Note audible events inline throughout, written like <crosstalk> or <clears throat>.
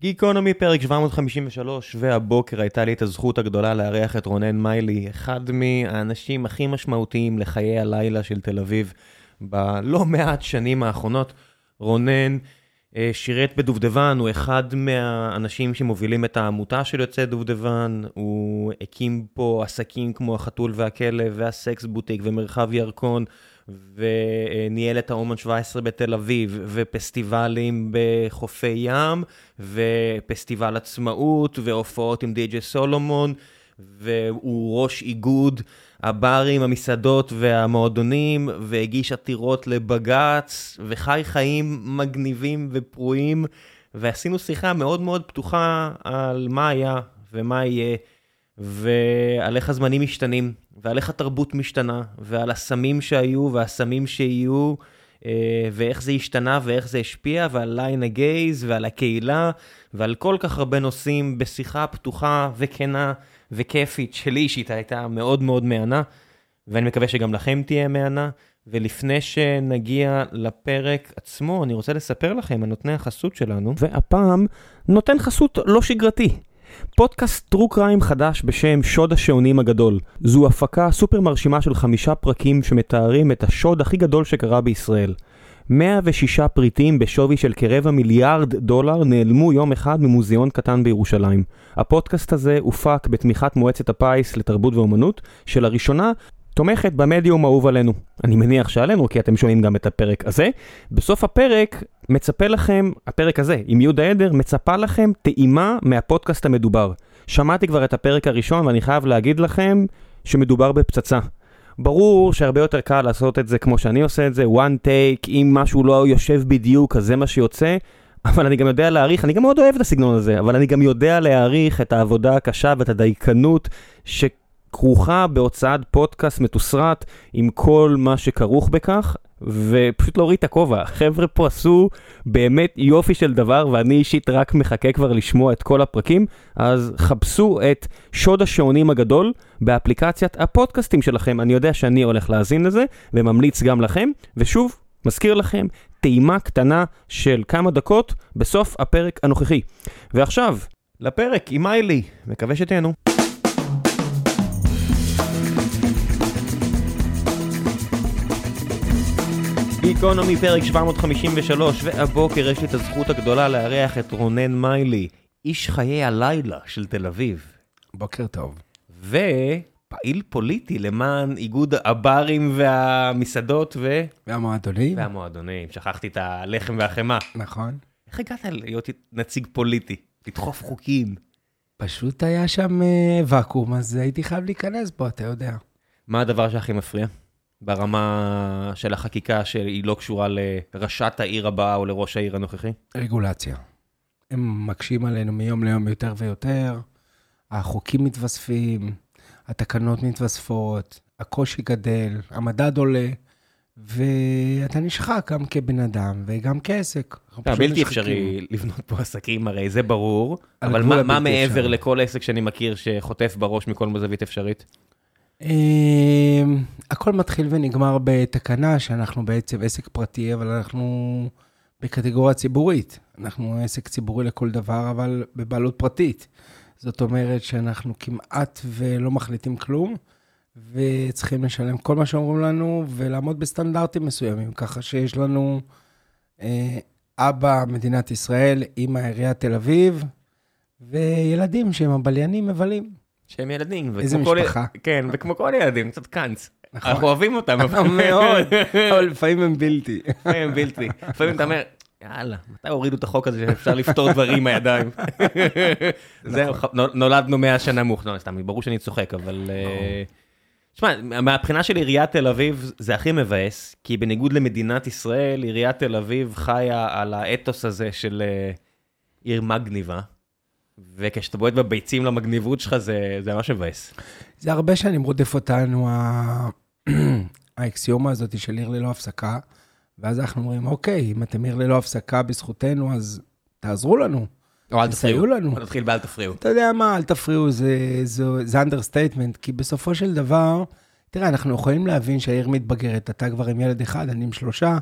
גיקונומי פרק 753, והבוקר הייתה לי את הזכות הגדולה לארח את רונן מיילי, אחד מהאנשים הכי משמעותיים לחיי הלילה של תל אביב בלא מעט שנים האחרונות. רונן אה, שירת בדובדבן, הוא אחד מהאנשים שמובילים את העמותה של יוצאי דובדבן, הוא הקים פה עסקים כמו החתול והכלב והסקס בוטיק ומרחב ירקון. וניהל את האומן 17 בתל אביב, ופסטיבלים בחופי ים, ופסטיבל עצמאות, והופעות עם די.ג'י סולומון, והוא ראש איגוד הברים, המסעדות והמועדונים, והגיש עתירות לבג"ץ, וחי חיים מגניבים ופרועים, ועשינו שיחה מאוד מאוד פתוחה על מה היה ומה יהיה. ועל איך הזמנים משתנים, ועל איך התרבות משתנה, ועל הסמים שהיו והסמים שיהיו, אה, ואיך זה השתנה ואיך זה השפיע, ועל ליין הגייז, ועל הקהילה, ועל כל כך הרבה נושאים בשיחה פתוחה וכנה וכיפית, שלי אישית הייתה מאוד מאוד מהנה, ואני מקווה שגם לכם תהיה מהנה. ולפני שנגיע לפרק עצמו, אני רוצה לספר לכם על נותני החסות שלנו, והפעם נותן חסות לא שגרתי. פודקאסט טרו קריים חדש בשם שוד השעונים הגדול. זו הפקה סופר מרשימה של חמישה פרקים שמתארים את השוד הכי גדול שקרה בישראל. 106 פריטים בשווי של כרבע מיליארד דולר נעלמו יום אחד ממוזיאון קטן בירושלים. הפודקאסט הזה הופק בתמיכת מועצת הפיס לתרבות ואומנות, שלראשונה תומכת במדיום האהוב עלינו. אני מניח שעלינו, כי אתם שומעים גם את הפרק הזה. בסוף הפרק מצפה לכם, הפרק הזה עם יהודה עדר, מצפה לכם טעימה מהפודקאסט המדובר. שמעתי כבר את הפרק הראשון ואני חייב להגיד לכם שמדובר בפצצה. ברור שהרבה יותר קל לעשות את זה כמו שאני עושה את זה, one take, אם משהו לא יושב בדיוק אז זה מה שיוצא, אבל אני גם יודע להעריך, אני גם מאוד אוהב את הסגנון הזה, אבל אני גם יודע להעריך את העבודה הקשה ואת הדייקנות ש... כרוכה בהוצאת פודקאסט מתוסרט עם כל מה שכרוך בכך, ופשוט להוריד את הכובע. חבר'ה פה עשו באמת יופי של דבר, ואני אישית רק מחכה כבר לשמוע את כל הפרקים, אז חפשו את שוד השעונים הגדול באפליקציית הפודקאסטים שלכם. אני יודע שאני הולך להאזין לזה, וממליץ גם לכם, ושוב, מזכיר לכם, טעימה קטנה של כמה דקות בסוף הפרק הנוכחי. ועכשיו, לפרק עם מיילי, מקווה שתהנו. גיקונומי פרק 753, והבוקר יש לי את הזכות הגדולה לארח את רונן מיילי, איש חיי הלילה של תל אביב. בוקר טוב. ופעיל פוליטי למען איגוד הברים והמסעדות ו... והמועדונים. והמועדונים, שכחתי את הלחם והחמאה. נכון. איך הגעת להיות נציג פוליטי? לדחוף חוקים? פשוט היה שם אה, ואקום, אז הייתי חייב להיכנס בו, אתה יודע. מה הדבר שהכי מפריע? ברמה של החקיקה שהיא לא קשורה לראשת העיר הבאה או לראש העיר הנוכחי? רגולציה. הם מקשים עלינו מיום ליום יותר ויותר, החוקים מתווספים, התקנות מתווספות, הקושי גדל, המדד עולה, ואתה נשחק גם כבן אדם וגם כעסק. בלתי אפשרי לבנות פה עסקים, הרי זה ברור, אבל מה, מה מעבר לכל עסק שאני מכיר שחוטף בראש מכל זווית אפשרית? אמ, הכל מתחיל ונגמר בתקנה שאנחנו בעצם עסק פרטי, אבל אנחנו בקטגוריה ציבורית. אנחנו עסק ציבורי לכל דבר, אבל בבעלות פרטית. זאת אומרת שאנחנו כמעט ולא מחליטים כלום, וצריכים לשלם כל מה שאומרים לנו ולעמוד בסטנדרטים מסוימים, ככה שיש לנו אה, אבא מדינת ישראל, אימא עיריית תל אביב, וילדים שהם הבליינים מבלים. שהם ילדים. איזה משפחה. כן, וכמו כל ילדים, קצת קאנץ. נכון. אנחנו אוהבים אותם. מאוד, <laughs> אבל לפעמים הם בלתי. לפעמים הם בלתי. לפעמים אתה אומר, יאללה, מתי הורידו את החוק הזה שאפשר לפתור דברים עם הידיים? <laughs> זהו, נכון. נולדנו 100 שנה מאוחר, סתם, ברור שאני צוחק, אבל... אה, תשמע, מהבחינה של עיריית תל אביב זה הכי מבאס, כי בניגוד למדינת ישראל, עיריית תל אביב חיה על האתוס הזה של אה, עיר מגניבה. וכשאתה בועט בביצים למגניבות שלך זה, זה ממש מבאס. זה הרבה שנים רודף אותנו, <clears throat> האקסיומה הזאת של עיר ללא הפסקה, ואז אנחנו אומרים, אוקיי, אם אתם עיר ללא הפסקה בזכותנו, אז תעזרו לנו. או אל תפריעו. לנו. או נתחיל באל תפריעו. אתה יודע מה, אל תפריעו, זה, זה, זה understatement, כי בסופו של דבר, תראה, אנחנו יכולים להבין שהעיר מתבגרת, אתה כבר עם ילד אחד, אני עם שלושה,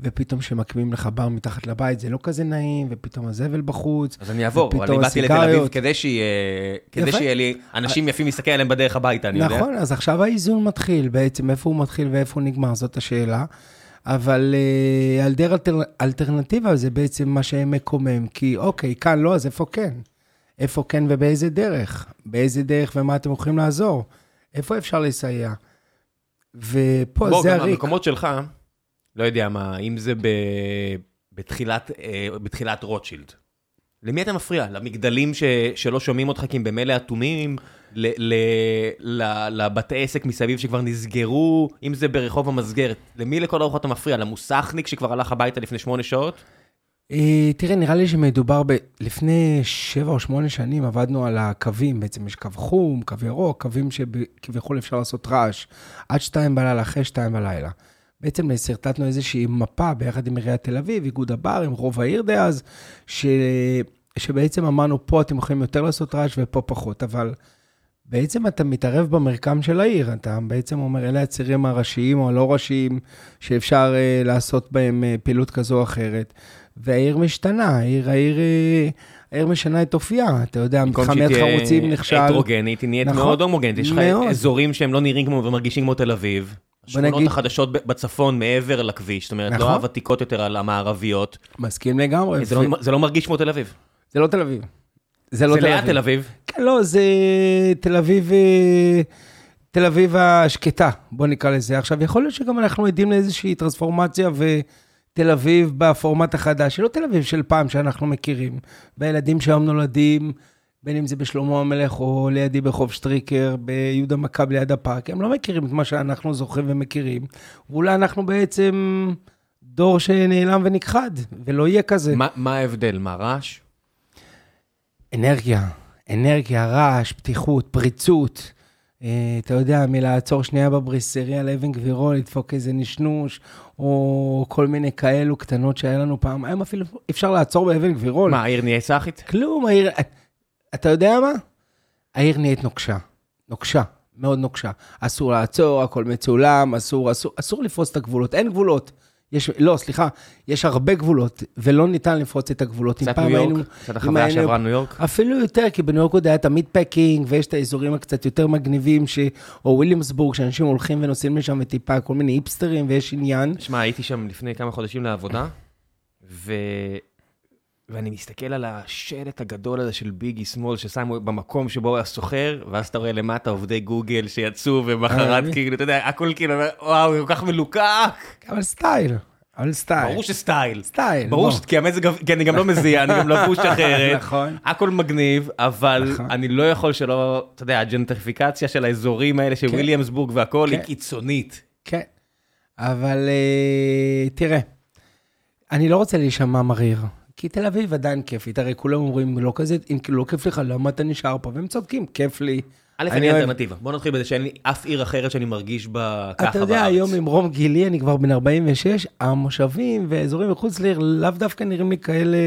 ופתאום כשמקימים לך בר מתחת לבית זה לא כזה נעים, ופתאום הזבל בחוץ. אז אני אעבור, אבל אני באתי לתל. אביב כדי שיהיה, כדי. שיהיה לי אנשים יפים להסתכל עליהם בדרך הביתה, אני יודע. נכון, אז עכשיו האיזון מתחיל, בעצם איפה הוא מתחיל ואיפה הוא נגמר, זאת השאלה. אבל אה, היעדר אלטר, אלטרנטיבה זה בעצם מה שמקומם, כי אוקיי, כאן לא, אז איפה כן? איפה כן ובאיזה דרך? באיזה דרך ומה אתם יכולים לעזור? איפה אפשר לסייע? ופה בוא, זה הריק. המקומות שלך, לא יודע מה, אם זה ב... בתחילת, אה, בתחילת רוטשילד. למי אתה מפריע? למגדלים ש... שלא שומעים אותך כי הם במילא אטומים? ל... ל... ל... לבתי עסק מסביב שכבר נסגרו? אם זה ברחוב המסגרת. למי לכל ארוחות אתה מפריע? למוסכניק שכבר הלך הביתה לפני שמונה שעות? אה, תראה, נראה לי שמדובר ב... לפני שבע או שמונה שנים עבדנו על הקווים, בעצם יש קו חום, קו ירוק, קווים שכביכול אפשר לעשות רעש עד שתיים בלילה, אחרי שתיים בלילה. בעצם שרטטנו איזושהי מפה ביחד עם עיריית תל אביב, איגוד הבר, עם רוב העיר דאז, ש... שבעצם אמרנו, פה אתם יכולים יותר לעשות רעש ופה פחות, אבל בעצם אתה מתערב במרקם של העיר, אתה בעצם אומר, אלה הצירים הראשיים או הלא ראשיים שאפשר uh, לעשות בהם uh, פעילות כזו או אחרת. והעיר משתנה, העיר, העיר, העיר משנה את אופייה, אתה יודע, מתחם יד חרוצים נכשל. הטרוגנית, היא נהיית נכון. מאוד הומוגנית. יש לך. אזורים שהם לא נראים כמו ומרגישים כמו תל אביב. השכונות נגיד- החדשות בצפון מעבר לכביש, זאת אומרת, נכון. לא הוותיקות יותר, על המערביות. מסכים לגמרי. זה ו- לא- זה לא מרגיש כמו תל אביב. זה לא תל אביב. זה לא זה תל ליד אביב. תל אביב. כן, לא, זה תל אביב, אה, תל אביב השקטה, בוא נקרא לזה. עכשיו, יכול להיות שגם אנחנו עדים לאיזושהי טרנספורמציה ותל אביב בפורמט החדש, שלא תל אביב של פעם שאנחנו מכירים. והילדים שהיום נולדים, בין אם זה בשלמה המלך או לידי ברחוב שטריקר, ביהודה מכב ליד הפארק, הם לא מכירים את מה שאנחנו זוכרים ומכירים. ואולי אנחנו בעצם דור שנעלם ונכחד, ולא יהיה כזה. מה- מה ההבדל? מה, רעש? אנרגיה, אנרגיה, רעש, פתיחות, פריצות. אה, אתה יודע, מלעצור שנייה בבריסריה לאבן גבירול, לדפוק איזה נשנוש, או כל מיני כאלו קטנות שהיה לנו פעם. היום אפילו אפשר לעצור באבן גבירול. מה, העיר נהיה סאחית? כלום, העיר... אתה יודע מה? העיר נהיית נוקשה. נוקשה, מאוד נוקשה. אסור לעצור, הכל מצולם, אסור, אסור, אסור לפרוץ את הגבולות. אין גבולות. יש, לא, סליחה, יש הרבה גבולות, ולא ניתן לפרוץ את הגבולות. קצת ניו יורק? היינו- קצת החוויה שעברה ניו יורק? אפילו יותר, כי בניו יורק עוד היה תמיד פקינג, ויש את האזורים הקצת יותר מגניבים, ש... או וויליאמסבורג, שאנשים הולכים ונוסעים לשם וטיפה כל מיני היפסטרים, ויש עניין. שמע, הייתי שם לפני כמה חודשים לעבודה, ו... ואני מסתכל על השלט הגדול הזה של Biggie Smalls ששמו במקום שבו הוא היה סוחר, ואז אתה רואה למטה עובדי גוגל שיצאו ומחרת אה, כאילו, אתה יודע, הכל כאילו, וואו, כל כך מלוקק. אבל סטייל, אבל סטייל. ברור שסטייל. סטייל. ברור, בוא. ש- כי המזג, כי אני גם לא מזיע, אני גם לבוש <laughs> אחרת. נכון. הכל מגניב, אבל נכון. אני לא יכול שלא, אתה יודע, הג'נטריפיקציה של האזורים האלה של כן. וויליאמסבורג היא כן. קיצונית. כן. אבל אה, תראה, אני לא רוצה להישמע מריר, כי תל אביב עדיין כיפית, הרי כולם אומרים, לא כזה, אם לא כיף לך, למה אתה נשאר פה? והם צודקים, כיף לי. א', אני אוהב- אלטרנטיבה. בוא נתחיל בזה שאין לי אף עיר אחרת שאני מרגיש בה ככה בארץ. אתה יודע, היום עם רום גילי, אני כבר בן 46, המושבים ואזורים מחוץ לעיר לאו דווקא נראים לי כאלה,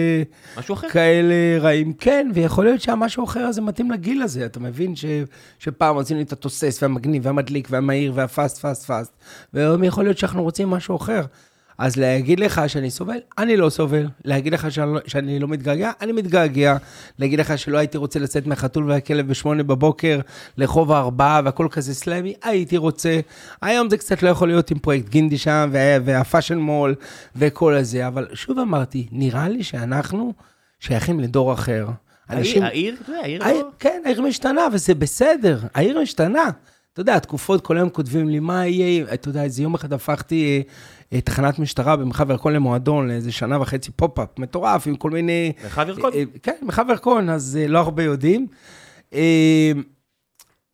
משהו אחר. כאלה רעים. כן, ויכול להיות שהמשהו אחר הזה מתאים לגיל הזה. אתה מבין ש, שפעם רצינו את התוסס והמגניב והמדליק והמהיר וה fast, fast, fast, והיום יכול להיות שאנחנו רוצים משהו אחר. אז להגיד לך שאני סובל? אני לא סובל. להגיד לך שאני, לא- שאני לא מתגעגע? אני מתגעגע. להגיד לך שלא הייתי רוצה לצאת מהחתול והכלב בשמונה בבוקר לרחוב הארבעה והכל כזה slummy? הייתי רוצה. היום זה קצת לא יכול להיות עם פרויקט גינדי שם וה- וה Fashion Mall וכל הזה, אבל שוב אמרתי, נראה לי שאנחנו שייכים לדור אחר. העיר, העיר, העיר העיר, לא... כן, העיר משתנה, וזה בסדר, העיר משתנה. אתה יודע, התקופות, כל היום כותבים לי מה יהיה, אתה יודע, איזה יום אחד הפכתי אה, תחנת משטרה במרחב ירקון למועדון, לאיזה שנה וחצי פופ-אפ מטורף, עם כל מיני... מרחב ירקון. אה, אה, כן, מרחב ירקון, אז אה, לא הרבה יודעים. אה,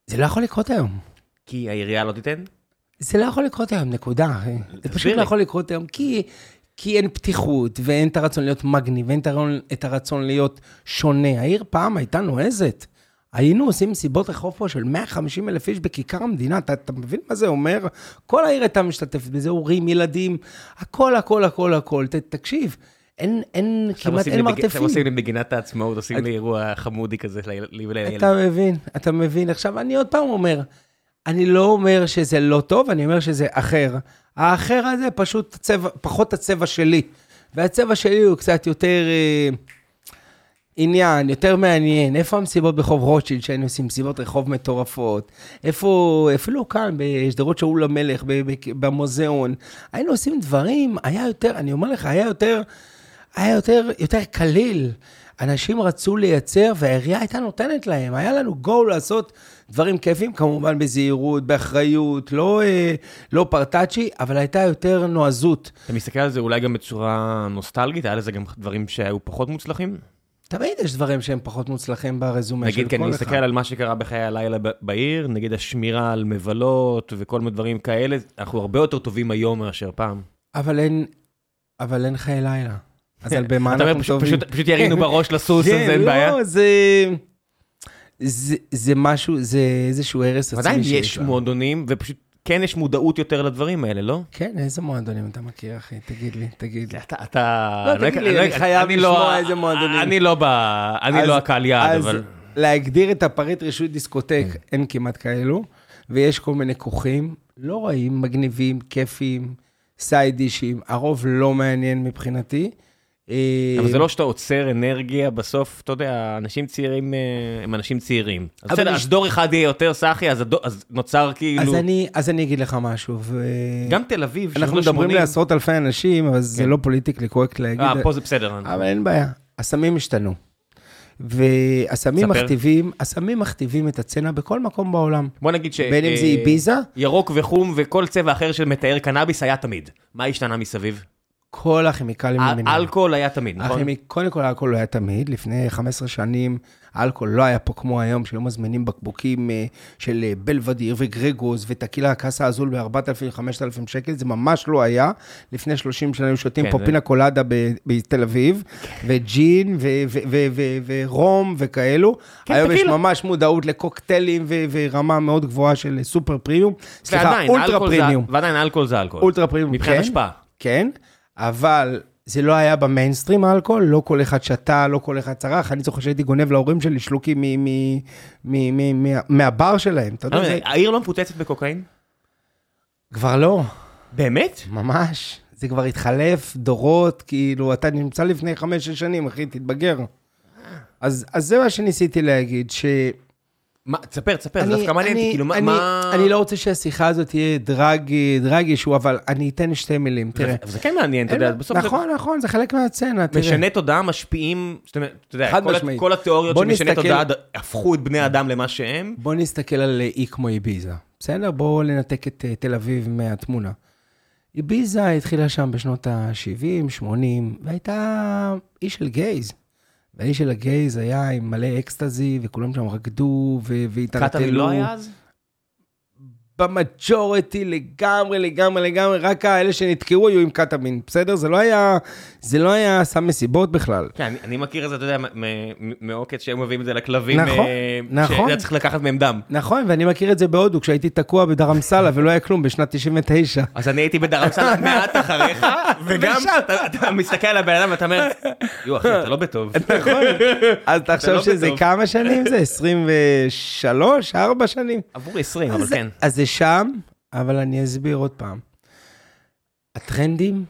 זה לא יכול לקרות היום. כי העירייה לא תיתן? זה לא יכול לקרות היום, נקודה. זה פשוט לא. יכול לקרות היום, כי, כי אין פתיחות, ואין את הרצון להיות מגניב, ואין את הרצון להיות שונה. העיר פעם הייתה נועזת. היינו עושים מסיבות רחוב פה של 150 אלף איש בכיכר המדינה, אתה, אתה מבין מה זה אומר? כל העיר הייתה משתתפת בזה, הורים, ילדים, הכל, הכל, הכל, הכל. ת, תקשיב, אין, אין, כמעט אין בג- עכשיו מרתפים. עושים לי בגינת העצמאות, עושים לי אירוע חמודי כזה לי ולילד. אתה מבין, אתה מבין. עכשיו, אני עוד פעם אומר, אני לא אומר שזה לא טוב, אני אומר שזה אחר. האחר הזה פשוט צבע, פחות הצבע שלי. והצבע שלי הוא קצת יותר אה, עניין, יותר מעניין. איפה המסיבות ברחוב רוטשילד, שהיינו עושים מסיבות רחוב מטורפות? איפה, אפילו כאן, בשדרות שאול המלך, במוזיאון. היינו עושים דברים, היה יותר, אני אומר לך, היה יותר, היה יותר, יותר קליל. אנשים רצו לייצר, והעירייה הייתה נותנת להם. היה לנו גו לעשות דברים כיפים, כמובן בזהירות, באחריות, לא, אה, לא פרטאצ'י, אבל הייתה יותר נועזות. אתה מסתכל על זה אולי גם בצורה נוסטלגית, היה לזה גם דברים שהיו פחות מוצלחים? תמיד יש דברים שהם פחות מוצלחים ברזומה של כל אחד. נגיד, כי אני מסתכל על מה שקרה בחיי הלילה בעיר, נגיד השמירה על מבלות וכל מיני דברים כאלה, אנחנו הרבה יותר טובים היום מאשר פעם. אבל אין, אבל אין חיי לילה. אז על במה אנחנו טובים? פשוט- ירינו בראש לסוס, אז אין בעיה. לא, זה... זה, זה משהו, זה איזשהו הרס עצמי עדיין שיש יש שם. מועדונים, ופשוט כן יש מודעות יותר לדברים האלה, לא? כן, איזה מועדונים אתה מכיר, אחי? תגיד לי, תגיד לי. אתה, אתה... לא, תגיד לי, אני חייב לא- לשמוע איזה מועדונים. אני לא ב... אני אז- לא הקהל יעד, אז אבל... להגדיר את הפריט רישוי דיסקוטק, כן. אין כמעט כאלו, ויש כל מיני כוכים, לא רעים, מגניבים, כיפיים, side dish ים, הרוב לא מעניין מבחינתי. אה, אבל זה לא שאתה עוצר אנרגיה, בסוף, אתה יודע, אנשים צעירים אה, הם אנשים צעירים. אז בסדר, אז דור אחד יהיה יותר סאחי, אז נוצר כאילו... אז אני אגיד לך משהו. גם תל אביב, אנחנו מדברים. לעשרות אלפי אנשים, אבל זה כן. לא פוליטיקלי קורקט להגיד, אה, פה זה בסדר. אבל אין בעיה, הסמים השתנו. והסמים. מכתיבים, הסמים מכתיבים את הצצנה בכל מקום בעולם. בוא נגיד ש... בין אם זה אה, איביזה, ירוק וחום וכל צבע אחר שמתאר קנאביס היה תמיד. מה השתנה מסביב? כל הכימיקלים למיניהם. אלכוהול היה תמיד, נכון? הכימי- קודם כל, אלכוהול לא היה תמיד. לפני 15 שנים, אלכוהול לא היה פה כמו היום, שהיו מזמינים בקבוקים אה, של אה, בלבדיר וגרגוס וטקילה הקאסה הזול ב-4,000-5,000 שקל, זה ממש לא היה. לפני 30 שנה היו שותים כן, פה זה- פינה קולדה בתל אביב, וג'ין ורום וכאלו. כן, היום יש טקילה. ממש מודעות לקוקטיילים ורמה מאוד גבוהה של סופר פרימיום. סליחה, אולטרה פרימיום. ועדיין אלכוהול זה אלכוהול. אולטרה פרימיום, מבחינת כן. השפעה. כן, אבל זה לא היה במיינסטרים האלכוהול, לא כל אחד שתה, לא כל אחד צרח. אני זוכר שהייתי גונב להורים שלי שלוקים מ- מ- מ- מ- מה- מהבר שלהם, אתה יודע, אומר, העיר לא מפוצצת בקוקאין? כבר לא, באמת? ממש. זה כבר התחלף דורות, כאילו, אתה נמצא לפני חמש-שש שנים, אחי, תתבגר. אז, אז זה מה שניסיתי להגיד, ש... מה, תספר, תספר, זה דווקא מעניין אותי, כאילו, מה- אני, מה... אני לא רוצה שהשיחה הזאת תהיה דרג, דרג אישו, אבל אני אתן שתי מילים, תראה. זה- כן מעניין, אתה יודע, בסוף זה נכון, נכון, זה חלק מהסצנה, תראה. משנה תודעה, משפיעים, זאת אומרת, אתה יודע, כל. כל התיאוריות שמשנה נסתכל- תודעה הפכו את בני האדם למה שהם. בוא נסתכל על אי כמו איביזה, בסדר? בואו ננתק את אה, תל אביב מהתמונה. איביזה התחילה שם בשנות ה-70, 80, והייתה אי של גייז. והאי של הגייז היה עם מלא אקסטזי, וכולם שם רקדו והתעלתלו. קטאמין לא היה אז? במג'וריטי לגמרי, לגמרי, לגמרי, רק האלה שנתקעו היו עם קטאמין, בסדר? זה לא היה, זה לא היה סם מסיבות בכלל. כן, אני- מכיר את זה, אתה יודע, מעוקץ שהם מביאים את זה לכלבים. נכון, אה, נכון. שאתה צריך לקחת מהם דם. נכון, ואני מכיר את זה בהודו, כשהייתי תקוע בדרמסלה ולא היה כלום בשנת 99. אז אני הייתי בדרמסל <laughs> מעט אחריך, וגם. אתה- אתה מסתכל על הבן אדם ואתה אומר, יו אחי, אתה לא בטוב. <laughs> נכון. אז לא תחשוב שזה בטוב. כמה שנים זה? 23? 4 שנים? עבורי 20, אבל כן. אז זה שם, אבל אני אסביר עוד פעם. הטרנדים,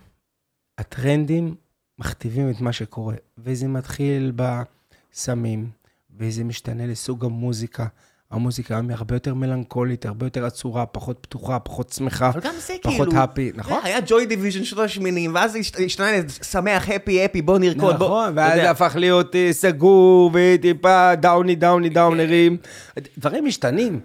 הטרנדים מכתיבים את מה שקורה, וזה מתחיל בסמים, וזה משתנה לסוג המוזיקה. המוזיקה היום היא הרבה יותר מלנכולית, הרבה יותר עצורה, פחות פתוחה, פחות שמחה, אבל גם זה כאילו... פחות הפי, נכון? היה Joy Division שנות ה-80, ואז זה השת- השתנה לשמח, happy, happy, בוא נרקוד, בוא... נכון, אתה ואז. זה הפך להיות אה, סגור וטיפה downy, downy, downer ים. דברים משתנים.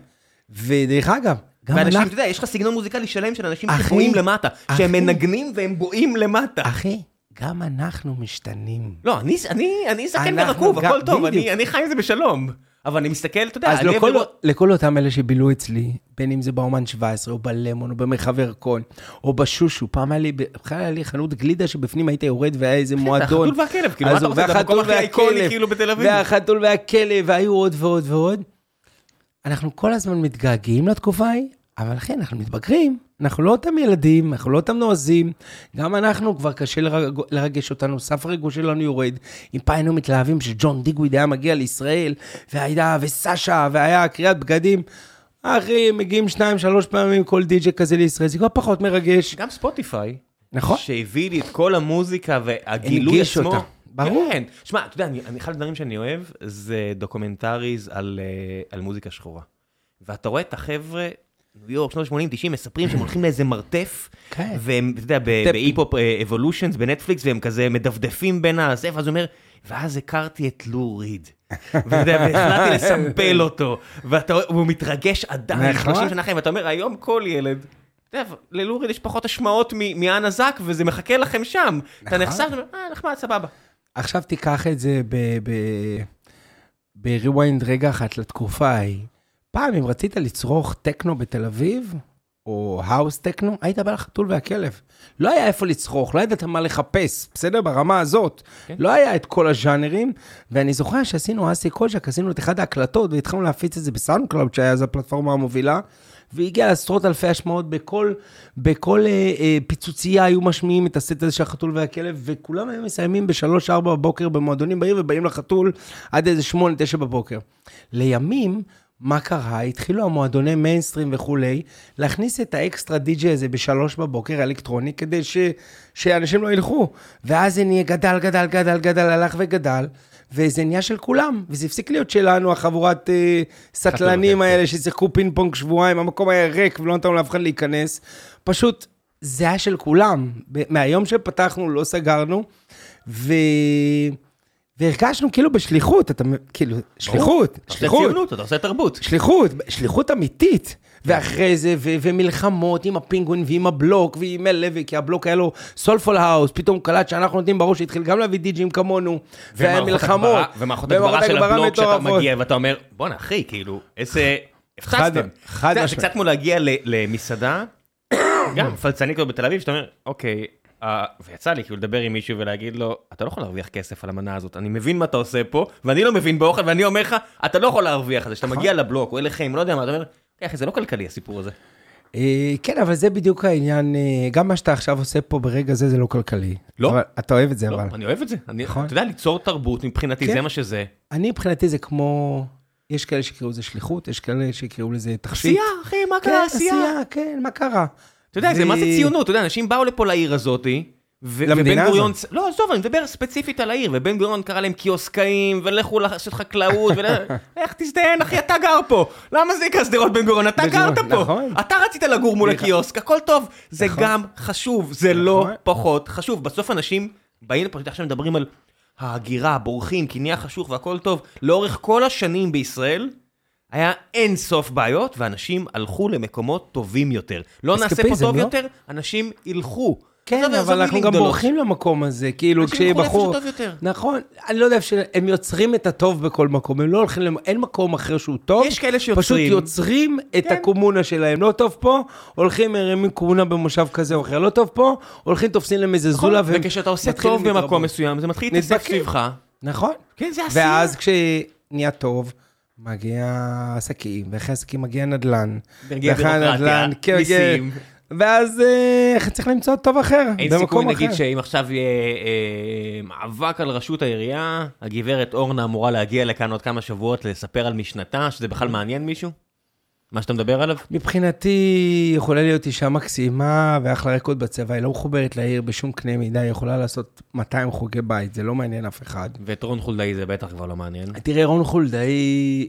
ודרך אגב, גם ואנשים, אנחנו... אתה יודע, יש לך סגנון מוזיקלי שלם של אנשים שבוהים למטה, אחי. שהם מנגנים והם בוהים למטה. אחי, גם אנחנו משתנים. לא, אני, אני, אני זקן ורקוב, הכל טוב. אני, אני חי עם זה בשלום. אבל אני מסתכל, אתה יודע, אז אני לכל, אוהב לראות... לכל אותם אלה שבילו אצלי, בין אם זה באומן 17, או בלמון, או במרחב ירקון, או בשושו, פעם היה לי, בכלל היה לי חנות גלידה שבפנים היית יורד והיה איזה מועדון. החתול והכלב, כאילו, מה אז אתה רוצה, זה המקום הכי איקוני כאילו בתל אביב. והחתול והכלב, והיו עוד ועוד ועוד. אנחנו כל הזמן מתגעגעים לתקופה ההיא, אבל אחי, אנחנו מתבגרים, אנחנו לא אותם ילדים, אנחנו לא אותם נועזים. גם אנחנו, כבר קשה לרג... לרגש אותנו, סף הריגוש שלנו יורד. אם פעם היינו מתלהבים שג'ון דיגוויד היה מגיע לישראל, והיה, וסשה, והיה קריאת בגדים, אחי, מגיעים שניים, שלוש פעמים כל די.ג'יי כזה לישראל, זה כבר פחות מרגש. גם Spotify, נכון. שהביא לי את כל המוזיקה והגילוי עצמו. אותה, ברור. כן. שמע, אתה יודע, אני, אני- אחד הדברים שאני אוהב זה documentaries על, אה, על מוזיקה שחורה. ואתה רואה את החבר'ה, ניו יורק, שנות ה-80, 90, מספרים שהם הולכים לאיזה מרתף, כן. והם, אתה יודע. ב Hip-Hop Evolution בנטפליקס, והם כזה מדפדפים בין הזה, ואז הוא אומר, ואז הכרתי את לו ריד. והחלטתי לסמפל אותו, והוא מתרגש עדיין, נכון. 30 שנה אחרי, ואתה אומר, היום כל ילד, ללוריד יש פחות השמעות מאנה זק, וזה מחכה לכם שם. אתה נכון. נחשף, אה, נחמד, סבבה. עכשיו תיקח את זה ב-rewind רגע אחת לתקופה ההיא. פעם, אם רצית לצרוך טכנו בתל אביב, או האוס טכנו, היית בא לחתול והכלב. לא היה איפה לצרוך, לא ידעת מה לחפש, בסדר? ברמה הזאת. כן. לא היה את כל הז'אנרים, ואני זוכר שעשינו אסי קולשק, עשינו את אחד ההקלטות, והתחלנו להפיץ את זה ב SoundCloud, שהיה אז הפלטפורמה המובילה, והגיע לעשרות אלפי השמעות בכל, בכל אה, אה, פיצוצייה היו משמיעים את הסט הזה של החתול והכלב, וכולם היו מסיימים בשלוש-ארבע בבוקר במועדונים בעיר, ובאים לחתול עד איזה שמונה, תשע בבוקר. לימים, מה קרה? התחילו המועדוני מיינסטרים וכולי, להכניס את האקסטרה די-ג'יי הזה בשלוש בבוקר, אלקטרוני, כדי ש, שאנשים לא ילכו. ואז זה נהיה גדל, גדל, גדל, גדל, הלך וגדל, וזה נהיה של כולם. וזה הפסיק להיות שלנו, החבורת אה, סטלנים האלה ששיחקו פינג פונג שבועיים, המקום היה ריק ולא נתנו לאף אחד להיכנס. פשוט, זה היה של כולם. מהיום שפתחנו, לא סגרנו, ו... והרגשנו כאילו בשליחות, אתה כאילו, שליחות, אתה עושה שליחות. ציונות, אתה עושה תרבות. שליחות, שליחות אמיתית. ואחרי זה, ו- ומלחמות עם הפינגווין ועם הבלוק ועם אלווי, כי הבלוק היה לו soulful house, פתאום קלט שאנחנו נותנים בראש, התחיל גם להביא די.ג'ים כמונו, והיה ומערכות. הגברה- של הבלוק שאתה. מגיע ואתה אומר, בואנה אחי, כאילו, איזה... הפצצתם. חד יודע, זה משמעית. קצת כמו להגיע למסעדה, <coughs> גם פלצנית בתל אביב, שאתה אומר, אוקיי, אה, ויצא לי כאילו לדבר עם מישהו ולהגיד לו, אתה לא יכול להרוויח כסף על המנה הזאת, אני מבין מה אתה עושה פה, ואני לא מבין באוכל, ואני אומר לך, אתה לא יכול להרוויח על זה, שאתה נכון. מגיע לבלוק או אליכם, לא יודע מה, אתה אומר, "אה, אחי, זה לא כלכלי הסיפור הזה. אה, כן, אבל זה בדיוק העניין, אה, גם מה שאתה עכשיו עושה פה ברגע זה, זה לא כלכלי. לא. אבל אתה אוהב את זה, לא, אבל. אני אוהב את זה. אני- נכון. אתה יודע, ליצור תרבות מבחינתי, כן. זה מה שזה. אני מבחינתי זה כמו, יש כאלה שיקראו לזה שליחות, יש כאלה שיקראו לזה תכשיט. עשייה, אחי, מה כן, קרה עשייה? עשייה, כן, מה קרה? אתה יודע, זה מה זה ציונות, אתה יודע, אנשים באו לפה לעיר הזאתי, למדינה הזאת. לא, עזוב, אני מדבר ספציפית על העיר, ובן גוריון קרא להם קיוסקאים, ולכו לעשות חקלאות, <laughs> איך תזדיין, אחי, אתה גר פה. למה זה נקרא שדרות בן גוריון? אתה גרת פה. נכון. אתה רצית לגור מול נכון. הקיוסק, הכל טוב. זה נכון. גם חשוב, זה לא. פחות חשוב. בסוף אנשים באים לפה, עכשיו מדברים על ההגירה, בורחים, כי נהיה חשוך והכל טוב. לאורך כל השנים בישראל, היה אין סוף בעיות, ואנשים הלכו למקומות טובים יותר. לא נעשה פה טוב לא? יותר, אנשים ילכו. כן, אבל אנחנו גם. בורחים למקום הזה, כאילו, אנשים כשיהיה ילכו בחור... שטוב יותר. נכון, אני לא יודע, הם יוצרים את הטוב בכל מקום, הם לא הולכים, למ- אין מקום אחר שהוא טוב. יש כאלה שיוצרים. פשוט יוצרים את כן. הקומונה שלהם. לא טוב פה, הולכים, מרימים קומונה במושב כזה או אחר. לא טוב פה, הולכים, תופסים להם איזה זולה, והם נכון, וכשאתה עושה טוב במקום. מסוים, זה מתחיל נדבקים. סביבך. נכון. כן, זה עשייה. ואז כשנהיה טוב, מגיע עסקים, ואחרי עסקים מגיע נדל"ן. מגיע בירוקרטיה, הנדל"ן, כן, מיסים. ואז אה, צריך למצוא טוב אחר, אין במקום סיכוי, אחר. נגיד, שאם עכשיו יהיה אה, מאבק על ראשות העירייה, הגברת אורנה אמורה להגיע לכאן עוד כמה שבועות לספר על משנתה, שזה בכלל מעניין מישהו? מה שאתה מדבר עליו? מבחינתי, יכולה להיות אישה מקסימה ואחלה רקוד בצבע, היא לא מחוברת לעיר בשום קנה מידה, היא יכולה לעשות 200 חוגי בית, זה לא מעניין אף אחד. ואת רון חולדאי זה בטח כבר לא מעניין. תראה, רון חולדאי,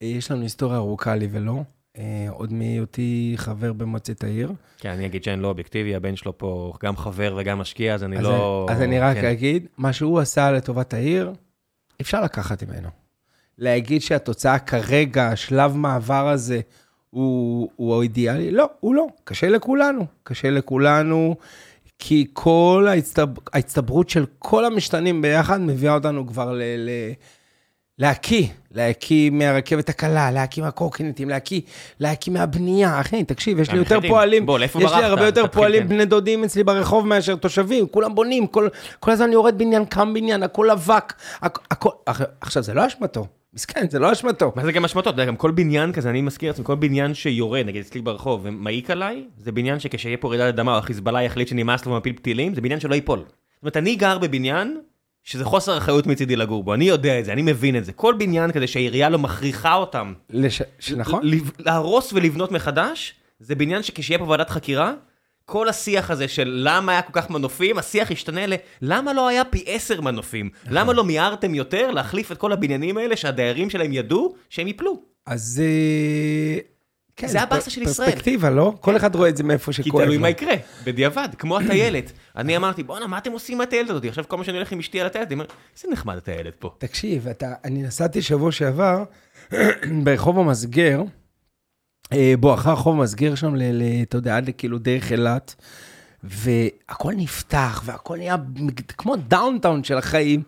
יש לנו היסטוריה ארוכה לי ולא, אה, עוד מהיותי חבר במועצת העיר. כן, אני אגיד שאני לא אובייקטיבי, הבן שלו פה גם חבר וגם משקיע, אז אני אז לא... אז אני רק כן. אגיד, מה שהוא עשה לטובת העיר, אפשר לקחת ממנו. להגיד שהתוצאה כרגע, השלב מעבר הזה, הוא, הוא האידיאלי? לא, הוא לא. קשה לכולנו. קשה לכולנו, כי כל ההצטב... ההצטברות של כל המשתנים ביחד מביאה אותנו כבר ל... ל... להקיא, להקיא מהרכבת הקלה, להקיא מהקורקינטים, להקיא, להקיא מהבנייה. אחי, תקשיב, יש לי יותר. פועלים, בוא, יש לי? הרבה יותר פועלים כן. בני דודים אצלי ברחוב מאשר תושבים, כולם בונים, כל, כל הזמן יורד בניין, קם בניין, הכל אבק, הכ- הכל, עכשיו, זה לא אשמתו, מסכן, זה לא אשמתו. מה זה גם אשמתות? אתה יודע, גם כל בניין כזה, אני מזכיר לעצמי, כל בניין שיורד, נגיד אצלי ברחוב, ומעיק עליי, זה בניין שכשיהיה פה רעידת אדמה, או החיזבאללה יחליט שנמאס לו ומפיל פתילים, זה בניין שלא ייפול. זאת אומרת, אני גר בבניין שזה חוסר אחריות מצידי לגור בו, אני יודע את זה, אני מבין את זה. כל בניין כזה שהעירייה לא מכריחה אותם. לש... נכון? להרוס ולבנות מחדש, זה בניין שכשיהיה פה ועדת חקירה, כל השיח הזה של למה היה כל כך מנופים, השיח ישתנה ל... למה לא היה פי עשר מנופים? נכון. למה לא מיהרתם יותר להחליף את כל הבניינים האלה שהדיירים שלהם ידעו שהם ייפלו? אז... אה, כן, זה הבאסה של ישראל. פרספקטיבה, לא? כל אחד רואה את זה מאיפה כי שכואב תלוי לו. מה יקרה, בדיעבד, כמו הטיילת. אני אמרתי, בואנה, מה אתם עושים עם הטיילת הזאת? עכשיו כל מה שאני הולך עם אשתי על הטיילת, אני אומר, איזה נחמד הטיילת פה. תקשיב, אתה, אני נסעתי שבוע שעבר <clears throat> ברחוב המסגר, בואכה רחוב המסגר שם, אתה יודע, עד לכאילו דרך אילת, והכל נפתח, והכל נהיה כמו downtown של החיים.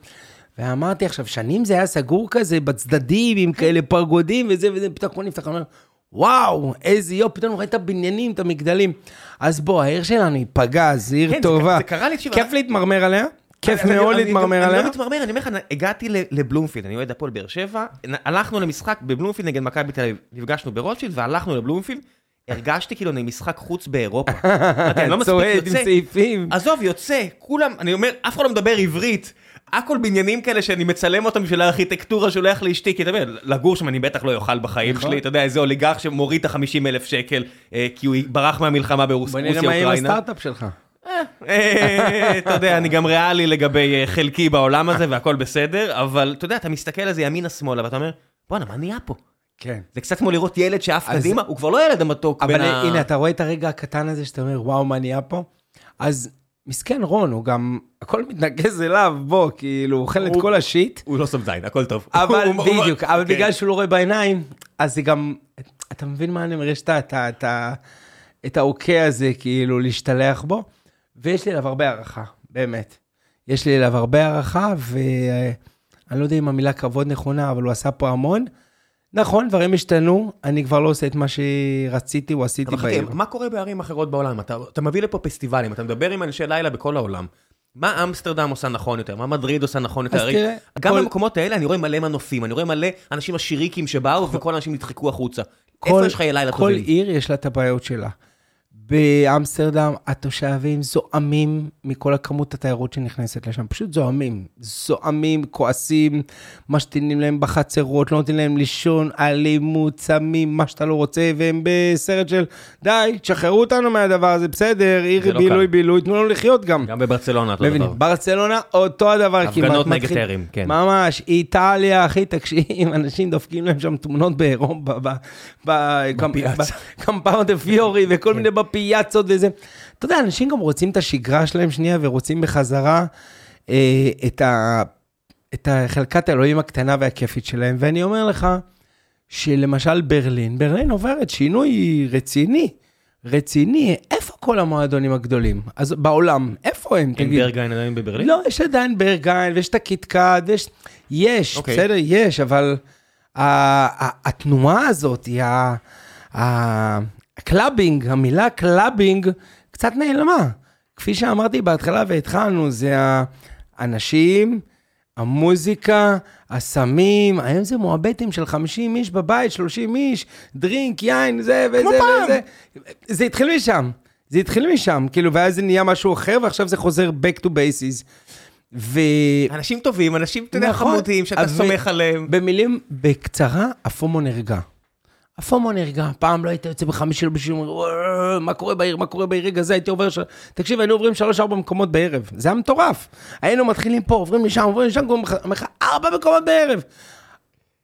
ואמרתי עכשיו, שנים זה היה סגור כזה בצדדים, עם כאלה פרגודים וזה וזה, פתאום הכל נפתח, אני אומר, וואו, איזה יופי, פתאום רואה את הבניינים, את המגדלים. אז בוא, העיר שלנו היא פגז, עיר כן, זה טובה. ק- זה קרה לי, תקשיב, כיף להתמרמר עליה, כיף אני- מאוד אני- להתמרמר אני עליה. לא מתמרמר, אני אומר לך, הגעתי לבלומפילד, אני אוהד הפועל באר שבע, הלכנו למשחק בבלומפילד נגד מכבי תל אביב, נפגשנו ברוטשילד והלכנו לבלומפילד, הרגשתי כאילו אני משחק חוץ באירופה. <laughs> אתה לא מספיק צועד עם יוצא, סעיפים. עזוב, יוצא, כולם, אני אומר, אף אחד לא מדבר עברית. הכל בניינים כאלה שאני מצלם אותם בשביל הארכיטקטורה, שולח לאשתי, כי אתה יודע, לגור שם אני בטח לא אוכל בחיים נכון. שלי, אתה יודע, איזה אוליגרך שמוריד את ה-50 אלף שקל, אה, כי הוא ברח מהמלחמה בוא ברוסיה, נראה מה עם. הסטארט-אפ שלך. אה, אתה יודע, אני גם ריאלי לגבי אה, חלקי בעולם הזה והכל בסדר, אבל אתה יודע, אתה מסתכל על זה ימינה-שמאלה ואתה אומר, בואנה, מה נהיה פה? כן. זה קצת כמו לראות ילד שעף קדימה, הוא כבר לא ילד המתוק אבל ה... הנה, אתה רואה את הרגע הקטן הזה שאתה אומר, וואו, מה נהיה פה? אז מסכן רון, הוא גם, הכל מתנקז אליו, בוא, כאילו, הוא אוכל את כל השיט, הוא לא סוף זין, הכל טוב. אבל בדיוק, אבל כן. בגלל שהוא לא רואה בעיניים, אז זה גם, אתה מבין מה אני אומר? יש את האוקיי הזה, כאילו, להשתלח בו, ויש לי אליו הרבה הערכה, באמת. יש לי אליו הרבה הערכה, ואני לא יודע אם המילה כבוד נכונה, אבל הוא עשה פה המון. נכון, דברים השתנו, אני כבר לא עושה את מה שרציתי או עשיתי בעיר. מה קורה בערים אחרות בעולם? אתה אתה מביא לפה פסטיבלים, אתה מדבר עם אנשי לילה בכל העולם. מה אמסטרדם עושה נכון יותר? מה מדריד עושה נכון יותר? הרי תראה, גם כל- במקומות האלה אני רואה מלא מנופים, אני רואה מלא אנשים עשיריקים שבאו וכל האנשים נדחקו החוצה. כל- איפה יש חיי לילה כל טובים? עיר יש לה את הבעיות שלה. באמסטרדם התושבים זועמים מכל הכמות התיירות שנכנסת לשם, פשוט זועמים. זועמים, כועסים, משתינים להם בחצרות, לא נותנים להם לישון, אלימות, סמים, מה שאתה לא רוצה, והם בסרט של די, תשחררו אותנו מהדבר הזה, בסדר, עיר לא בילוי קל. בילוי, תנו לנו לחיות גם. גם בברצלונה אותו מבינים? דבר. ברצלונה, אותו הדבר כמעט. הפגנות נגד טרם, כן. ממש, איטליה, אחי, תקשיב, <laughs> אנשים דופקים להם שם תמונות באירופה, ב- ב- בפיאצה. קמפו דה פיורי וכל מיני בפיאצות וזה. אתה יודע, אנשים גם רוצים את השגרה שלהם שנייה ורוצים בחזרה אה, את ה- את חלקת האלוהים הקטנה והכיפית שלהם, ואני אומר לך, שלמשל ברלין, ברלין עוברת שינוי רציני, רציני, איפה כל המועדונים הגדולים? אז בעולם, איפה הם? אין תגיד. ברגהיין עדיין בברלין? לא, יש עדיין ברגהיין, ויש את הקיטקאט, ויש... יש, אוקיי. בסדר, יש, אבל ה- ה- התנועה הזאת, ה- ה- ה clubbing, המילה clubbing, קצת נעלמה. כפי שאמרתי בהתחלה והתחלנו, זה האנשים, המוזיקה, הסמים, היום זה מועבטים של 50 איש בבית, 30 איש, דרינק, יין, זה וזה פעם. וזה. זה התחיל משם, זה התחיל משם, כאילו, ואז זה נהיה משהו אחר, ועכשיו זה חוזר back to bases. ו... אנשים טובים, אנשים, אתה יודע, נכון, חמודים, שאתה סומך עליהם. במילים, בקצרה, הפומו נרגע. הפומו נרגע, פעם לא היית יוצא בחמישי אומר, "וואו, מה קורה בעיר, מה קורה בעיר, רגע זה, הייתי עובר, ש... תקשיב, היינו עוברים שלוש-ארבע מקומות בערב, זה היה מטורף. היינו מתחילים פה, עוברים לשם, עוברים לשם, אומר לך, ארבע מקומות בערב.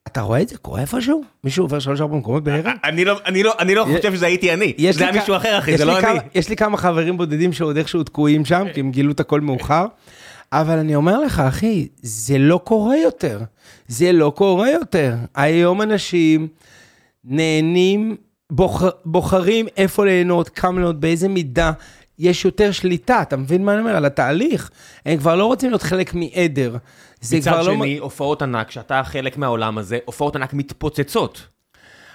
אתה רואה את זה קורה איפשהו? מישהו עובר שלוש-ארבע מקומות בערב? אני לא, אני לא, אני לא חושב שזה הייתי אני. זה היה מישהו אחר, אחי, זה לא כמה- אני. יש לי כמה חברים בודדים שעוד איכשהו תקועים שם, כי הם גילו את הכל מאוחר. אבל אני אומר לך, אחי, זה לא קורה יותר. זה לא קורה יותר. היום אנשים נהנים, בוחר, בוחרים איפה ליהנות, כמה ליהנות, באיזה מידה. יש יותר שליטה, אתה מבין מה אני אומר? על התהליך. הם כבר לא רוצים להיות חלק מעדר. זה מצד כבר לא... שני, הופעות ענק, שאתה חלק מהעולם הזה, הופעות ענק מתפוצצות.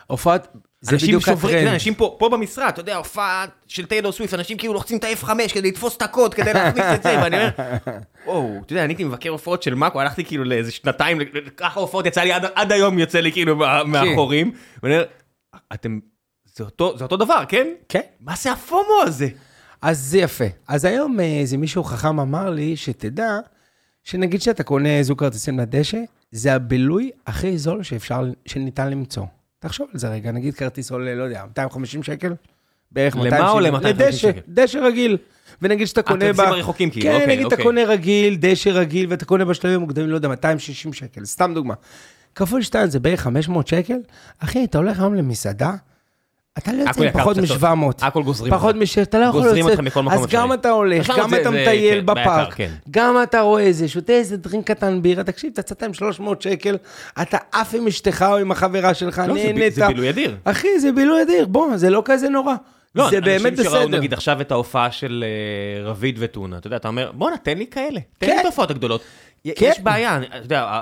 הופעת... זה אנשים שוברים. אנשים פה, פה במשרד, אתה יודע, הופעה של טיילור סוויפט, אנשים כאילו לוחצים את ה-F5 כדי לתפוס את הקוד, כדי להכניס את זה, ואני אומר, <laughs> וואו, אתה יודע, אני הייתי מבקר הופעות של מאקו, הלכתי כאילו לאיזה שנתיים, ככה הופעות יצא לי, עד, עד היום יוצא לי כאילו מה- מהחורים, ואני אומר, אתם, זה אותו, זה אותו דבר, כן? כן. מה זה הפומו הזה? אז זה יפה. אז היום אה, איזה מישהו חכם אמר לי, שתדע שנגיד שאתה קונה זוג כרטיסים לדשא, זה הבילוי הכי זול שאפשר, שניתן למצוא. תחשוב על זה רגע, נגיד כרטיס עולה, לא יודע, 250 שקל? בערך למה 270. עולה 250 לדשא, שקל? דשא רגיל. ונגיד שאתה קונה ב... הכרטיסים הרחוקים, כאילו, כן, אוקיי, נגיד אתה אוקיי. קונה רגיל, דשא רגיל, ואתה קונה בשלבים המוקדמים, לא יודע, 260 שקל, סתם דוגמה. כפול 2 זה בערך 500 שקל. אחי, אתה הולך היום למסעדה, אתה לא יוצא עם פחות קצת. מ-700. הכל גוזרים פחות אותך. מ אתה לא יכול גוזרים לצאת. אותך מכל מקום אז אפשרי. גם אתה הולך, 700 גם אתה מטייל כן, בפארק, כן. גם אתה רואה איזה, שותה איזה דרינק קטן בירה, תקשיב, אתה יצאת עם 300 שקל, אתה עף עם אשתך או עם החברה שלך, לא, נהנית. זה בילוי אדיר. אחי, זה בילוי אדיר, בוא, זה לא כזה נורא. לא, זה באמת אנשים שראו בסדר. נגיד עכשיו את ההופעה של אה, רביד וטונה, אתה יודע, אתה אומר, בואנה, תן לי כאלה, תן כן. לי את ההופעות הגדולות. כן. יש בעיה, אתה יודע,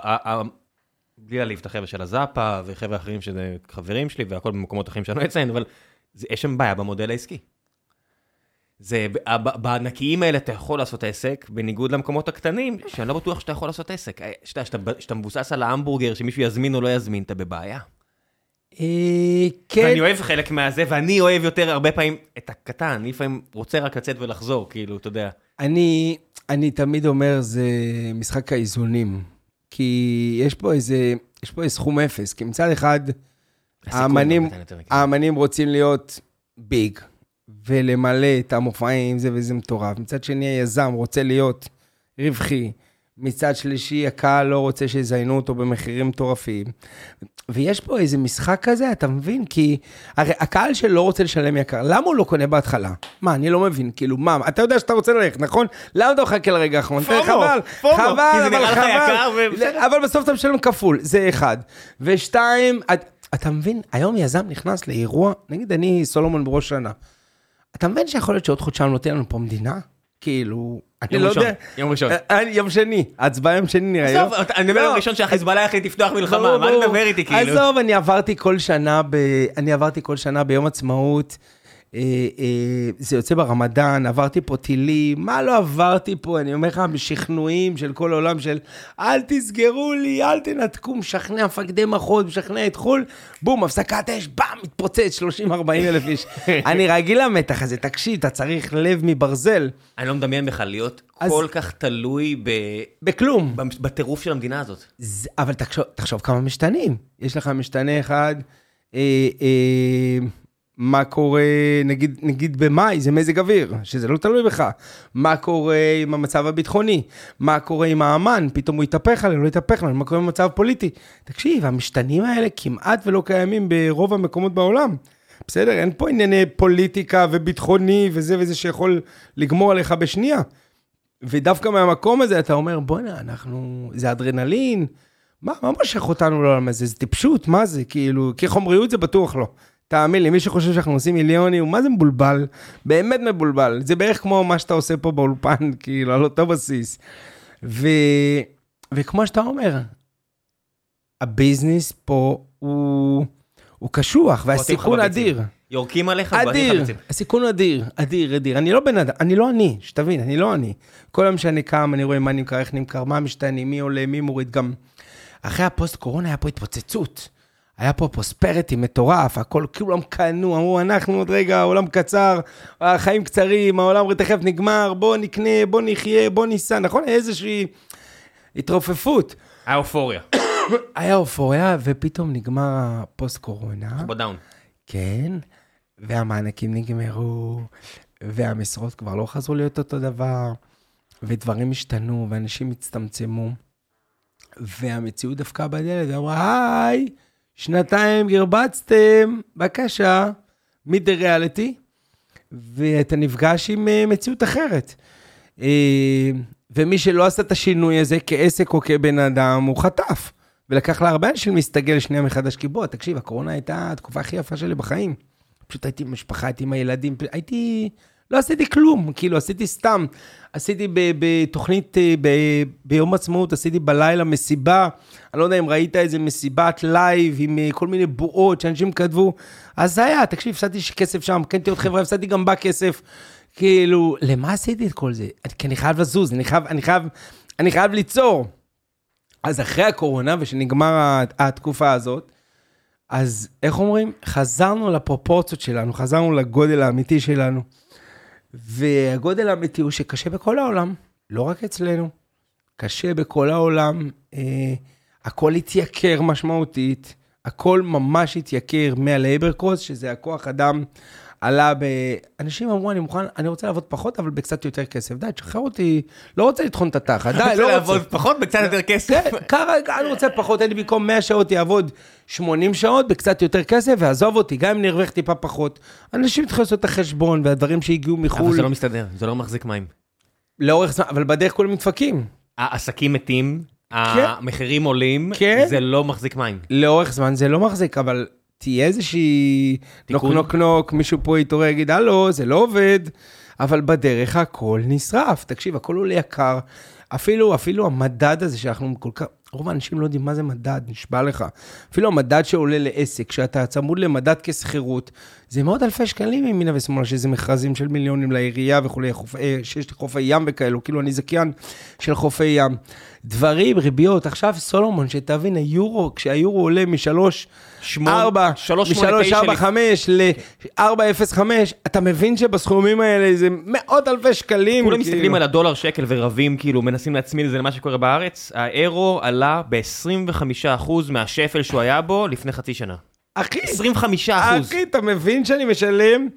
בלי להעליב את החבר'ה של הזאפה וחבר'ה אחרים שזה חברים שלי והכל במקומות אחרים שאני לא אציין, אבל זה- יש שם בעיה במודל העסקי. זה, בענקיים האלה אתה יכול לעשות עסק, בניגוד למקומות הקטנים, שאני לא בטוח שאתה יכול לעשות עסק. אה, שאתה- שאתה שאתה מבוסס על ההמבורגר, שמישהו יזמין או לא יזמין, אתה בבעיה. אה, כן, ואני אוהב חלק מהזה, ואני אוהב יותר הרבה פעמים את הקטן, אני לפעמים רוצה רק לצאת ולחזור, כאילו, אתה יודע. אני, אני תמיד אומר, זה משחק האיזונים. כי יש פה איזה, יש פה איזה סכום אפס. כי מצד אחד, האמנים. האמנים רוצים להיות ביג, ולמלא את המופעים, זה וזה מטורף. מצד שני, היזם רוצה להיות רווחי. מצד שלישי, הקהל לא רוצה שיזיינו אותו במחירים מטורפים. ויש פה איזה משחק כזה, אתה מבין? כי הרי הקהל שלא רוצה לשלם יקר, למה הוא לא קונה בהתחלה? מה, אני לא מבין, כאילו, מה, אתה יודע שאתה רוצה ללכת, נכון? למה אתה מחכה לרגע האחרון? פומו, חבל, פומו, חבל, כי זה אבל נראה לך יקר. ובסדר. אבל בסוף אתה משלם כפול, זה אחד. ושתיים, את- אתה מבין, היום יזם נכנס לאירוע, נגיד אני סולומון בראש שנה. אתה מבין שיכול להיות שעוד חודשיים לא תהיה לנו פה מדינה? כאילו, אני יום לא יודע. יום ראשון. אה, אה, יום שני, הצבעה יום שני נראה. עזוב, אתה- אני מדבר לא. על ראשון שהחיזבאללה החליט לפתוח מלחמה, מה אתה. מדבר איתי, כאילו? עזוב, אני עברתי כל שנה, ב... אני עברתי כל שנה ביום עצמאות. אה, אה, זה יוצא ברמדאן, עברתי פה טילים, מה לא עברתי פה, אני אומר לך, בשכנועים של כל העולם של אל תסגרו לי, אל תנתקו, משכנע מפקדי מחוז, משכנע את חו"ל, בום, הפסקת אש, באם, מתפוצץ, 30-40 אלף איש. <laughs> אני רגיל למתח הזה, תקשיב, אתה צריך לב מברזל. אני לא מדמיין בכלל להיות כל כך תלוי ב- בכלום. בטירוף של המדינה הזאת. אבל תחשוב, תחשוב כמה משתנים. יש לך משתנה אחד, אה, אה, מה קורה, נגיד, נגיד במאי, זה מזג אוויר, שזה לא תלוי בך. מה קורה עם המצב הביטחוני? מה קורה עם האמן? פתאום הוא יתהפך עלינו, לא יתהפך עלינו, מה קורה עם המצב הפוליטי? תקשיב, המשתנים האלה כמעט ולא קיימים ברוב המקומות בעולם. בסדר? אין פה ענייני פוליטיקה וביטחוני וזה וזה שיכול לגמור עליך בשנייה. ודווקא מהמקום הזה אתה אומר, בואנה, אנחנו, זה אדרנלין, מה, מה מושך אותנו לעולם הזה? זה טיפשות, מה זה? כאילו, כי חומריות זה בטוח לא. תאמין לי, מי שחושב שאנחנו עושים מיליונים, מה זה מבולבל? באמת מבולבל. זה בערך כמו מה שאתה עושה פה באולפן, <laughs> כאילו, על אותו בסיס. ו... וכמו שאתה אומר, הביזנס פה הוא, הוא קשוח, והסיכון. אדיר. יורקים עליך, בועטים לך אדיר, ביצים. הסיכון הוא אדיר, אדיר, אדיר. אני לא בן אדם, אני לא אני, שתבין, אני לא אני. כל יום שאני קם, אני רואה מה נמכר, איך נמכר, מה משתנה, מי עולה, מי מוריד. גם אחרי הפוסט קורונה היה פה התפוצצות. היה פה prosperity מטורף, הכל כולם קנו, אמרו, אנחנו עוד רגע, העולם קצר, החיים קצרים, העולם תכף נגמר, בוא נקנה, בוא נחיה, בוא ניסע, נכון? איזושהי התרופפות. היה אופוריה, <coughs> היה אופוריה, ופתאום נגמר הפוסט קורונה. ב down. כן, והמענקים נגמרו, והמשרות כבר לא חזרו להיות אותו דבר, ודברים השתנו, ואנשים הצטמצמו, והמציאות דפקה בדלת, ואמרה, היי, שנתיים גרבצתם, בבקשה, מיד ריאליטי, ואתה נפגש עם אה, מציאות אחרת. אה, ומי שלא עשה את השינוי הזה כעסק או כבן אדם, הוא חטף. ולקח להרבה אנשים להסתגל שנייה מחדש, כי בוא, תקשיב, הקורונה הייתה התקופה הכי יפה שלי בחיים. פשוט הייתי עם משפחה, הייתי עם הילדים, הייתי... לא עשיתי כלום, כאילו, עשיתי סתם. עשיתי בתוכנית, אה, ב- ביום עצמאות, עשיתי בלילה מסיבה. אני לא יודע אם ראית איזה מסיבת live עם אה, כל מיני בועות שאנשים כתבו. אז זה היה, תקשיב, הפסדתי כסף שם, קניתי עוד חברה, הפסדתי גם בה כסף. כאילו, למה עשיתי את כל זה? כי אני חייב לזוז, אני חייב, אני חייב, אני חייב ליצור. אז אחרי הקורונה, ושנגמר התקופה הזאת, אז איך אומרים? חזרנו לפרופורציות שלנו, חזרנו לגודל האמיתי שלנו. והגודל האמיתי הוא שקשה בכל העולם, לא רק אצלנו. קשה בכל העולם, אה, הכל התייקר משמעותית, הכל ממש התייקר מהלייבר קוסט, שזה הכוח אדם עלה ב... אנשים אמרו, אני מוכן, אני רוצה לעבוד פחות, אבל בקצת יותר כסף. די, תשחרר אותי, לא רוצה לטחון את התחת, די, לא רוצה. רוצה לעבוד פחות בקצת יותר כסף. כן, ככה, אני רוצה פחות, אני במקום 100 שעות יעבוד 80 שעות בקצת יותר כסף, ועזוב אותי, גם אם נרוויח טיפה פחות. אנשים צריכים לעשות את החשבון, והדברים שהגיעו אבל מחו"ל, זה לא מסתדר, זה לא מחזיק מים. לאורך זמן, אבל בדרך כולם נדפקים. העסקים מתים, המחירים עולים, כן. זה לא מחזיק מים. לאורך זמן זה לא מחזיק, אבל תהיה איזושהי נוק. נוק נוק, מישהו פה יתעורר, יגיד, הלו, זה לא עובד, אבל בדרך הכל נשרף. תקשיב, הכל עולה יקר. אפילו, אפילו המדד הזה שאנחנו כל כך, רוב האנשים לא יודעים מה זה מדד, נשבע לך. אפילו המדד שעולה לעסק, כשאתה צמוד למדד כשכירות, זה מאות אלפי שקלים ימינה ושמאלה, שזה מכרזים של מיליונים לעירייה וכולי, חופ, אה, שיש לי חופי ים וכאלו, כאילו אני זכיין של חופי ים. דברים, ריביות, עכשיו סולומון, שתבין, היורו, כשהיורו עולה משלוש, שמונה- ארבע, שלוש שמונה משלוש תשע ארבע לפ- חמש לארבע אפס חמש, אתה מבין שבסכומים האלה זה מאות אלפי שקלים. כולם כאילו. מסתכלים על הדולר שקל ורבים, כאילו מנסים להצמיד את זה למה שקורה בארץ. האירו עלה ב-25% מהשפל שהוא היה בו לפני חצי שנה. אחי, 25%. אחי, אתה מבין שאני משלם?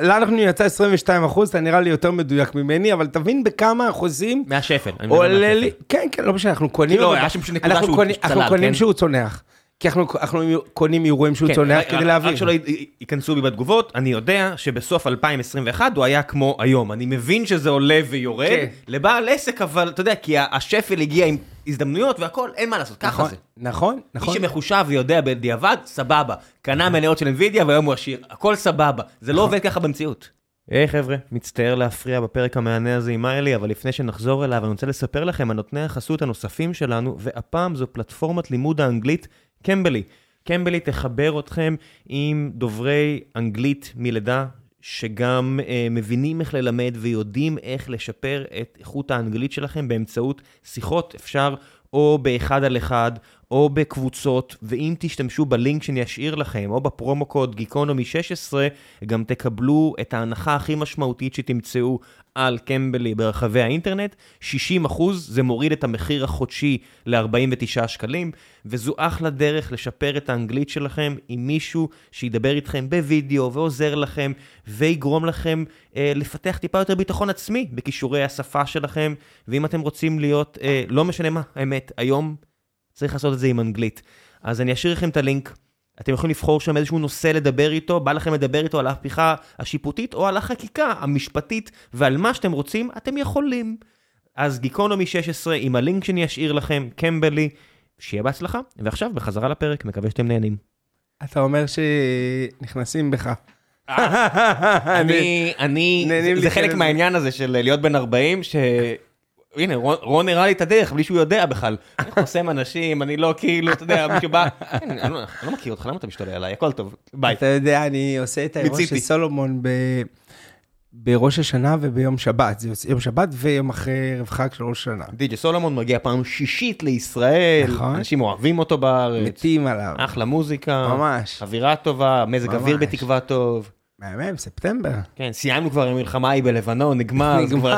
לנו יצא 22 אחוז, אתה נראה לי יותר מדויק ממני, אבל תבין בכמה אחוזים מהשפל. עולה. לי, כן, כן, לא משנה, אנחנו קונים, אבל- היה שם נקודה אנחנו שהוא צלל, אנחנו קונים כן? שהוא צונח. כי אנחנו אנחנו קונים אירועים שהוא כן, צונח רק- כדי להעביר. רק שלא ייכנסו בי בתגובות, אני יודע שבסוף 2021 הוא היה כמו היום. אני מבין שזה עולה ויורד כן. לבעל עסק, אבל אתה יודע, כי השפל הגיע עם הזדמנויות והכל, אין מה לעשות, ככה נכון, זה. נכון, מי נכון. שמחושב ויודע בדיעבד, סבבה. קנה מניות של NVIDIA והיום הוא עשיר, הכל סבבה. זה לא עובד ככה במציאות. היי חבר'ה, מצטער להפריע בפרק המהנה הזה עם מיילי, אבל לפני שנחזור אליו, אני רוצה לספר לכם על נותני החסות הנוספים שלנו, והפעם זו פלטפורמת לימוד האנגלית קמבלי. קמבלי תחבר אתכם עם דוברי אנגלית מלידה, שגם אה, מבינים איך ללמד ויודעים איך לשפר את איכות האנגלית שלכם באמצעות שיחות. אפשר או באחד על אחד, או בקבוצות, ואם תשתמשו בלינק שאני אשאיר לכם, או בפרומו קוד גיקונומי 16, גם תקבלו את ההנחה הכי משמעותית שתמצאו על קמבלי ברחבי האינטרנט. 60 אחוז, זה מוריד את המחיר החודשי ל-49 שקלים, וזו אחלה דרך לשפר את האנגלית שלכם עם מישהו שידבר איתכם בווידאו ועוזר לכם, ויגרום לכם אה, לפתח טיפה יותר ביטחון עצמי בכישורי השפה שלכם, ואם אתם רוצים להיות, אה, לא משנה מה, האמת, היום צריך לעשות את זה עם אנגלית. אז אני אשאיר לכם את הלינק. אתם יכולים לבחור שם איזשהו נושא לדבר איתו, בא לכם לדבר איתו על ההפיכה השיפוטית או על החקיקה המשפטית, ועל מה שאתם רוצים, אתם יכולים. אז גיקונומי 16 עם הלינק שאני אשאיר לכם, קמברלי, שיהיה בהצלחה. ועכשיו בחזרה לפרק, מקווה שאתם נהנים. אתה אומר שנכנסים בך. אני, אני, נהנים זה- חלק. מהעניין הזה של להיות בן 40, ש... הנה, רון- הראה לי את הדרך בלי שהוא יודע בכלל. אני חוסם אנשים, אני לא כאילו, אתה יודע, מישהו בא, "כן, אני לא- אני לא מכיר אותך, למה אתה משתולל עליי? הכל טוב, ביי. אתה יודע, אני עושה את האירוע של. סולומון ב... בראש השנה וביום שבת. זה יום שבת ויום אחרי ערב חג של ראש השנה. די.ג'י סולומון מגיע פעם שישית לישראל, נכון. אנשים אוהבים אותו בארץ, מתים עליו. אחלה מוזיקה, ממש. אווירה טובה, מזג אוויר. בתקווה טוב. מהמם, ספטמבר. כן, סיימנו כבר, המלחמה היא בלבנון, נגמר, נגמר,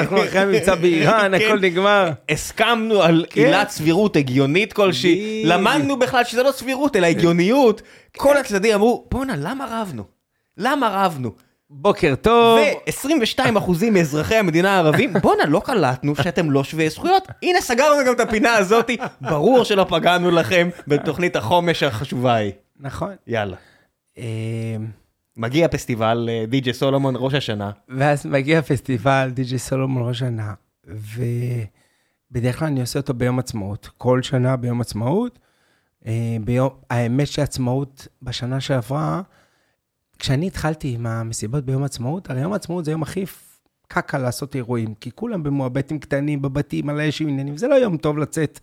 אנחנו אחרי המבצע באיראן, <laughs> כן. הכל נגמר. הסכמנו על כן. עילת סבירות הגיונית כלשהי. למדנו בכלל שזה לא סבירות אלא הגיוניות. כל הצדדים אמרו, בואנה, למה רבנו? למה רבנו? בוקר טוב. ו-22% מאזרחי המדינה הערבים, בואנה, לא קלטנו שאתם לא שווי זכויות. הנה, סגרנו גם את הפינה הזאתי, ברור שלא פגענו לכם בתוכנית החומש החשובה ההיא. נכון. יאללה. מגיע פסטיבל אה, די.ג'י סולומון, ראש השנה. ואז מגיע פסטיבל די.ג'י סולומון ראש שנה, ובדרך כלל אני עושה אותו ביום עצמאות. כל שנה ביום עצמאות. אה, ביום, האמת שעצמאות בשנה שעברה, כשאני התחלתי עם המסיבות ביום עצמאות, הרי יום העצמאות זה יום הכי קקה לעשות אירועים, כי כולם במועבטים קטנים, בבתים, על עם עניינים, זה לא יום טוב לצאת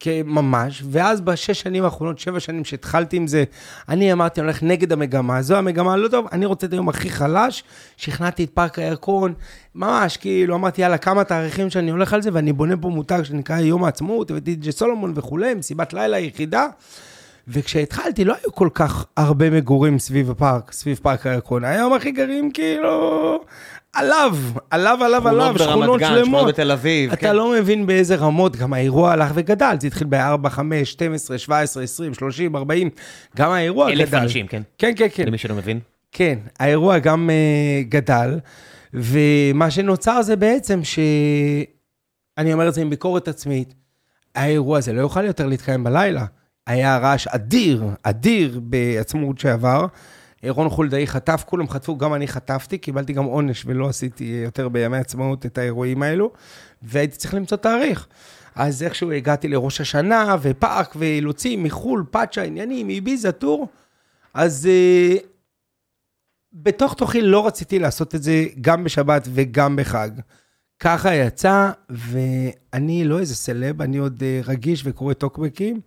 כממש, ואז בשש שנים האחרונות, שבע שנים שהתחלתי עם זה, אני אמרתי, אני הולך נגד המגמה, זו המגמה לא טוב, אני רוצה את היום הכי חלש, שכנעתי את פארק הירקון, ממש, כאילו, אמרתי, יאללה, כמה תאריכים שאני הולך על זה, ואני בונה פה מותג שנקרא יום העצמאות, ודי.ג'י סולומון וכולי, מסיבת לילה יחידה, וכשהתחלתי לא היו כל כך הרבה מגורים סביב הפארק, סביב פארק הירקון. היום הכי גרים כאילו עליו, עליו, עליו, עליו, שכונות שלמות. שכונות בתל אביב. אתה כן. לא מבין באיזה רמות, גם האירוע הלך וגדל, זה התחיל ב-4, 5, 12, 17, 20, 30, 40, גם האירוע גדל. אלף אנשים, כן. כן, כן, כן. למי שלא מבין. כן, האירוע גם uh, גדל, ומה שנוצר זה בעצם ש... אני אומר את זה עם ביקורת עצמית, האירוע הזה לא יוכל יותר להתקיים בלילה. היה רעש אדיר, אדיר בעצמאות שעבר. רון חולדאי חטף, כולם חטפו, גם אני חטפתי, קיבלתי גם עונש ולא עשיתי יותר בימי עצמאות את האירועים האלו, והייתי צריך למצוא תאריך. אז איכשהו הגעתי לראש השנה, ופארק, ואילוצים מחו"ל, פאצ'ה, עניינים, איביזה, טור. אז uh, בתוך תוכי לא רציתי לעשות את זה גם בשבת וגם בחג. ככה יצא, ואני לא איזה סלב, אני עוד uh, רגיש וקורא טוקבקים.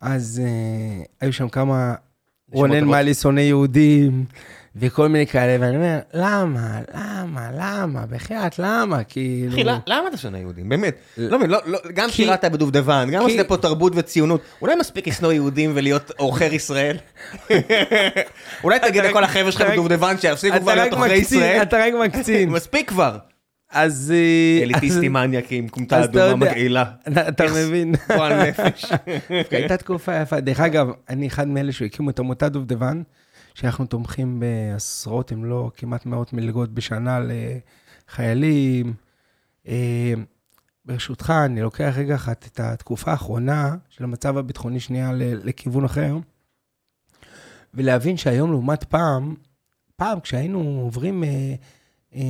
אז uh, היו שם כמה רונן שונא יהודים, וכל מיני כאלה, ואני אומר, למה, למה, למה, בחייאת, למה, כאילו... אחי, למה- אתה שונא יהודים? באמת. לא מבין, לא- לא- גם שירת בדובדבן, גם עשית פה תרבות וציונות. אולי מספיק לשנוא יהודים ולהיות עוכר ישראל? <laughs> אולי תגיד לכל החבר'ה שלך בדובדבן שיפסיקו כבר אתה להיות רק עוכרי ישראל? אתה רק מקצין. <laughs> מספיק כבר. אז... אה, אליטיסטים אז- מניאקים, כומתה אדומה. מגעילה. אתה- מבין. <laughs> גועל נפש. <laughs> הייתה תקופה יפה. דרך אגב, אני אחד מאלה שהקימו את עמותת דובדבן, שאנחנו תומכים בעשרות, אם לא כמעט מאות מלגות בשנה לחיילים. אה, ברשותך, אני לוקח רגע אחת את התקופה האחרונה של המצב הביטחוני שנייה לכיוון אחר, ולהבין שהיום לעומת פעם, פעם כשהיינו עוברים אה,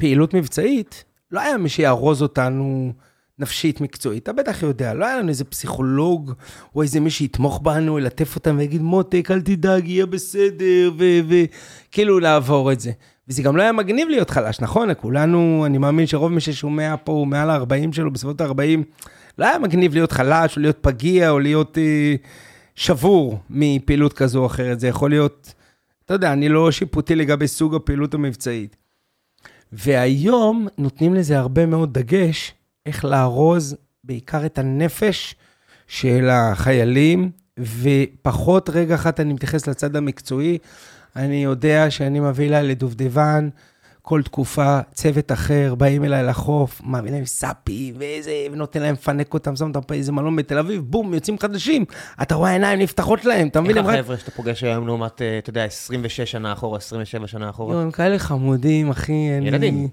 פעילות מבצעית, לא היה מי שיארוז אותנו נפשית מקצועית. אתה בטח יודע, לא היה לנו איזה פסיכולוג או איזה מי שיתמוך בנו, ילטף אותם ויגיד, מותק, אל תדאג, יהיה בסדר, וכאילו לעבור את זה. וזה גם לא היה מגניב להיות חלש, נכון? לכולנו, אני מאמין שרוב מי ששומע פה הוא מעל ה-40 שלו, בסביבות ה-40, לא היה מגניב להיות חלש, או להיות פגיע, או להיות אה, שבור מפעילות כזו או אחרת. זה יכול להיות, אתה יודע, אני לא שיפוטי לגבי סוג הפעילות המבצעית. והיום נותנים לזה הרבה מאוד דגש, איך לארוז בעיקר את הנפש של החיילים, ופחות רגע אחת אני מתייחס לצד המקצועי. אני יודע שאני מביא לה לדובדבן, כל תקופה צוות אחר, באים אליי לחוף, מעביר להם סאפי ואיזה, ונותן להם לפנק אותם, שם אותם באיזה מלון בתל אביב, בום, יוצאים חדשים. אתה רואה העיניים נפתחות להם, אתה מבין? איך. החבר'ה שאתה פוגש היום לעומת, אה, אתה יודע, 26 שנה אחורה, 27 שנה אחורה? יואו, הם כאלה חמודים, אחי. אני- ילדים.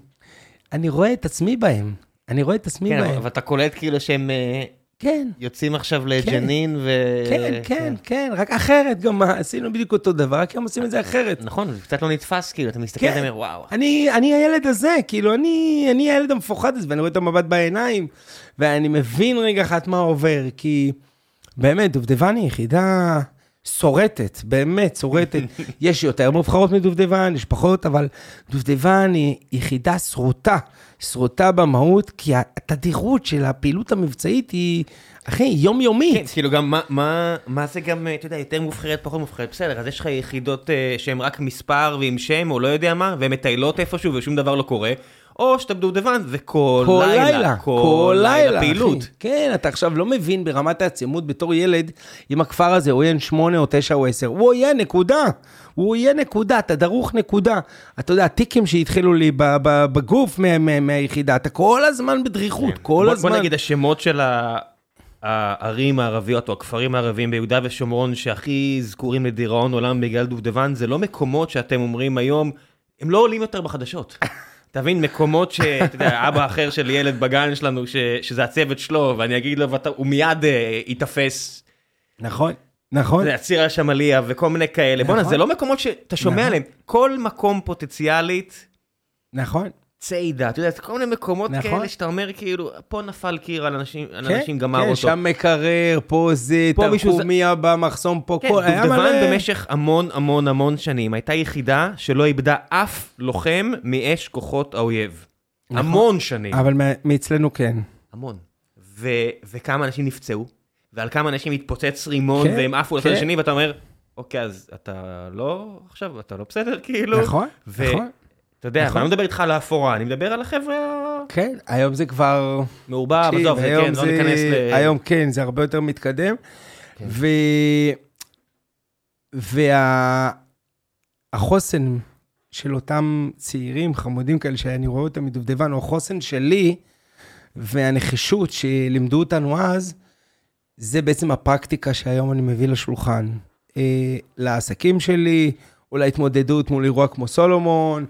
אני רואה את עצמי בהם. אני רואה את עצמי כן, בהם. אבל אתה קולט כאילו שהם אה, כן, יוצאים עכשיו לג'נין ו... כן, כן, כן, רק אחרת גם, עשינו בדיוק אותו דבר, רק הם עושים את זה אחרת. נכון, זה קצת לא נתפס, כאילו, אתה מסתכל כן. ואתה אומר, וואו. אני, אני הילד הזה, כאילו, אני, אני הילד המפוחד הזה, ואני רואה את המבט בעיניים, ואני מבין רגע אחת מה עובר, כי באמת, דובדבן היא יחידה שורטת, באמת שורטת. <laughs> יש יותר מובחרות מדובדבן, יש פחות, אבל דובדבן היא יחידה שרוטה, שרוטה במהות, כי התדירות של הפעילות המבצעית היא, אחי, יומיומית. כן, כאילו גם מה, מה, מה זה גם, אה, אתה יודע, יותר מובחרת, פחות מובחרת, בסדר, אז יש לך יחידות אה, שהן רק מספר ועם שם, או לא יודע מה, והן מטיילות איפשהו ושום דבר לא קורה, או שאתה בדובדבן וכל כל לילה, לילה, כל לילה פעילות. אחי. כן, אתה עכשיו לא מבין ברמת העצימות בתור ילד, אם הכפר הזה הוא עוין 8 או 9 או 10, הוא יהיה נקודה. הוא יהיה נקודה, אתה דרוך נקודה. אתה יודע, הטיקים שהתחילו לי בגוף מה- מה- מהיחידה, אתה כל הזמן בדריכות, כל כן. בוא, הזמן. בוא נגיד השמות של ה- הערים הערביות או הכפרים הערביים ביהודה ושומרון שהכי זכורים לדיראון עולם בגלל דובדבן, זה לא מקומות שאתם אומרים היום, הם לא עולים יותר בחדשות. <laughs> אתה מבין, מקומות שאתה יודע, אבא אחר של ילד בגן שלנו, ש, שזה הצוות שלו, ואני אגיד לו, הוא מיד אה, ייתפס, נכון, נכון. זה הציר השמליה וכל מיני כאלה. בואנה, נכון. זה לא מקומות שאתה שומע נכון. עליהם. כל מקום פוטנציאלית, נכון. צידה, אתה יודע, זה כל מיני מקומות נכון. כאלה שאתה אומר, כאילו, פה נפל קיר על אנשים, על כן, אנשים גמר כן, אותו. שם מקרר, פה זה, פה מישהו זה- תרקומיה במחסום, פה כן, כל... היה דובדבן מלא. במשך המון המון המון שנים הייתה יחידה שלא איבדה אף לוחם מאש כוחות האויב. נכון. המון שנים. אבל מאצלנו כן. המון. ו- וכמה אנשים נפצעו, ועל כמה אנשים התפוצץ רימון כן, והם עפו לצד כן. השני, ואתה אומר, אוקיי, אז אתה לא, עכשיו, אתה לא בסדר, כאילו. נכון, ו- נכון. אתה יודע, נכון. ואני לא מדבר איתך על האפורה, אני מדבר על החבר'ה כן, היום זה כבר... המעורבב, תקשיב, עזוב, זה כן, לא ניכנס ל... היום כן, זה הרבה יותר מתקדם. כן. והחוסן של אותם צעירים חמודים כאלה, שאני רואה אותם מדובדבן, או החוסן שלי, והנחישות שלימדו אותנו אז, זה בעצם הפרקטיקה שהיום אני מביא לשולחן. אה, לעסקים שלי, או להתמודדות מול אירוע כמו סולומון.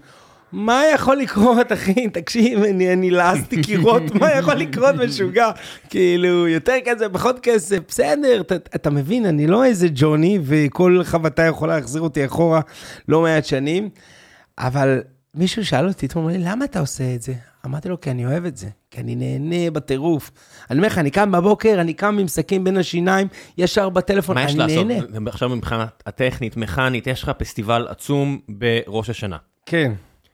מה יכול לקרות, אחי? תקשיב, אני, אני לעסתי קירות, מה יכול לקרות, משוגע? כאילו, יותר כסף, פחות כסף, בסדר, אתה, אתה מבין, אני לא איזה ג'וני, וכל חבטה יכולה להחזיר אותי אחורה לא מעט שנים, אבל מישהו שאל אותי, אתמול, אמר לי, למה אתה עושה את זה? אמרתי לו, כי אני אוהב את זה, כי אני נהנה בטירוף. אני אומר לך, אני קם בבוקר, אני קם עם שקים בין השיניים, ישר בטלפון, מה אני יש לעשות? נהנה. עכשיו מבחינה הטכנית, מכנית, יש לך פסטיבל עצום בראש השנה. כן,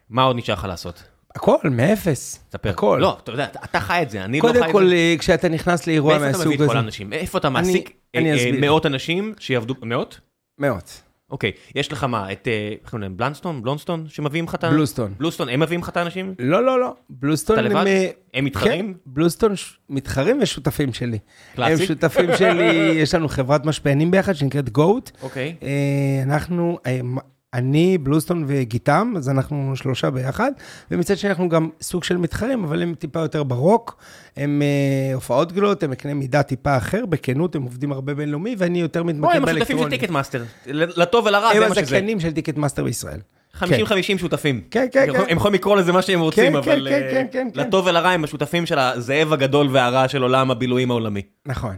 מה עוד נשאר לך לעשות? הכל, מאפס. תספר. הכל. לא, אתה יודע, אתה- חי את זה, אני לא חי את קודם זה. כל, אה, כשאתה נכנס לאירוע מאיפה אתה מהסוג מביא את כל הזה, האנשים? איפה אתה מעסיק אה. מאות אנשים שיעבדו, מאות? מאות. אוקיי, יש לך מה, את, אה, איך קוראים להם, בלנסטון? בלונסטון? שמביאים לך את ה... בלוסטון. בלוסטון, הם מביאים לך את האנשים? לא, לא, לא. בלוסטון אתה לבד? הם... הם מתחרים? כן, בלוסטון ש- מתחרים ושותפים שלי. קלאסי. הם שותפים שלי, <laughs> יש לנו חברת משפיענים ביחד שנקראת גוט. אוקיי. אנחנו, אני, בלוסטון וגיתם, אז אנחנו שלושה ביחד, ומצד שני אנחנו גם סוג של מתחרים, אבל הם טיפה יותר ברוק, הם אה, הופעות גדולות, הם בקנה מידה טיפה אחר, בכנות, הם עובדים הרבה בינלאומי, ואני יותר מתמקד הם השותפים של באלקטרוני. טיקט מאסטר. לטוב ולרע, הם זה מה שזה. הזכיינים של Ticketmaster בישראל. 50-50 שותפים. כן, כן, הם כן. הם יכולים לקרוא לזה מה שהם רוצים, כן, אבל כן, אה, כן, כן, כן. לטוב ולרע הם השותפים של הזאב הגדול והרע של עולם הבילויים העולמי. נכון.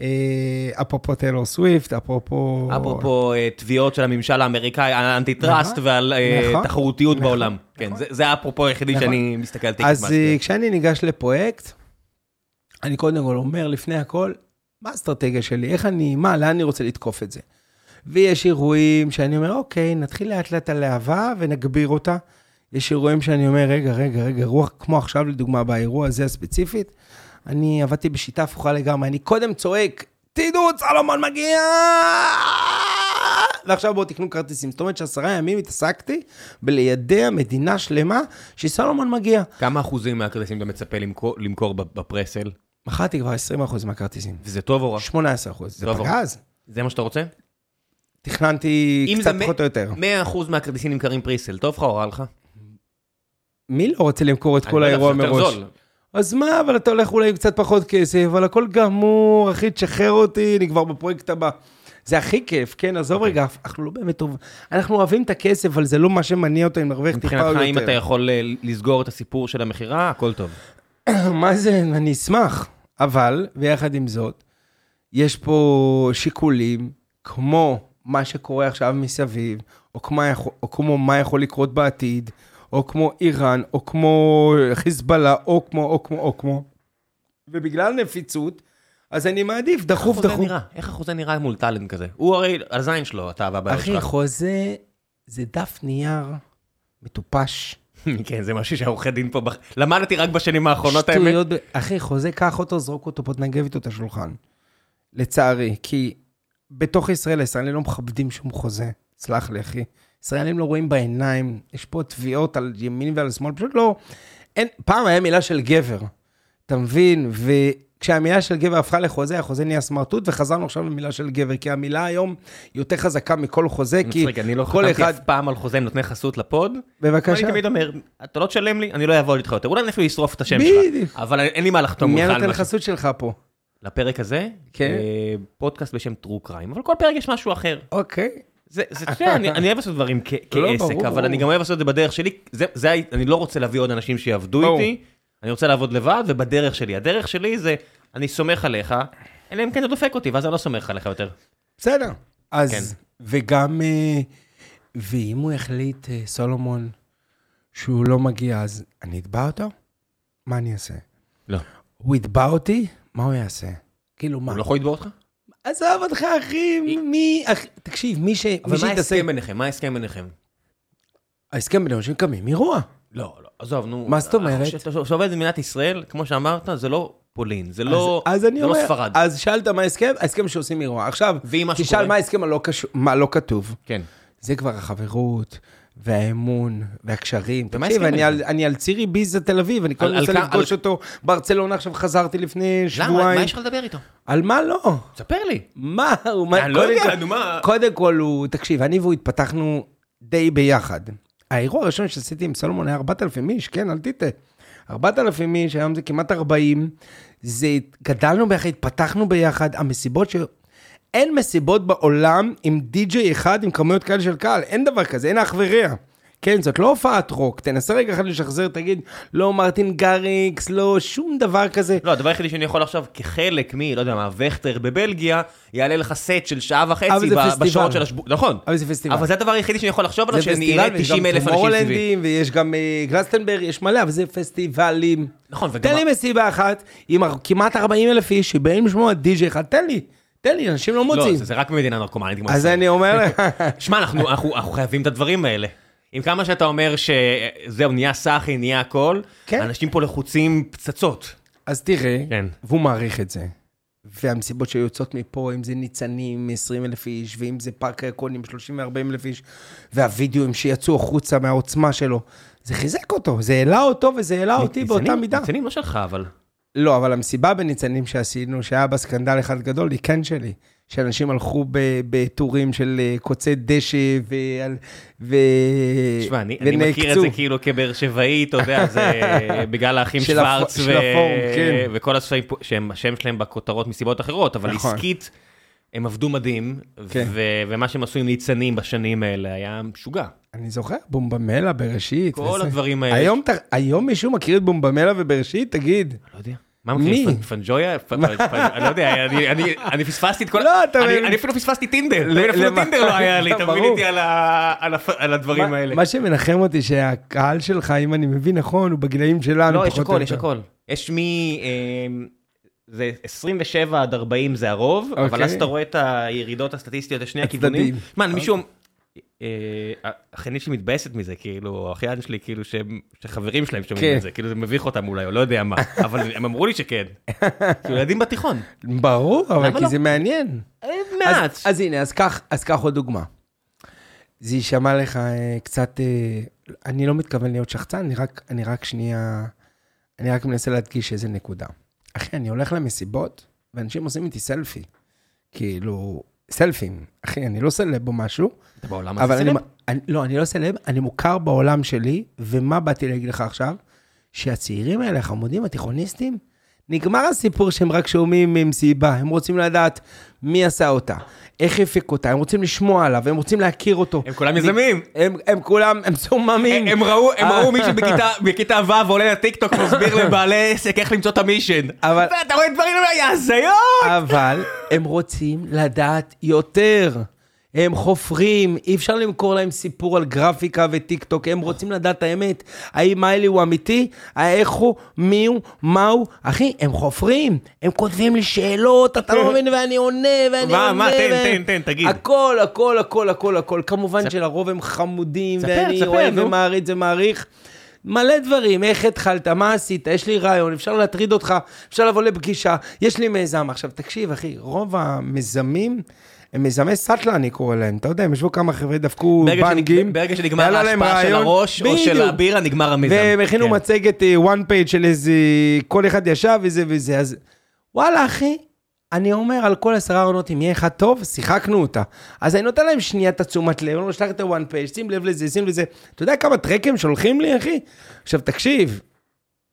אה, אפרופו טיילור סוויפט, אפרופו... אפרופו אה, תביעות של הממשל האמריקאי על ה antitrust נכון, ועל אה, נכון, תחרותיות נכון, בעולם. כן, זה- האפרופו היחידי. שאני מסתכל Ticket אז כשאני ניגש לפרויקט, אני קודם כל אומר לפני הכל, מה האסטרטגיה שלי? איך אני, מה, לאן אני רוצה לתקוף את זה? ויש אירועים שאני אומר, אוקיי, נתחיל לאט לאט הלהבה ונגביר אותה. יש אירועים שאני אומר, רגע, רגע, רגע, רוח, כמו עכשיו לדוגמה, באירוע הזה הספציפית, אני עבדתי בשיטה הפוכה לגמרי, אני קודם צועק, תדעו, סלומון מגיע! ועכשיו בואו תקנו כרטיסים. זאת אומרת שעשרה ימים התעסקתי בליידע מדינה שלמה שסלומון מגיע. כמה אחוזים מהכרטיסים אתה מצפה למכור- למכור בפרסל? מכרתי כבר 20% מהכרטיסים. וזה טוב או רע? 18%. זה טוב, פגז. זה מה שאתה רוצה? תכננתי אם קצת זה פחות או יותר. 100% מהכרטיסים נמכרים פריסל, טוב לך או רע לך? מי לא רוצה למכור את כל לא האירוע זה מראש? אז מה, אבל אתה הולך אולי עם קצת פחות כסף, אבל הכל גמור, אחי, תשחרר אותי, אני כבר בפרויקט הבא. זה הכי כיף, כן, עזוב אוקיי. רגע, אנחנו לא באמת טוב. אנחנו אוהבים את הכסף, אבל זה לא מה שמניע אותו אם נרוויח טיפה או מבחינתך, אם אתה יותר. יכול אה, לסגור את הסיפור של המכירה, הכל טוב. <clears throat> מה זה, אני אשמח. אבל, ויחד עם זאת, יש פה שיקולים, כמו מה שקורה עכשיו מסביב, או כמו, או כמו מה יכול לקרות בעתיד, או כמו איראן, או כמו חיזבאללה, או כמו, או כמו, או כמו. ובגלל נפיצות, אז אני מעדיף דחוף איך החוזה דחוף. נראה? איך החוזה נראה מול טאלנט כזה? הוא הרי, הזין שלו, אתה והבעיה אחי, שלך. חוזה זה דף נייר מטופש. <laughs> כן, זה משהו שהעורכי דין פה, בח- למדתי רק בשנים האחרונות האמת. שטויות. אחי, חוזה, קח אותו, זרוק אותו פה, תנגב איתו את השולחן. לצערי, כי בתוך ישראל, הישראלים לא מכבדים שום חוזה. סלח לי, אחי. ישראלים לא רואים בעיניים, יש פה תביעות על ימין ועל שמאל, פשוט לא... אין, פעם היה מילה של גבר, אתה מבין? וכשהמילה של גבר הפכה לחוזה, החוזה נהיה סמרטוט, וחזרנו עכשיו למילה של גבר, כי המילה היום יותר חזקה מכל חוזה, כי מצחיק, אני לא כל חתמתי אחד... אף פעם על חוזה עם נותני חסות לפוד. בבקשה. אני תמיד אומר, אתה לא תשלם לי, אני לא אעבוד איתך יותר. אולי אני אפילו אשרוף את השם שלך. אבל אין לי מה לחתום מי מולך הנותן משהו. חסות שלך פה? לפרק הזה, כן. אה, פודקאסט בשם טרו קריים, אבל כל פרק יש משהו אחר. אוקיי. זה, זה, אתה יודע, אני, אני אוהב לעשות דברים כ- לא, כעסק, אבל. אני גם אוהב לעשות את זה בדרך שלי. זה, זה, ה- אני לא רוצה להביא עוד אנשים שיעבדו. איתי, אני רוצה לעבוד לבד ובדרך שלי. הדרך שלי זה, אני סומך עליך, אלא אם כן אתה דופק אותי, ואז אני לא סומך עליך יותר. בסדר. אז, כן. וגם, אה, ואם הוא יחליט, אה, סולומון, שהוא לא מגיע, אז אני אתבע אותו? מה אני אעשה? לא. הוא יתבע אותי? מה הוא יעשה? כאילו, מה? הוא לא יכול לתבוע אותך? עזוב אותך, אחי, מי, תקשיב, מי ש... אבל מה. ההסכם ביניכם? מה ההסכם ביניכם? ההסכם בינינו שקמים אירוע. לא, לא, עזוב, נו. מה זאת אומרת? כשאתה במדינת ישראל, כמו שאמרת, זה לא פולין, זה לא, אז, אז זה לא אומר, ספרד. אז שאלת מה ההסכם? ההסכם שעושים אירוע. עכשיו, תשאל? מה ההסכם הלא מה לא כתוב. כן. זה כבר החברות, והאמון, והקשרים. תקשיב, אני? על- אני על צירי ביזה תל אביב, אני כל כ- לפגוש אותו ברצלונה, עכשיו חזרתי לפני למה? שבועיים. מה יש לך לדבר איתו? על מה לא? ספר לי. מה? הוא... אני לא יודע, נו מה... קודם כל הוא, תקשיב, אני והוא התפתחנו די ביחד. האירוע הראשון שעשיתי עם סלומון היה 4,000 איש, כן, אל תטעה. 4,000 איש, היום זה כמעט 40. זה, גדלנו ביחד, התפתחנו ביחד, המסיבות ש... אין מסיבות בעולם עם די-ג'יי אחד עם כמויות כאלה של קהל, אין דבר כזה, אין אח ורע. כן, זאת לא הופעת רוק, תנסה רגע אחד לשחזר, תגיד, לא מרטין גריקס, לא שום דבר כזה. לא, הדבר היחידי שאני יכול עכשיו, כחלק מ, לא יודע מה, וכטר בבלגיה, יעלה לך סט של שעה וחצי ב-. בשעות של השבוע, נכון. אבל זה פסטיבל. אבל זה הדבר היחידי שאני יכול לחשוב עליו, שאני אראה פסטיבל, ויש 90 גם אלף אנשים סביבי. ויש גם אה, גלסטנברג, יש מלא, אבל זה פסטיבלים. נכון, וגם... תן לי מסיבה אחת עם כמעט 40 אלף איש שבאים לשמוע די.ג'יי אחד, תן לי, תן לי, אנשים לא לא, מוצאים. זה זה רק במדינה נרקומנית אז. אני אומר לך, <laughs> שמע, אנחנו חייבים את הדברים האלה. עם כמה שאתה אומר שזהו, נהיה סאחי, נהיה הכל, כן. אנשים פה לחוצים פצצות. אז תראה, כן. והוא מעריך את זה. והמסיבות שיוצאות מפה, אם זה ניצנים, 20 אלף איש, ואם זה פארק הירקונים, 30 ו-40 אלף איש, והווידאוים שיצאו החוצה מהעוצמה שלו, זה חיזק אותו, זה העלה אותו וזה העלה אותי באותה מידה. ניצנים לא שלך, אבל. לא, אבל המסיבה בניצנים שעשינו, שהיה בה סקנדל אחד גדול, היא כן שלי. שאנשים הלכו בטורים של אה, קוצי דשא ועל... ו... תשמע, אני אני מכיר את זה כאילו כבאר שבעי, אתה יודע, זה <laughs> בגלל האחים שוורץ ו- הפורום, כן. וכל הספרים שהם השם שלהם בכותרות מסיבות אחרות, אבל נכון. עסקית, הם עבדו מדהים, כן. ו- ומה שהם עשו עם ניצנים בשנים האלה היה משוגע. אני זוכר, בומבמלה, בראשית. כל וזה. הדברים האלה. היום, ת- היום מישהו מכיר את בומבמלה ובראשית? תגיד. לא יודע. מה מי? מכיר? פ- פנג'ויה? אני לא יודע, אני- פספסתי את כל... לא, אתה מבין. אני אפילו פספסתי טינדר, אפילו טינדר לא היה לי, <laughs> אתה מבין. איתי על הדברים האלה. מה שמנחם אותי שהקהל שלך, אם אני מבין נכון, הוא בגילאים שלנו. לא, יש פחות הכל, או יש יותר. הכל. יש מ... זה 27 עד 40 זה הרוב, אבל אוקיי. אז אתה רואה את הירידות הסטטיסטיות לשני. הכיוונים. מה, מישהו... אה, האחיינית שלי מתבאסת מזה, כאילו, האחיין שלי, כאילו, שהם- שחברים שלהם שומעים כן. את זה, כאילו זה מביך אותם אולי, או לא יודע מה, <laughs> אבל הם אמרו לי שכן. כאילו, ילדים בתיכון. ברור, אבל כי לא? זה מעניין. אה, אז- מעט. אז הנה, אז קח אז קח עוד דוגמה. זה יישמע לך אה, קצת, אה, אני לא מתכוון להיות שחצן, אני רק, אני רק שנייה, אני רק מנסה להדגיש איזה נקודה. אחי, אני הולך למסיבות, ואנשים עושים איתי סלפי. כאילו, סלפים. אחי, אני לא סלב או משהו, אתה בעולם הזה אני, סלב? אני, לא, אני לא סלב, אני מוכר בעולם שלי, ומה באתי להגיד לך עכשיו? שהצעירים האלה, החמודים, התיכוניסטים, נגמר הסיפור שהם רק שומעים ממסיבה, הם רוצים לדעת מי עשה אותה, איך הפיק אותה, הם רוצים לשמוע עליו, הם רוצים להכיר אותו. הם כולם יזמים. הם, הם כולם, הם סוממים. הם ראו, הם אה. ראו מישהו בכיתה, <laughs> בכיתה ו' עולה לטיקטוק ומסביר לבעלי עסק איך למצוא את המישן. אבל- ואתה רואה דברים יא הזיות! אבל הם רוצים לדעת יותר. הם חופרים, אי אפשר למכור להם סיפור על גרפיקה וטיק טוק, הם רוצים לדעת את האמת. האם מיילי הוא אמיתי? איך הוא? מי הוא? מה הוא? אחי, הם חופרים, הם כותבים לי שאלות, אתה לא מבין, ואני עונה, ואני מה, עונה. מה, תן, ו- תן, תן, תגיד. הכל, הכל, הכל, הכל, הכל. כמובן שלרוב הם חמודים, ואני אוהב. ומעריץ ומעריך. מלא דברים, איך התחלת, מה עשית, יש לי רעיון, אפשר להטריד אותך, אפשר לבוא לפגישה, יש לי מיזם. עכשיו, תקשיב, אחי, רוב המיזמים, הם מיזמי סאטלה, אני קורא להם. אתה יודע, הם ישבו כמה חבר'ה, דפקו בנגים. ברגע שנגמר ההשפעה של. הראש או של. הבירה, נגמר המיזם. והם הכינו כן. מצגת אה, one page של איזה, כל אחד ישב וזה וזה, אז וואלה אחי, אני אומר על כל עשרה עונות, אם יהיה אחד טוב, שיחקנו אותה. אז אני נותן להם שנייה את התשומת לב, אני אומר, שלח את ה-one page, שים לב לזה, שים לזה. אתה יודע כמה טרקים שולחים לי, אחי? עכשיו, תקשיב,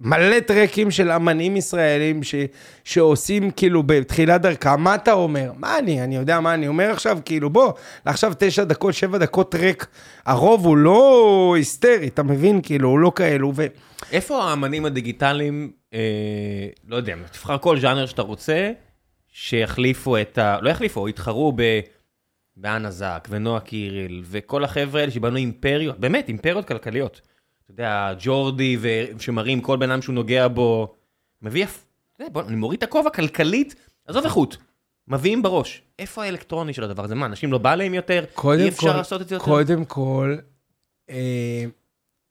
מלא טרקים של אמנים ישראלים ש, שעושים כאילו בתחילת דרכם, מה אתה אומר? מה אני, אני יודע מה אני אומר עכשיו? כאילו בוא, עכשיו תשע דקות, שבע דקות טרק, הרוב הוא לא היסטרי, אתה מבין? כאילו, הוא לא כאלו, ו... איפה האמנים הדיגיטליים, אה, לא יודע, תבחר כל ז'אנר שאתה רוצה, שיחליפו את ה... לא יחליפו, יתחרו ב... באנה זק ונועה קיריל וכל החבר'ה האלה שבנו אימפריות, באמת אימפריות כלכליות. אתה יודע, ג'ורדי שמראים כל בן אדם שהוא נוגע בו, מביא, אתה יודע, בוא, אני מוריד את הכובע כלכלית, עזוב איכות, מביאים בראש. איפה האלקטרוני של הדבר הזה? מה, אנשים לא בא להם יותר? אי אפשר כל- לעשות את זה יותר? קודם כל, אה,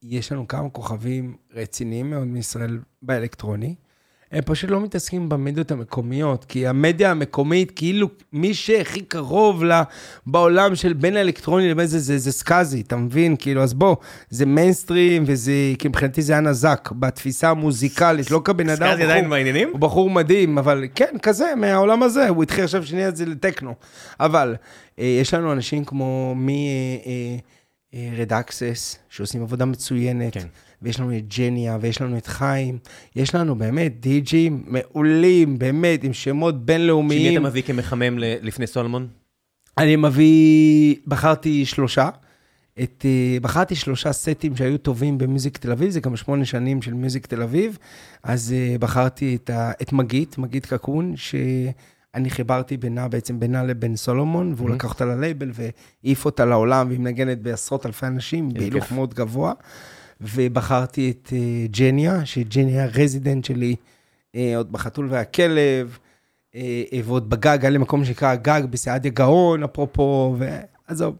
יש לנו כמה כוכבים רציניים מאוד מישראל באלקטרוני. הם פשוט לא מתעסקים במדיות המקומיות, כי המדיה המקומית, כאילו מי שהכי קרוב לה בעולם של בין האלקטרוני לבין זה, זה, זה סקאזי, אתה מבין? כאילו, אז בוא, זה מיינסטרים וזה, כי מבחינתי זה היה נזק בתפיסה המוזיקלית, לא כבן אדם, סקאזי עדיין בעניינים? הוא בחור מדהים, אבל כן, כזה, מהעולם הזה, הוא התחיל עכשיו שנייה את זה לטכנו. אבל אה, יש לנו אנשים כמו מי... אה, אה, Red Axes, שעושים עבודה מצוינת, כן. ויש לנו את ג'ניה, ויש לנו את חיים, יש לנו באמת די-ג'ים מעולים, באמת, עם שמות שמי בינלאומיים. אתה מביא כמחמם ל- לפני סולומון? אני מביא, בחרתי שלושה. את, אה, בחרתי שלושה סטים שהיו טובים במיוזיק תל אביב, זה גם שמונה שנים של מיוזיק תל אביב, אז אה, בחרתי את, ה, את מגית, מגית קקון, שאני חיברתי בינה, בעצם בינה לבין סולומון, והוא Mhm. לקח אותה ללייבל והעיף אותה לעולם, והיא מנגנת בעשרות אלפי אנשים, בהילוך. מאוד גבוה. ובחרתי את אה, ג'ניה, שג'ניה הרזידנט שלי, אה, עוד בחתול והכלב, אה, ועוד בגג, היה לי מקום שנקרא הגג בסעדיה גאון, אפרופו, ועזוב.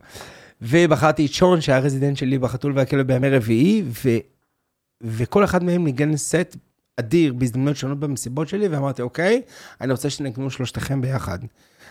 ובחרתי את שון, שהיה רזידנט שלי בחתול והכלב בימי רביעי, ו... וכל אחד מהם ניגן סט אדיר בהזדמנויות שונות במסיבות שלי, ואמרתי, אוקיי, אני רוצה שתנגנו שלושתכם ביחד.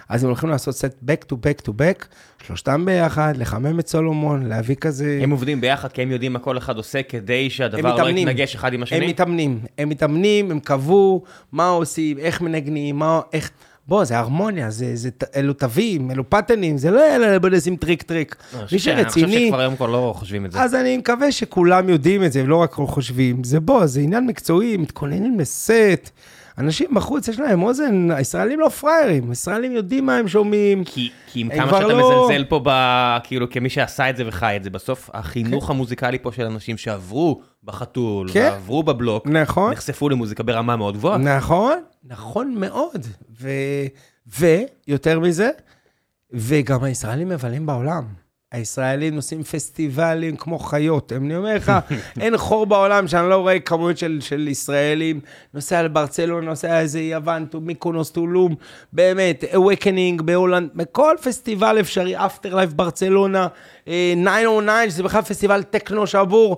אז הם הולכים לעשות סט back to back to back, שלושתם ביחד, לחמם את סולומון, להביא כזה... הם עובדים ביחד כי הם יודעים מה כל אחד עושה כדי שהדבר לא. יתנגש אחד עם הם השני? מתאמנים, הם מתאמנים, הם קבעו מה עושים, איך מנגנים, מה, איך... בוא, זה הרמוניה, זה, זה, אלו תווים, אלו פאטרנים, זה לא יאללה, בוא נשים טריק טריק. אני מי חושב ש- אני חושב שרציני, שכבר היום כבר לא חושבים את זה. אז אני מקווה שכולם יודעים את זה, ולא רק חושבים. זה בוא, זה עניין מקצועי, מתכוננים לסט. אנשים בחוץ, יש להם אוזן, הישראלים לא פראיירים, הישראלים יודעים מה הם שומעים. כי, כי עם כמה שאתה לא- מזלזל פה, ב, כאילו, כמי שעשה את זה וחי את זה, בסוף החינוך המוזיקלי פה של אנשים שעברו בחתול, כן. ועברו בבלוק, נכון, נחשפו למוזיקה ברמה מאוד גבוהה. נכון, נכון מאוד. ו... ויותר מזה, וגם הישראלים מבלים בעולם. הישראלים עושים פסטיבלים כמו חיות. אני אומר לך, <laughs> אין חור בעולם שאני לא רואה כמויות של, של ישראלים. נוסע לברצלונה, נוסע איזה יוון, מיקונוס, טולום, באמת, Awakenings בהולנד, בכל פסטיבל אפשרי, Afterlife ברצלונה, אה, 909, שזה בכלל פסטיבל טכנו שבור.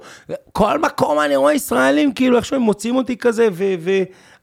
כל מקום אני רואה ישראלים, כאילו, איכשהו הם מוצאים אותי כזה,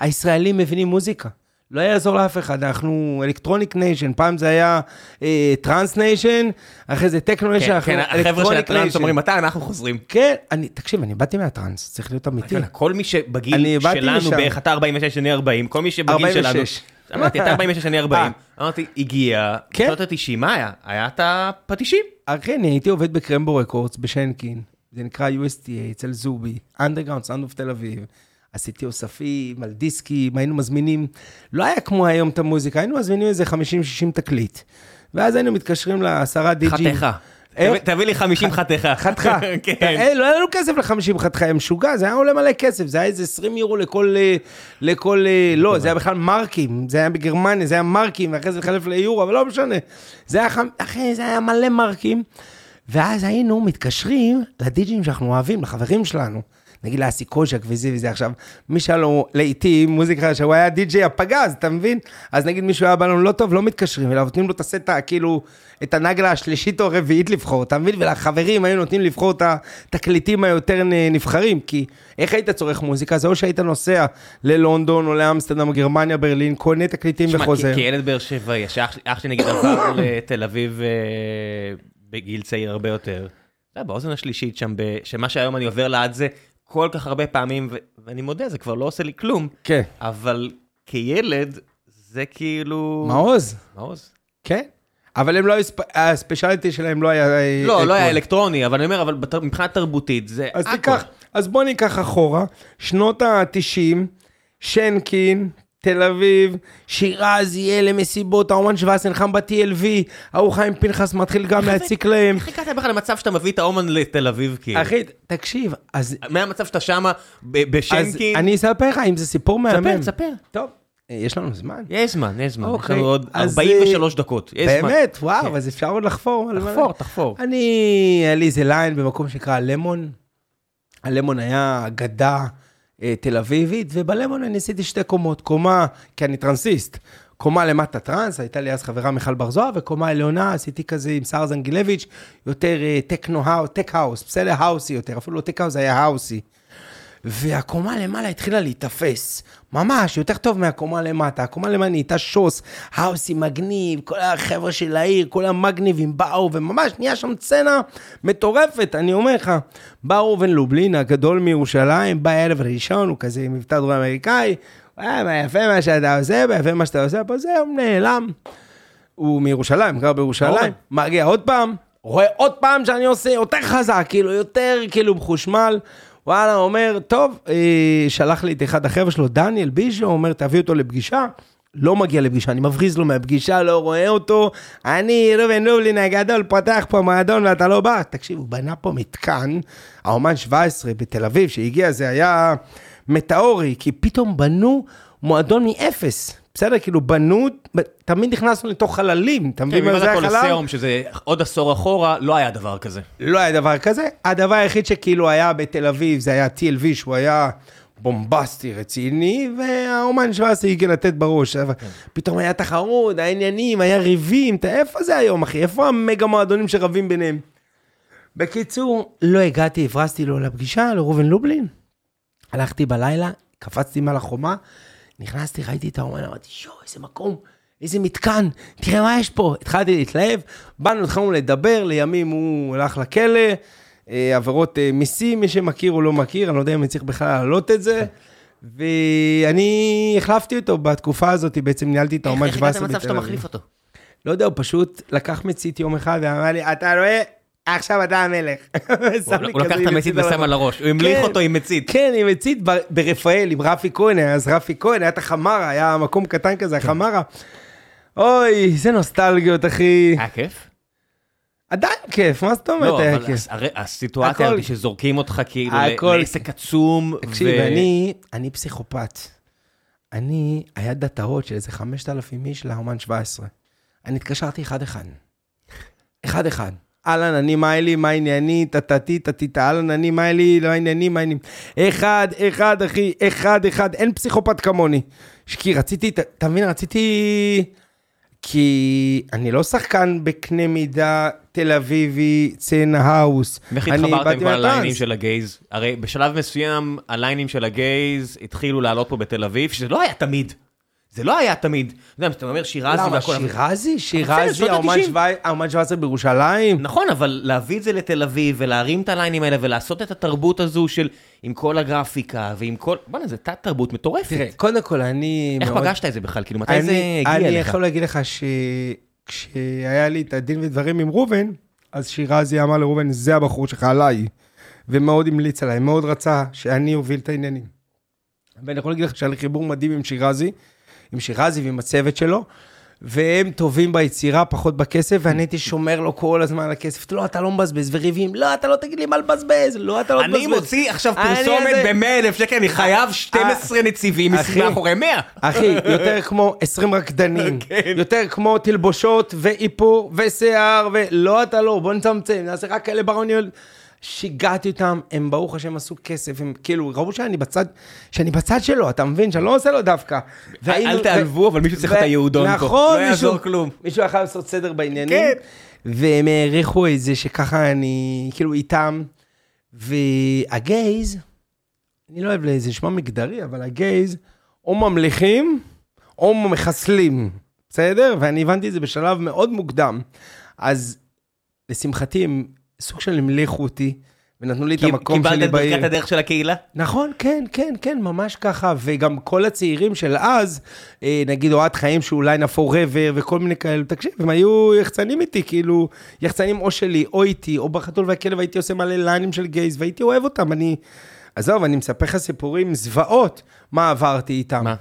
והישראלים מבינים מוזיקה. לא יעזור לאף אחד, אנחנו electronic nation, פעם זה היה אה, trance nation, אחרי זה techno nation, כן, כן, החבר'ה של הטראנס ניישן. אומרים, מתי אנחנו חוזרים? כן, אני, תקשיב, אני באתי מהטראנס, צריך להיות אמיתי. כל מי שבגיל שלנו. בערך אתה 46, אני 40, כל מי שבגיל שלנו, 46. אמרתי, אתה 46, אני 40, אה. אמרתי, הגיע, כן. בשנות ה-90, מה היה? היה את הפטישים. אחי, אני הייתי עובד בקרמבו Records בשנקין, זה נקרא USTA אצל זובי, Underground Sound of תל אביב. עשיתי אוספים על דיסקים, היינו מזמינים, לא היה כמו היום את המוזיקה, היינו מזמינים איזה 50-60 תקליט. ואז היינו מתקשרים לעשרה די.ג'י. חתיכה. איך? תביא- לי 50 חתיכה. חתיכה. <laughs> כן. אה, לא היה לנו כסף ל-50 חתיכה, אתה משוגע, זה היה עולה מלא כסף, זה היה איזה 20 יורו לכל, אה, לכל, אה, לא, זה היה בכלל מרקים, זה היה בגרמניה, זה היה מרקים, ואחרי זה התחלף ליורו, אבל לא משנה. זה היה, חמ- אחי, זה היה מלא מרקים. ואז היינו מתקשרים לדיג'ים שאנחנו אוהבים, לחברים שלנו. נגיד לאסי קוז'ק וזה וזה. עכשיו, מי שהיה לו לעיתים מוזיקה שהוא היה די.ג'יי הפגז, אתה מבין? אז נגיד מישהו היה בא לנו לא טוב, לא מתקשרים אליו, נותנים לו את הסט, ה- כאילו, את הנגלה השלישית או הרביעית לבחור, אתה מבין? ולחברים היו נותנים לבחור את התקליטים היותר נבחרים, כי איך היית צורך מוזיקה? זה או שהיית נוסע ללונדון או לאמסטרדם גרמניה, ברלין, קונה תקליטים שמע, וחוזר. כי- כילד באר שבעי, שאח אח שלי נגיד עבר <coughs> לתל אביב אה, בגיל צעיר הרבה יותר. יודע, באוזן השלישית שם, שמה שהיום אני עובר ליד זה כל כך הרבה פעמים, ו- ואני מודה, זה כבר לא עושה לי כלום, כן. אבל כילד, זה כאילו... מעוז, מעוז. כן. אבל הם לא הספיישליטי שלהם לא היה... לא, לא היה אלקטרוני. אלקטרוני, אבל אני אומר, אבל בת- מבחינה תרבותית, זה אז. תיקח, אז בוא ניקח אחורה, שנות ה-90, שנקין, תל אביב, שירז יהיה למסיבות, האומן שוואס נלחם ב-TLV, ההוא חיים פנחס מתחיל גם להציק להם. איך הגעת בכלל למצב שאתה מביא את האומן לתל אביב, כאילו? אחי, תקשיב, אז, מהמצב שאתה שמה ב- אז בשנקין? אני אספר לך אם זה סיפור מהמם. ספר, ספר. טוב, יש לנו זמן. יש זמן, יש זמן. יש אוקיי, לנו עוד אז, 43 דקות. יש זמן. באמת, וואו, כן. אז אפשר עוד לחפור. תחפור, תחפור. אני, היה לי איזה ליין במקום שנקרא הלמון. הלמון היה אגדה תל אביבית, ובלמון אני עשיתי שתי קומות. קומה, כי אני טרנסיסט. קומה למטה טרנס, הייתה לי אז חברה מיכל בר זוהר, וקומה עליונה עשיתי כזה עם סער זנגילביץ', יותר אה, טכנו האוס, טק האוס, בסדר? האוסי יותר, אפילו לא טק האוס, היה האוסי. והקומה למעלה התחילה להיתפס. ממש, יותר טוב מהקומה למטה. הקומה למעלה נהייתה שוס, האוסי מגניב, כל החבר'ה של העיר, כל המגניבים באו, וממש נהיה שם סצנה מטורפת, אני אומר לך. בא ראובן לובלין, הגדול מירושלים, בא ערב ראשון, הוא כזה מבטא דרום אמריקאי, אה, מה יפה מה שאתה עושה, יפה מה שאתה עושה פה, זהו, נעלם. הוא מירושלים, גר בירושלים, אורן. מגיע עוד פעם, רואה עוד פעם שאני עושה יותר חזק, כאילו, יותר כאילו מחושמל. וואלה, אומר, טוב, אה, שלח לי את אחד החבר'ה שלו, דניאל ביז'ו, אומר, תביא אותו לפגישה. לא מגיע לפגישה, אני מבריז לו מהפגישה, לא רואה אותו. אני, ראובן לובלין הגדול, פותח פה מועדון ואתה לא בא. תקשיב, הוא בנה פה מתקן, האומן 17 בתל אביב, שהגיע, זה היה מטאורי, כי פתאום בנו מועדון מאפס. בסדר, כאילו בנו, תמיד נכנסנו לתוך חללים, אתה כן, מבין מה מלבד זה החלל? הקולוסיאום, שזה עוד עשור אחורה, לא היה דבר כזה. לא היה דבר כזה. הדבר היחיד שכאילו היה בתל אביב, זה היה TLV, שהוא היה בומבסטי, רציני, והאומן 17 הגיע לתת בראש. אבל פתאום היה תחרות, היה עניינים, היה ריבים, איפה זה היום, אחי? איפה המגה מועדונים שרבים ביניהם? בקיצור, לא הגעתי, הברזתי לו לפגישה, לראובן לובלין. הלכתי בלילה, קפצתי מעל החומה, נכנסתי, ראיתי את האומן, אמרתי, שואו, איזה מקום, איזה מתקן, תראה מה יש פה. התחלתי להתלהב, באנו, התחלנו לדבר, לימים הוא הלך לכלא, אה, עבירות אה, מיסים, מי שמכיר או לא מכיר, אני לא יודע אם אני צריך בכלל להעלות את זה. ואני החלפתי אותו בתקופה הזאת, בעצם ניהלתי את האומן 17 איך הגעת למצב שאתה בתל מחליף אביב. אותו? לא יודע, הוא פשוט לקח מצית יום אחד ואמר לי, אתה רואה, עכשיו אתה המלך. <laughs> הוא לקח את המצית ושם על הראש, הוא המליך כן. אותו עם מצית. כן, עם מצית ברפאל, עם רפי כהן, אז רפי כהן, היה את החמרה, היה מקום קטן כזה, כן. החמרה. אוי, איזה נוסטלגיות, אחי. היה כיף? עדיין כיף, מה זאת אומרת לא, היה אבל כיף? הס- הרי הסיטואציה הזאת שזורקים אותך כאילו לעסק עצום. תקשיב, אני פסיכופת. אני, היה דאטאות של איזה 5,000 איש לאומן 17. אני התקשרתי אחד-אחד. אחד-אחד. אהלן, אני מיילי, מה ענייני, טטטי, טטטה, אהלן, אני מיילי, לא ענייני, מה ענייני. אחד, אחד, אחי, אחד, אחד, אין פסיכופת כמוני. כי רציתי, אתה מבין, רציתי... כי אני לא שחקן בקנה מידה תל אביבי, צנע האוס. ואיך התחברתם כבר לליינים. של הגייז? הרי בשלב מסוים הליינים של הגייז התחילו לעלות פה בתל אביב, שזה לא היה תמיד. זה לא היה תמיד. אתה יודע, אתה אומר שירזי למה, והכל. אבל- שירזי? שירזי, האומן ה-90. שבע- האומן 17 בירושלים? נכון, אבל להביא את זה לתל אביב ולהרים את הליינים האלה ולעשות את התרבות הזו של עם כל הגרפיקה ועם כל... בוא'נה, זה תת תרבות מטורפת. תראה, קודם כל, אני איך מאוד... פגשת את זה בכלל? כאילו, מתי זה אני, הגיע אני לך? יכול להגיד לך שכשהיה לי את הדין ודברים עם ראובן, אז שירזי אמר לראובן, זה הבחור שלך עליי, ומאוד המליץ עליי, מאוד רצה שאני אוביל את העניינים. ואני יכול להגיד לך שהיה לי חיבור מדהים עם שירזי, עם שירזי ועם הצוות שלו, והם טובים ביצירה, פחות בכסף, ואני הייתי שומר לו כל הזמן על הכסף. לא, אתה לא מבזבז, וריבים, לא, אתה לא תגיד לי מה לבזבז, לא, אתה לא מבזבז. אני מוציא עכשיו פרסומת הזה- ב-100 אלף שקל, אני חייב 12 נציבים אחי. מאחורי 100. אחי, יותר כמו 20 רקדנים, <laughs> כן. יותר כמו תלבושות ואיפור ושיער, ולא אתה לא, בוא נצמצם, נעשה רק כאלה בראוניות. שיגעתי אותם, הם ברוך השם עשו כסף, הם כאילו ראו שאני בצד, שאני בצד שלו, אתה מבין? שאני לא עושה לו דווקא. והיינו- אל תעלבו, אבל מישהו צריך את ו- היהודון פה. נכון, לא יעזור מישהו- כלום. מישהו יכול לעשות סדר בעניינים. כן. והם העריכו את זה שככה אני, כאילו איתם. והגייז, אני לא אוהב זה נשמע מגדרי, אבל הגייז, או ממליכים, או מחסלים, בסדר? ואני הבנתי את זה בשלב מאוד מוקדם. אז לשמחתי, הם סוג של המליכו אותי, ונתנו לי את המקום קיבלת שלי את בעיר. ברכת הדרך של הקהילה? נכון, כן, כן, כן, ממש ככה. וגם כל הצעירים של אז, אה, נגיד אוהד חיים שהוא ליין פוראבר וכל מיני כאלו, תקשיב, הם היו יחצנים איתי, כאילו, יחצנים או שלי, או איתי, או בחתול והכלב, הייתי עושה מלא ליינים של גייז, והייתי אוהב אותם, אני... עזוב, אני מספר לך סיפורים, זוועות, מה עברתי איתם. מה?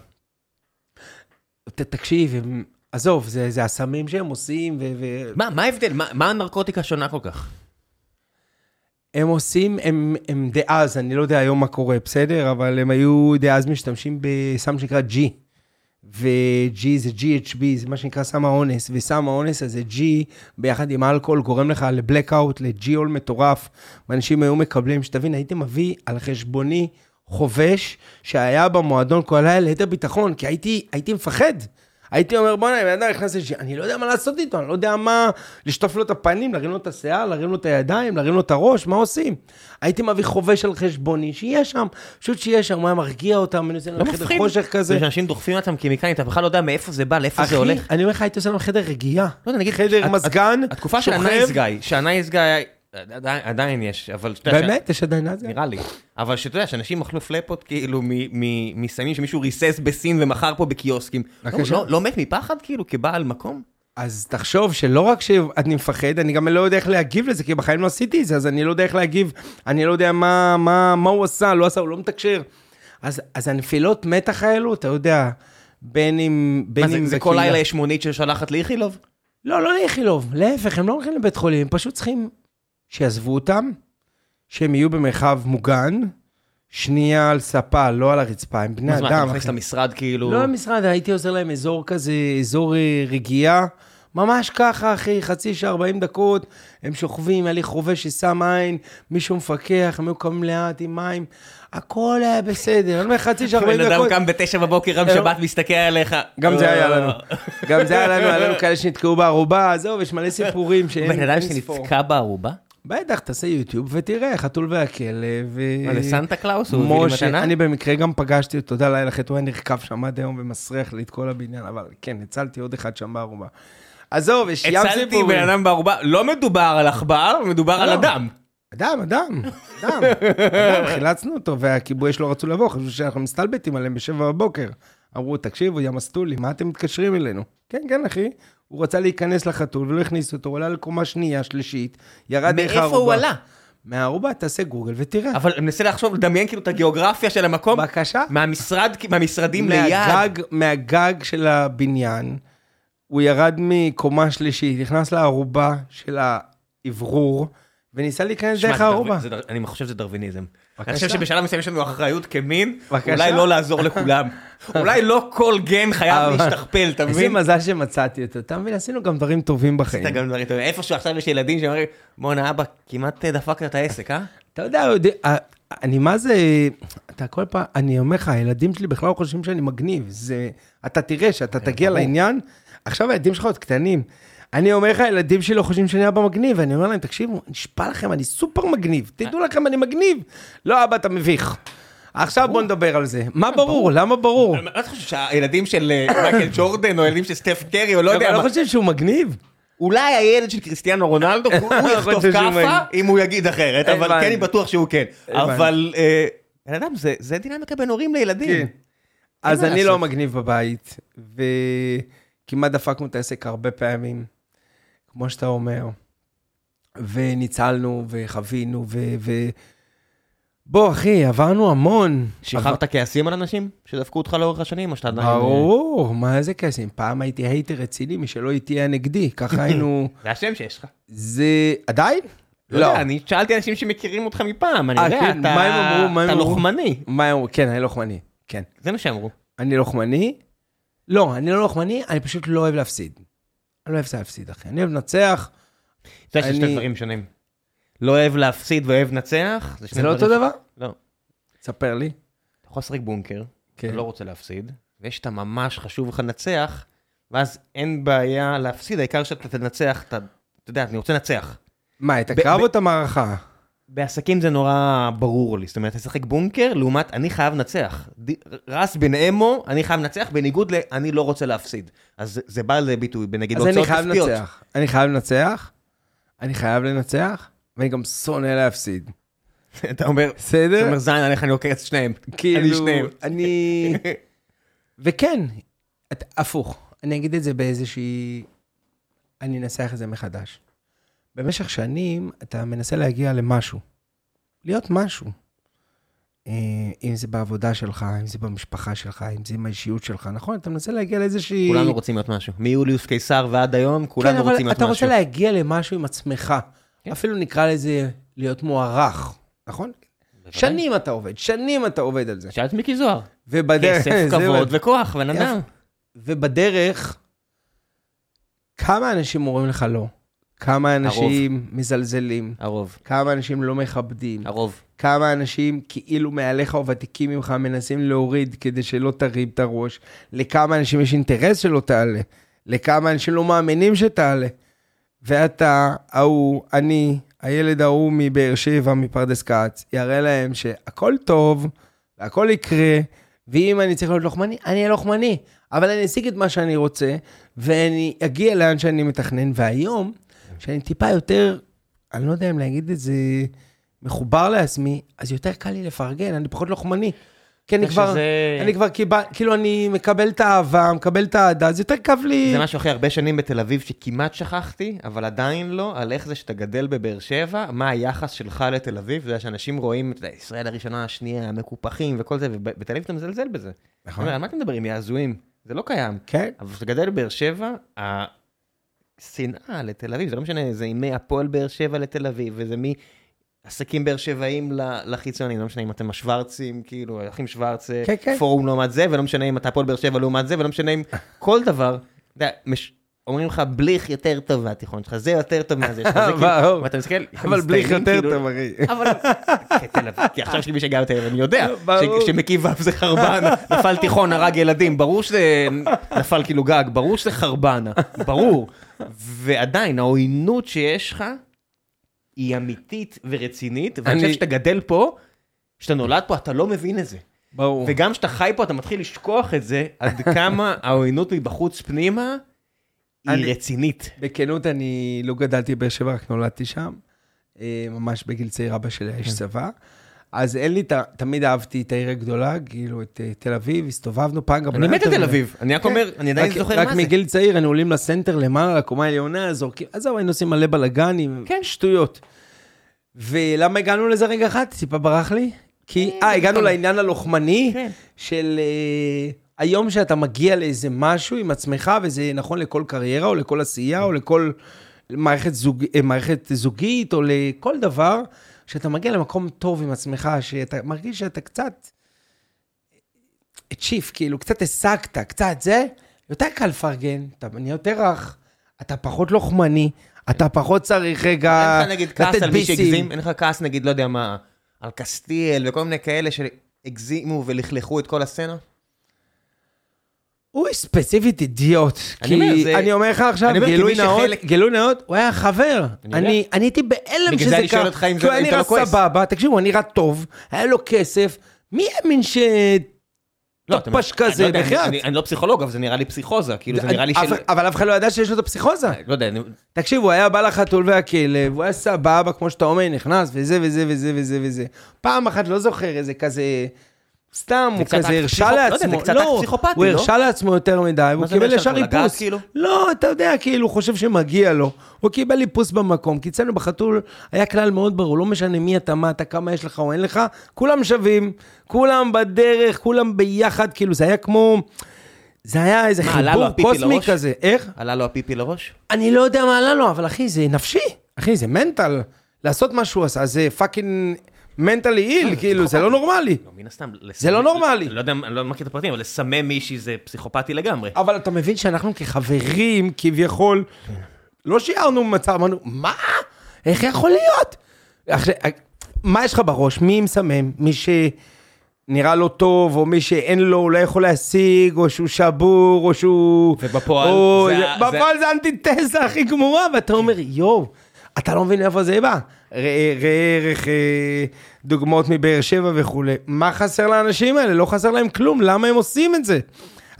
ת, תקשיב, הם... עזוב, זה, זה הסמים שהם עושים, ו... ו... מה, מה ההבדל? מה- מה הנרקוטיקה שונה כל כך? הם עושים, הם, הם דאז, אני לא יודע היום מה קורה, בסדר? אבל הם היו דאז משתמשים בסם שנקרא G. ו-G זה GHB, זה מה שנקרא סם האונס, וסם האונס הזה, G, ביחד עם האלכוהול, גורם לך לבלקאוט, לג'יול מטורף, ואנשים היו מקבלים, שתבין, הייתי מביא על חשבוני חובש שהיה במועדון כל הלילה ליתר ביטחון, כי הייתי, הייתי מפחד. הייתי אומר, בוא'נה, אם אדם נכנס לג'ים, אני לא יודע מה לעשות איתו, אני לא יודע מה, לשטוף לו את הפנים, להרים לו את השיער, להרים לו את הידיים, להרים לו את הראש, מה עושים? הייתי מביא חובש על חשבוני, שיהיה שם, פשוט שיהיה שם, הוא היה מרגיע אותם, מנסה לא לחדר מפחיד. חושך כזה. שאנשים דוחפים לעצמם כימיקלים, אתה בכלל לא יודע מאיפה זה בא, לאיפה זה הולך. אני אומר לך, הייתי עושה להם חדר רגיעה. לא חדר מזגן, התקופה של שוכב. הנייס גיא, שהנייס גיא, עדיין- עדיין יש, אבל שאתה באמת? יש עדיין זה? נראה לי. אבל שאתה יודע, שאנשים אכלו פלאפות כאילו מסמים שמישהו ריסס בסין ומכר פה בקיוסקים. לא-. לא- לא מת מפחד כאילו כבעל מקום? אז תחשוב שלא רק שאני מפחד, אני גם לא יודע איך להגיב לזה, כי בחיים לא עשיתי את זה, אז אני לא יודע איך להגיב, אני לא יודע מה, מה, מה הוא עשה, לא עשה, הוא לא מתקשר. אז, אז הנפילות מתח האלו, אתה יודע, בין אם... בין מה זה- אם זה כל בקהילה- לילה יש מונית ששולחת לאיכילוב? לא, לא לאיכילוב, להפך, הם לא הולכים לבית חולים, הם פשוט צריכים שיעזבו אותם, שהם יהיו במרחב מוגן, שנייה על ספה, לא על הרצפה, הם בני אז מה, אתה אדם. מכניס אחי. למשרד כאילו... לא למשרד, הייתי עוזר להם אזור כזה, אזור אה, רגיעה. ממש ככה, אחי, חצי שעה, 40 דקות, הם שוכבים, היה לי חובש ששם עין, מישהו מפקח, הם היו קמים לאט עם מים, הכל היה בסדר. אני אומר, חצי שעה, 40 בן אדם דקות. קם בתשע בבוקר רב שבת מסתכל עליך. גם זה היה. לנו. גם זה היה לנו, <laughs> היה לנו כאלה שנתקעו בארובה, עזוב, יש מלא סיפורים שאין בן אדם. שנתקע בארובה? בטח, תעשה יוטיוב ותראה, חתול והכלב. ו- מה, לסנטה קלאוס? הוא הביא לי מתנה? אני במקרה גם פגשתי אותו, תודה לאל, אחרי הוא היה נרקב שם עד היום ומסריח לי את כל הבניין, אבל כן, הצלתי עוד אחד שם בארובה. עזוב, יש ים הצלתי סיפורים. בן אדם בארובה, לא מדובר על עכבר, מדובר על לא. אדם. אדם, אדם, אדם, אדם, חילצנו אותו, והכיבוי אש לא רצו לבוא, חשבו שאנחנו מסתלבטים עליהם בשבע בבוקר. אמרו, תקשיבו, יא מסטולי, מה אתם מתקשרים אלינו? כן, כן, אחי. הוא רצה להיכנס לחתול ולא הכניסו אותו, הוא עלה לקומה שנייה, שלישית, ירד דרך הערובה. מאיפה הוא עלה? מהערובה, תעשה גוגל ותראה. אבל אני מנסה לחשוב, לדמיין כאילו את הגיאוגרפיה של המקום. בבקשה. מהמשרד, מהמשרדים ליד. מהגג, מהגג של הבניין, הוא ירד מקומה שלישית, נכנס לערובה של האוורור, וניסה להיכנס דרך דר- אני חושב שזה דרוויניזם. אני חושב שבשלב מסוים יש לנו אחריות כמין. אולי לא לעזור לכולם. <laughs> אולי לא כל גן חייב להשתכפל, אתה איזה מבין? מזל שמצאתי אותו, אתה מבין? עשינו גם דברים טובים בחיים. אתה גם דברים טובים. איפשהו עכשיו יש ילדים שאומרים, בואנה אבא, כמעט דפקת את העסק, אה? אתה יודע, אה, אני מה זה, אתה כל פעם, אני אומר לך, הילדים שלי בכלל לא חושבים שאני מגניב. זה, אתה תראה שאתה תגיע ברור. לעניין, עכשיו הילדים שלך עוד קטנים. אני אומר לך, הילדים שלי לא חושבים שאני אבא מגניב, ואני אומר להם, תקשיבו, נשבע לכם, אני סופר מגניב, תדעו לכם, אני מגניב. לא, אבא, אתה מביך. עכשיו בוא נדבר על זה. מה ברור? למה ברור? מה אתה חושב שהילדים של אה, מייקל ג'ורדן, או הילדים של סטף קרי, או לא יודע מה, לא חושב שהוא מגניב? אולי הילד של קריסטיאנו רונלדו, <laughs> הוא אני יכתוב כאפה. אם הוא יגיד אחרת, אבל. כן, אני בטוח שהוא כן. אבל, אה, בן אדם, זה- דינמיקה בין הורים לילדים. כן. אז אני? לא מגניב בבית, וכמעט דפקנו את העסק הרבה פעמים, כמו שאתה אומר, וניצלנו, וחווינו, ו... ו... בוא, אחי, עברנו המון. שחררת כעסים על אנשים שדפקו אותך לאורך השנים, או שאתה עדיין... ברור, מה איזה כסים? פעם הייתי הייטר רציני, מי שלא איתי היה נגדי, ככה <laughs> היינו... זה השם שיש לך. זה... עדיין? לא יודע, אני שאלתי אנשים שמכירים אותך מפעם, אני אה, יודע, כן, מה הם אמרו? מה אתה? לוחמני. מה הם אמרו? כן, אני לוחמני, כן. זה מה שאמרו. אני לוחמני? לא, אני לא לוחמני, אני פשוט לא אוהב להפסיד. אני לא אוהב להפסיד, אחי. אני אוהב לנצח, אתה יודע שני דברים שונים. לא אוהב להפסיד ואוהב לנצח, שני זה לא אותו דבר? לא. ספר לי. אתה יכול לשחק בונקר, כן. אתה לא רוצה להפסיד, ויש את הממש חשוב לך לנצח, ואז אין בעיה להפסיד, העיקר שאתה תנצח, אתה יודע, אני רוצה לנצח. מה, את הקרב או את המערכה? בעסקים זה נורא ברור לי, זאת אומרת, אתה משחק בונקר, לעומת אני חייב לנצח. רס בן אמו, אני חייב לנצח, בניגוד ל... אני לא רוצה להפסיד. אז זה- בא לביטוי, בנגיד, אז אני חייב כספיות. לנצח. אני חייב לנצח, אני חייב לנצח, ואני גם שונא להפסיד. <laughs> אתה אומר, אתה בסדר? אומר, זין עליך, אני עוקץ את שניהם. <laughs> אני כאילו, שניהם. <laughs> אני... וכן, את- הפוך, אני אגיד את זה באיזושהי... אני אנסח את זה מחדש. במשך שנים אתה מנסה להגיע למשהו, להיות משהו. אה, אם זה בעבודה שלך, אם זה במשפחה שלך, אם זה עם האישיות שלך, נכון? אתה מנסה להגיע לאיזושהי... כולנו רוצים להיות משהו. מיוליוס קיסר ועד היום, כן, כולנו אבל רוצים להיות אתה משהו. רוצה להגיע למשהו עם עצמך. כן. אפילו נקרא לזה להיות מוערך, נכון? בוודאי. שנים אתה עובד, שנים אתה עובד על זה. שאל את מיקי זוהר. ובדרך... כסף, כבוד וכוח, בן אדם. ובדרך, כמה אנשים אומרים לך לא? כמה אנשים מזלזלים, הרוב. כמה אנשים לא מכבדים, הרוב. כמה אנשים כאילו מעליך או ותיקים ממך מנסים להוריד כדי שלא תרים את הראש, לכמה אנשים יש אינטרס שלא תעלה, לכמה אנשים לא מאמינים שתעלה. ואתה, ההוא, אני, הילד ההוא מבאר שבע, מפרדס כץ, יראה להם שהכל טוב, והכל יקרה, ואם אני צריך להיות לוחמני, אני אהיה לוחמני. אבל אני אשיג את מה שאני רוצה, ואני אגיע לאן שאני מתכנן. והיום, שאני טיפה יותר, אני לא יודע אם להגיד את זה, מחובר לעצמי, אז יותר קל לי לפרגן, אני פחות לוחמני. כי אני כבר, שזה- אני כבר קיבל, כאילו אני מקבל את האהבה, מקבל את האהדה, אז יותר כאב לי. זה משהו אחרי הרבה שנים בתל אביב שכמעט שכחתי, אבל עדיין לא, על איך זה שאתה גדל בבאר שבע, מה היחס שלך לתל אביב, זה שאנשים רואים את ישראל הראשונה, השנייה, המקופחים וכל זה, ובתל אביב אתה מזלזל בזה. נכון. על מה אתם מדברים, יא הזויים? זה לא קיים. כן. אבל כשאתה גדל בבאר שבע, השנאה לתל אביב, זה לא משנה, זה מהפועל באר שבע לתל אביב, וזה מעסקים באר שבעים לחיצונים, לא משנה אם אתם השוורצים, כאילו, האחים שוורץ, כן, כן. פורום לעומת זה, ולא משנה אם אתה הפועל באר שבע לעומת זה, ולא משנה אם <laughs> כל דבר, אתה יודע, מש- אומרים לך, בליך יותר טוב מהתיכון שלך, זה יותר טוב מהזה שלך, זה <laughs> כאילו. ואתה מסתכל, אבל בליך מסתיימים, יותר כאילו, טוב, אחי. אבל, <laughs> כי תל אביב- כי עכשיו שמי שגר בתל אביב, אני יודע, ברור. ש- שמקיף ו' זה חרבן, נפל תיכון, הרג ילדים, ברור שזה נפל כאילו גג, ברור שזה חרבנה, ברור. ועדיין, העוינות שיש לך, היא אמיתית ורצינית, ואני אני- חושב שאתה גדל פה, כשאתה נולד פה, אתה לא מבין את זה. ברור. וגם כשאתה חי פה, אתה מתחיל לשכוח את זה, עד <laughs> כמה העוינות מבחוץ פנימה, היא אני- רצינית. בכנות, אני לא גדלתי בבאר שבע, רק נולדתי שם. אה, ממש בגיל צעיר, אבא שלי היה איש צבא. אז אין לי, ת- תמיד אהבתי את העיר הגדולה, כאילו את אה, תל אביב, הסתובבנו פעם גם... אני לא מת את תל. אביב, אני רק כן. אומר, אני עדיין רק- זוכר רק מה זה. מגיל צעיר, היינו עולים לסנטר למעלה, לקומה העליונה, זורקים, עזוב, היינו עושים מלא בלאגנים, כן. שטויות. ולמה הגענו לזה רגע אחד? טיפה ברח לי. כי, אה, הגענו לעניין הלוחמני, כן. של אה, היום שאתה מגיע לאיזה משהו עם עצמך, וזה נכון לכל קריירה, או לכל עשייה, או לכל מערכת, זוג, אה, מערכת זוגית, או לכל דבר, שאתה מגיע למקום טוב עם עצמך, שאתה מרגיש שאתה קצת צ'יף, כאילו, קצת השגת, קצת זה, יותר קל לפרגן, אתה נהיה יותר רך, אתה פחות לוחמני, אתה פחות צריך רגע אין לך נגיד כעס לתת על מי ביסים. שהגזים, אין לך כעס נגיד, לא יודע מה, על קסטיאל וכל מיני כאלה שהגזימו ולכלכו את כל הסצנה? הוא ספציפית אידיוט. כי אני אומר לך עכשיו, גילוי נאות, הוא היה חבר. אני הייתי בהלם שזה אם כי הוא היה נראה לא. סבבה, תקשיבו, הוא נראה טוב, היה לו כסף, מי האמין ש... לא, טופש כזה, לא בחייאת. אני לא פסיכולוג, אבל זה נראה לי פסיכוזה, כאילו זה נראה לי של... אבל אף אחד לא ידע שיש לו את הפסיכוזה. לא יודע, תקשיב, הוא היה בא לחתול והכלב, הוא היה סבבה, כמו שאתה אומר, נכנס, וזה וזה וזה וזה וזה. פעם אחת, לא זוכר, איזה כזה... סתם, הוא כזה הרשה לא לעצמו. פסיכופתי, הוא לא? הרשה לעצמו יותר מדי, אומר קיבל ישר איפוס. כאילו? לא, אתה יודע, כאילו, הוא חושב שמגיע לו. הוא קיבל איפוס במקום, כי אצלנו בחתול היה כלל מאוד ברור, לא משנה מי אתה, מה אתה, כמה יש לך או אין לך, כולם שווים, כולם בדרך, כולם ביחד, כאילו, זה היה כמו... זה היה איזה חיבור קוסמי? כזה. איך? עלה לו הפיפי לראש? אני לא יודע מה עלה לו, אבל אחי, זה נפשי. אחי, זה מנטל. לעשות מה שהוא עשה, זה fucking mentally ill, כאילו, זה לא נורמלי. לא, מן הסתם. זה לא נורמלי. לא יודע, אני לא מכיר את הפרטים, אבל לסמם מישהי זה פסיכופתי לגמרי. אבל אתה מבין שאנחנו כחברים, כביכול, לא שיערנו מצב, אמרנו, מה? איך יכול להיות? עכשיו, מה יש לך בראש? מי מסמם? מי שנראה לו טוב, או מי שאין לו, לא יכול להשיג, או שהוא שבור, או שהוא... ובפועל או... זה זה... בפועל זה אנטיתזה הכי גמורה, ואתה אומר, יואו, אתה לא מבין איפה זה בא. ראה ערך אה, דוגמאות מבאר שבע וכולי. מה חסר לאנשים האלה? לא חסר להם כלום, למה הם עושים את זה?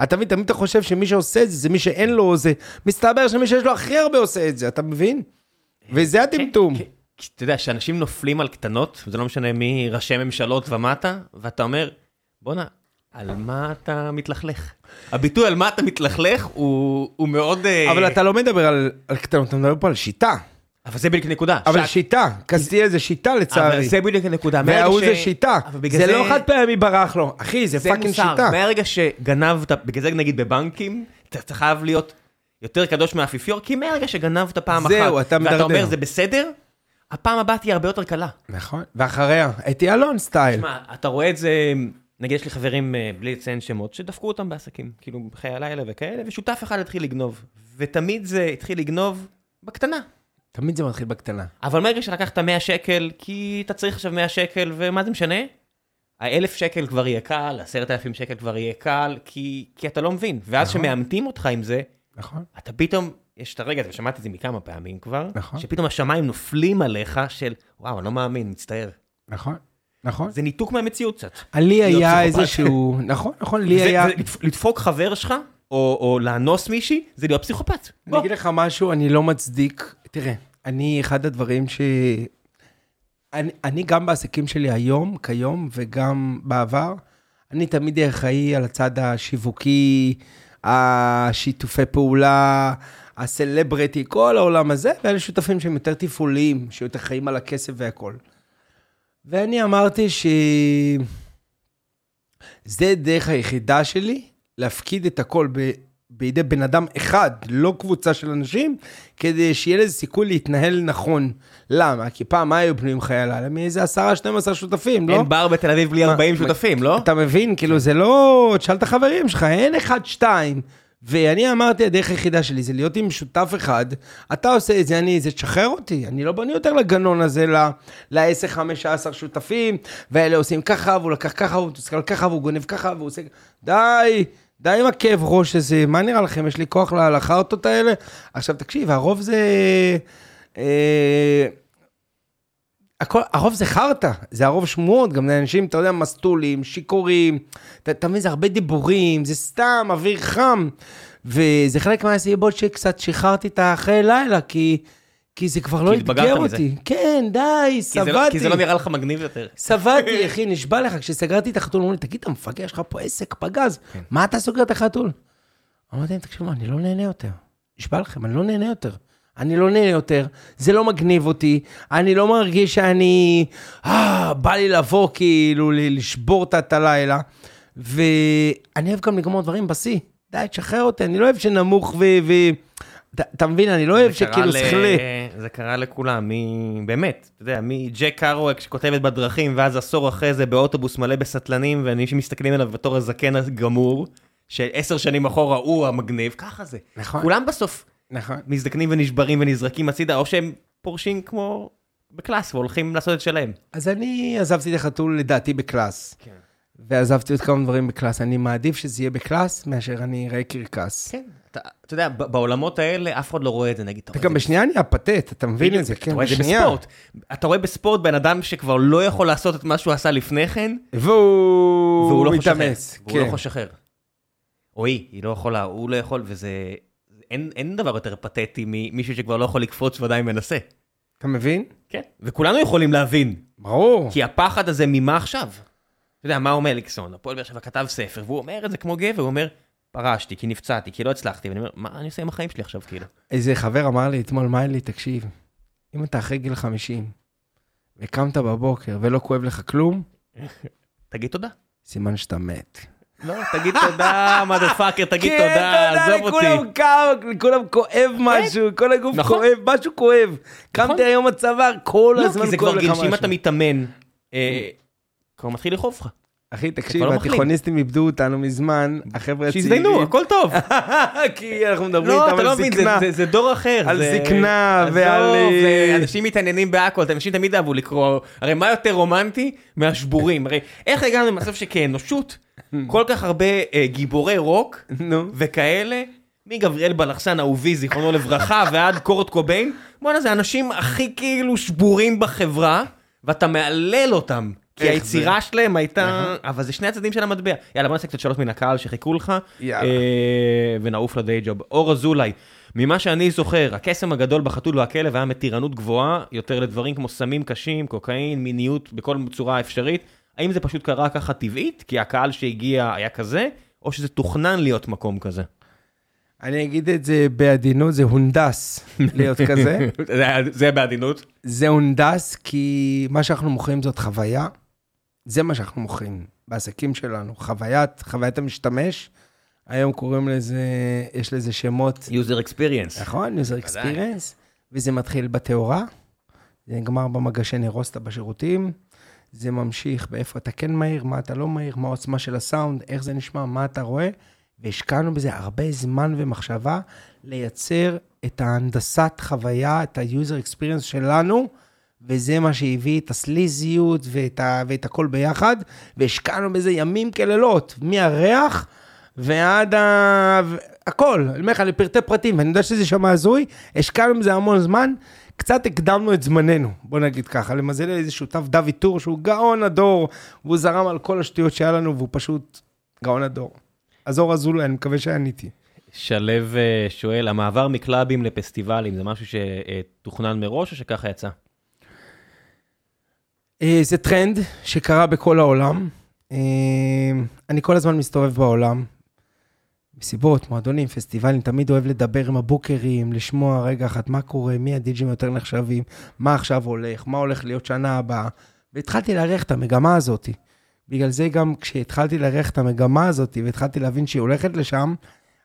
אתה מבין, תמיד אתה חושב שמי שעושה את זה, זה מי שאין לו, זה... מסתבר שמי שיש לו הכי הרבה עושה את זה, אתה מבין? וזה הטמטום. כן, כי אתה יודע, שאנשים נופלים על קטנות, וזה לא משנה מי ראשי ממשלות ומטה, ואתה אומר, בואנה, על מה אתה מתלכלך? הביטוי על מה אתה מתלכלך הוא הוא מאוד... אה, אבל אתה לא מדבר על, על קטנות, אתה מדבר פה על שיטה. אבל זה בדיוק הנקודה. אבל שיטה, קסטיה זה שיטה אבל לצערי. זה בדיוק הנקודה. מהרגע וההוא זה שיטה. אבל בגלל זה לא חד פעמי ברח לו. אחי, זה זה fucking מוסר. שיטה. מהרגע שגנבת, בגלל זה נגיד בבנקים, אתה חייב להיות יותר קדוש מהאפיפיור, כי מהרגע שגנבת פעם אחת, זהו, אתה מדרדר. ואתה אומר זה בסדר, הפעם הבאה תהיה הרבה יותר קלה. נכון. ואחריה, אתי אלון style. תשמע, אתה רואה את זה, נגיד יש לי חברים, אה, בלי לציין שמות, שדפקו אותם בעסקים, כאילו בחיי הלילה וכאלה, ושותף אחד התחיל לגנוב. ותמיד זה התחיל לגנוב בקטנה. תמיד זה מתחיל בקטנה. אבל מרגע שלקחת 100 שקל, כי אתה צריך עכשיו 100 שקל, ומה זה משנה? האלף שקל כבר יהיה קל, עשרת אלפים שקל כבר יהיה קל, כי, כי אתה לא מבין. ואז נכון. כשמאמתים אותך עם זה, נכון. אתה פתאום, יש את הרגע הזה, ושמעתי את זה מכמה פעמים כבר, נכון. שפתאום השמיים נופלים עליך של, וואו, אני לא מאמין, מצטער. נכון. נכון. זה ניתוק מהמציאות קצת. לי היה. איזשהו, נכון, נכון, לי היה... לדפוק חבר שלך, או, או לאנוס מישהי, זה להיות פסיכופת. אני. אגיד לך משהו, אני לא מצדיק. תראה, אני, אחד הדברים ש... אני, אני גם בעסקים שלי היום, כיום, וגם בעבר, אני תמיד אחראי על הצד השיווקי, השיתופי פעולה, הסלברטי, כל העולם הזה, ואלה שותפים שהם יותר תפעוליים, שיותר חיים על הכסף והכול. ואני אמרתי ש... זה דרך היחידה שלי, להפקיד את הכל ב... בידי בן אדם אחד, לא קבוצה של אנשים, כדי שיהיה לזה סיכוי להתנהל נכון. למה? כי פעם מה היו בנויים חיי הלילה? מאיזה 10-12 שותפים, לא? אין בר בתל אביב בלי מה, 40 מה, שותפים, לא? אתה מבין? כאילו, זה לא... תשאל את החברים שלך, אין אחד, שתיים. ואני אמרתי, הדרך היחידה שלי זה להיות עם שותף אחד, אתה עושה את זה, אני, זה תשחרר אותי. אני לא בונה יותר לגנון הזה, ל-10, 15 שותפים, ואלה עושים ככה, והוא לקח ככה, והוא מתוסכל ככה, והוא גונב ככה, והוא עושה... די, די עם הכאב ראש הזה, מה נראה לכם? יש לי כוח לחרטות האלה? עכשיו, תקשיב, הרוב זה... אה, הכל, הרוב זה חרטא, זה הרוב שמועות, גם לאנשים, אתה יודע, מסטולים, שיכורים, אתה מבין, זה הרבה דיבורים, זה סתם אוויר חם, וזה חלק מהסיבות שקצת שחררתי את החיי לילה, כי, כי זה כבר לא אתגר. אותי. כן, די, כי זה לא- שבעתי. כי זה לא נראה לך מגניב יותר. שבעתי, <laughs> אחי, נשבע לך, כשסגרתי את החתול, אמרו לי, תגיד, אתה מפגר, יש לך פה עסק פגז, כן. מה אתה סוגר את החתול? אמרתי להם, תקשיבו, אני לא נהנה יותר. נשבע לכם, אני לא נהנה יותר. אני לא נהנה יותר, זה לא מגניב אותי, אני לא מרגיש שאני... אה, בא לי לבוא כאילו, לשבור את הלילה. ואני אוהב גם לגמור דברים בשיא. די, תשחרר אותי, אני לא אוהב שנמוך ו... ו... אתה- מבין, אני לא אוהב שכאילו שכלה. זה קרה לכולם, מ... באמת, אתה יודע, מג'ק קרואק שכותב את בדרכים, ואז עשור אחרי זה באוטובוס מלא בסטלנים, ואנשים מסתכלים עליו בתור הזקן הגמור, שעשר שנים אחורה הוא המגניב, ככה זה. נכון. כולם בסוף נכון. מזדקנים ונשברים ונזרקים הצידה, או שהם פורשים כמו ב class והולכים לעשות את שלהם. אז אני עזבתי את החתול לדעתי ב class. כן. ועזבתי עוד כמה דברים ב class. אני מעדיף שזה יהיה ב class מאשר אני אראה קרקס. כן, אתה, אתה יודע, בעולמות האלה אף אחד לא רואה את זה, נגיד, אתה אתה רואה גם את זה בשנייה נהיה פתט, אתה מבין את זה, אתה כן, רואה את זה בשנייה. בספורט. אתה רואה בספורט בן אדם שכבר לא יכול לעשות את מה שהוא עשה לפני כן, והוא לא מתאמץ. והוא לא כן. אחר. או היא, היא לא יכולה, הוא לא יכול, וזה... אין, אין דבר יותר פתטי ממישהו שכבר לא יכול לקפוץ ועדיין מנסה. אתה מבין? כן. וכולנו יכולים להבין, ברור. כי הפחד הזה ממה עכשיו? אתה יודע, מה אומר אליקסון? הפועל באר שבע כתב ספר, והוא אומר את זה כמו גבר, הוא אומר, פרשתי, כי נפצעתי, כי לא הצלחתי, ואני אומר, מה אני עושה עם החיים שלי עכשיו, כאילו? איזה חבר אמר לי אתמול, מיילי, תקשיב, אם אתה אחרי גיל 50, וקמת בבוקר ולא כואב לך כלום, <laughs> תגיד תודה. סימן שאתה מת. לא, תגיד תודה, <laughs> מדה פאקר, תגיד כן, תודה, עזוב אותי. לכולם קר, לכולם כואב משהו, כל הגוף נכון. כואב, משהו כואב. קמתי היום בצוואר, כל לא, הזמן כי זה כואב כבר לך גיל שאם משהו. אתה מתאמן, אה, כבר מתחיל לכאוב לך. אחי, תקשיב, לא. התיכוניסטים איבדו אותנו מזמן, החבר'ה הצעירים. שיזדיינו, הכל טוב. <laughs> כי אנחנו מדברים לא, איתם אתה לא על מבין, זה- זקנה. דור אחר. על זקנה ועל, אה, אנשים מתעניינים בהכל, אנשים תמיד אהבו לקרוא, הרי מה יותר רומנטי מהשבורים? הרי איך הגענו למצב שכאנושות, <laughs> כל כך הרבה אה, גיבורי רוק. וכאלה, מגבריאל בלחסן אהובי, זיכרונו לברכה, <laughs> ועד קורט קוביין, בואנה, זה האנשים הכי כאילו שבורים בחברה, ואתה מהלל אותם. כי היצירה שלהם הייתה... אבל זה שני הצדדים של המטבע. יאללה, בוא נעשה קצת שאלות מן הקהל שחיכו לך. אה, ונעוף לדיי ג'וב. אור אזולאי, ממה שאני זוכר, הקסם הגדול בחתול והכלב היה מתירנות גבוהה יותר לדברים כמו סמים קשים, קוקאין, מיניות, בכל צורה אפשרית. האם זה פשוט קרה ככה טבעית, כי הקהל שהגיע היה כזה, או שזה תוכנן להיות מקום כזה? אני אגיד את זה בעדינות, זה הונדס להיות כזה. <laughs> זה- זה בעדינות. זה הונדס כי מה שאנחנו מוכרים זאת חוויה. זה מה שאנחנו מוכרים בעסקים שלנו, חוויית, חוויית המשתמש. היום קוראים לזה, יש לזה שמות, user experience. נכון? user experience, וזה מתחיל בתאורה, זה נגמר במגשי נרוסטה בשירותים, זה ממשיך באיפה אתה כן מהיר, מה אתה לא מהיר, מה העוצמה של הסאונד, איך זה נשמע, מה אתה רואה, והשקענו בזה הרבה זמן ומחשבה לייצר את ההנדסת חוויה, את ה-user experience שלנו, וזה מה שהביא את הסליזיות ואת, ה, ואת הכל ביחד, והשקענו בזה ימים כלילות, מהריח ועד ה... הכל, אני אומר לך, לפרטי פרטים, ואני יודע שזה שם הזוי, השקענו בזה המון זמן, קצת הקדמנו את זמננו, בוא נגיד ככה, למזל איזה שותף דוד טור, שהוא גאון הדור, והוא זרם על כל השטויות שהיה לנו, והוא פשוט גאון הדור. עזור אזולאי, אני מקווה שעניתי. שלו אה, שואל, המעבר מקלאבים לפסטיבלים, זה משהו שתוכנן מראש או שככה יצא? אה, זה טרנד שקרה בכל העולם. אה, אני כל הזמן מסתובב בעולם, מסיבות, מועדונים, פסטיבלים, תמיד אוהב לדבר עם הבוקרים, לשמוע רגע אחת מה קורה, מי הדיג'ים יותר נחשבים, מה עכשיו הולך, מה הולך להיות שנה הבאה. והתחלתי לארח את המגמה הזאת. בגלל זה גם כשהתחלתי לארח את המגמה הזאת והתחלתי להבין שהיא הולכת לשם,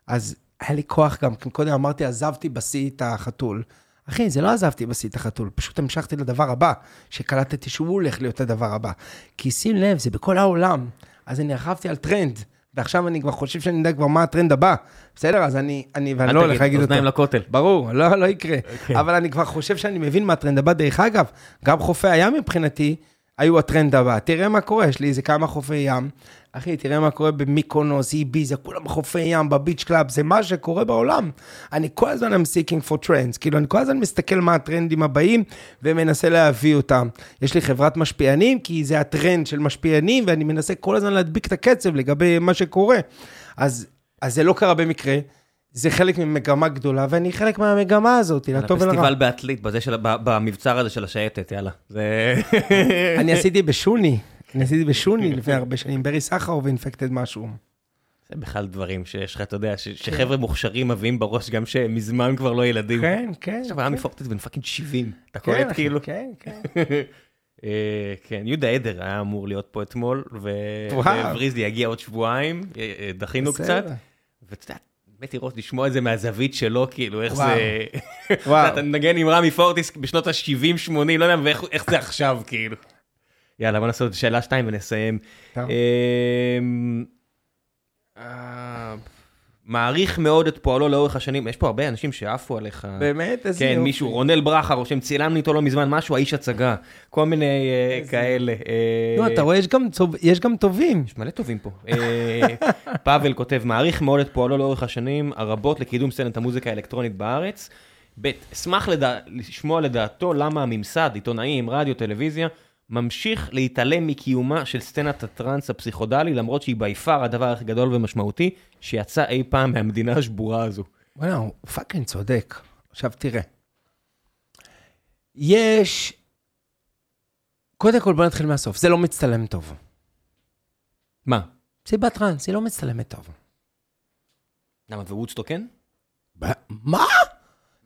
אז היה לי כוח גם, קודם אמרתי, עזבתי בשיא את החתול. אחי, זה לא עזבתי בשיא את החתול, פשוט המשכתי לדבר הבא, שקלטתי שהוא הולך להיות הדבר הבא. כי שים לב, זה בכל העולם. אז אני רכבתי על טרנד, ועכשיו אני כבר חושב שאני יודע כבר מה הטרנד הבא. בסדר? אז אני, אני, ואני לא הולך להגיד אותו. אוזניים לכותל. ברור, לא, לא יקרה. Okay. אוקיי. אבל אני כבר חושב שאני מבין מה הטרנד הבא. דרך אגב, גם חופי הים מבחינתי, היו הטרנד הבא. תראה מה קורה, יש לי איזה כמה חופי ים. אחי, תראה מה קורה במיקונוס, איביזה, כולם חופי ים, ב beach club, זה מה שקורה בעולם. אני כל הזמן I'm seeking for trends, כאילו, אני כל הזמן מסתכל מה הטרנדים הבאים ומנסה להביא אותם. יש לי חברת משפיענים, כי זה הטרנד של משפיענים, ואני מנסה כל הזמן להדביק את הקצב לגבי מה שקורה. אז, אז זה לא קרה במקרה. זה חלק ממגמה גדולה, ואני חלק מהמגמה הזאת, לטוב ולרע. הפסטיבל בעתלית, במבצר הזה של השייטת, יאללה. אני עשיתי בשוני, אני עשיתי בשוני לפני הרבה שנים, ברי סחרוב ואינפקטד מאשרום. זה בכלל דברים שיש לך, אתה יודע, שחבר'ה מוכשרים מביאים בראש גם שמזמן כבר לא ילדים. כן, כן. עכשיו, היה מפורטס בן פאקינג 70, אתה קולט כאילו? כן, כן. <laughs> כן, יהודה עדר היה אמור להיות פה אתמול, ובריזלי יגיע עוד שבועיים, דחינו קצת. ואתה יודע, באמת לראות, לשמוע את זה מהזווית שלו, כאילו, איך זה... וואו. <laughs> אתה מנגן עם רמי פורטיס בשנות ה-70-80, לא יודע, ואיך זה עכשיו, כאילו. יאללה, בוא נעשה עוד שאלה שתיים ונסיים. אמ, אה, מעריך מאוד את פועלו לאורך השנים, יש פה הרבה אנשים שעפו עליך. באמת? איזה יופי. כן, מישהו, רונל ברכה, רושם, צילמנו איתו לא מזמן משהו, האיש הצגה. כל מיני אה, כאלה. נו, אתה רואה, יש גם טובים. יש מלא טובים פה. אה, <laughs> פאבל כותב, מעריך מאוד את פועלו לאורך השנים הרבות לקידום סצנת המוזיקה האלקטרונית בארץ. ב', אשמח לשמוע לדעתו למה הממסד, עיתונאים, רדיו, טלוויזיה, ממשיך להתעלם מקיומה של סצנת הטראנס הפסיכודלי, למרות שהיא by far הדבר הכי גדול ומשמעותי שיצא אי פעם מהמדינה השבורה הזו. וואלה, הוא fucking צודק. עכשיו תראה, יש... קודם כל בוא נתחיל מהסוף, זה לא מצטלם טוב. מה? מסיבת טראנס, היא לא מצטלמת טוב. למה, ווודסטוק כן? מה?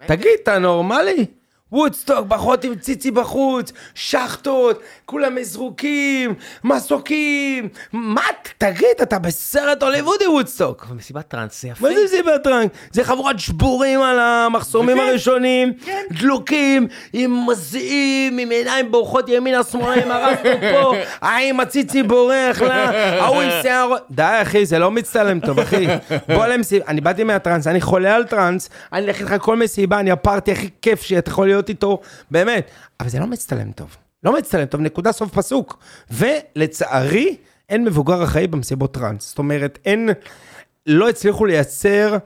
תגיד, אתה נורמלי? וודסטוק, בחורות עם ציצי בחוץ, שאכטות, כולם מזרוקים, מסוקים, מה, תגיד, אתה בסרט הוליוודי וודסטוק. אבל מסיבת טראנס זה יפה. מה זה מסיבת טראנס? זה חבורת שבורים על המחסומים הראשונים, דלוקים, עם מזיעים, עם עיניים בורחות ימינה שמאלה, עם הרסנו פה, האם <laughs> הציצי בורח לה, ההוא עם שיער... די אחי, זה לא מצטלם טוב אחי. בוא למסיבה, אני באתי מהטראנס, אני חולה על טראנס, אני אלך איתך כל מסיבה, אני הפארטי הכי כיף שאתה יכול להיות איתו, באמת. אבל זה לא מצטלם טוב. לא מצטלם טוב, נקודה סוף פסוק. ולצערי, אין מבוגר אחראי במסיבות טראנס. זאת אומרת, אין, לא הצליחו לייצר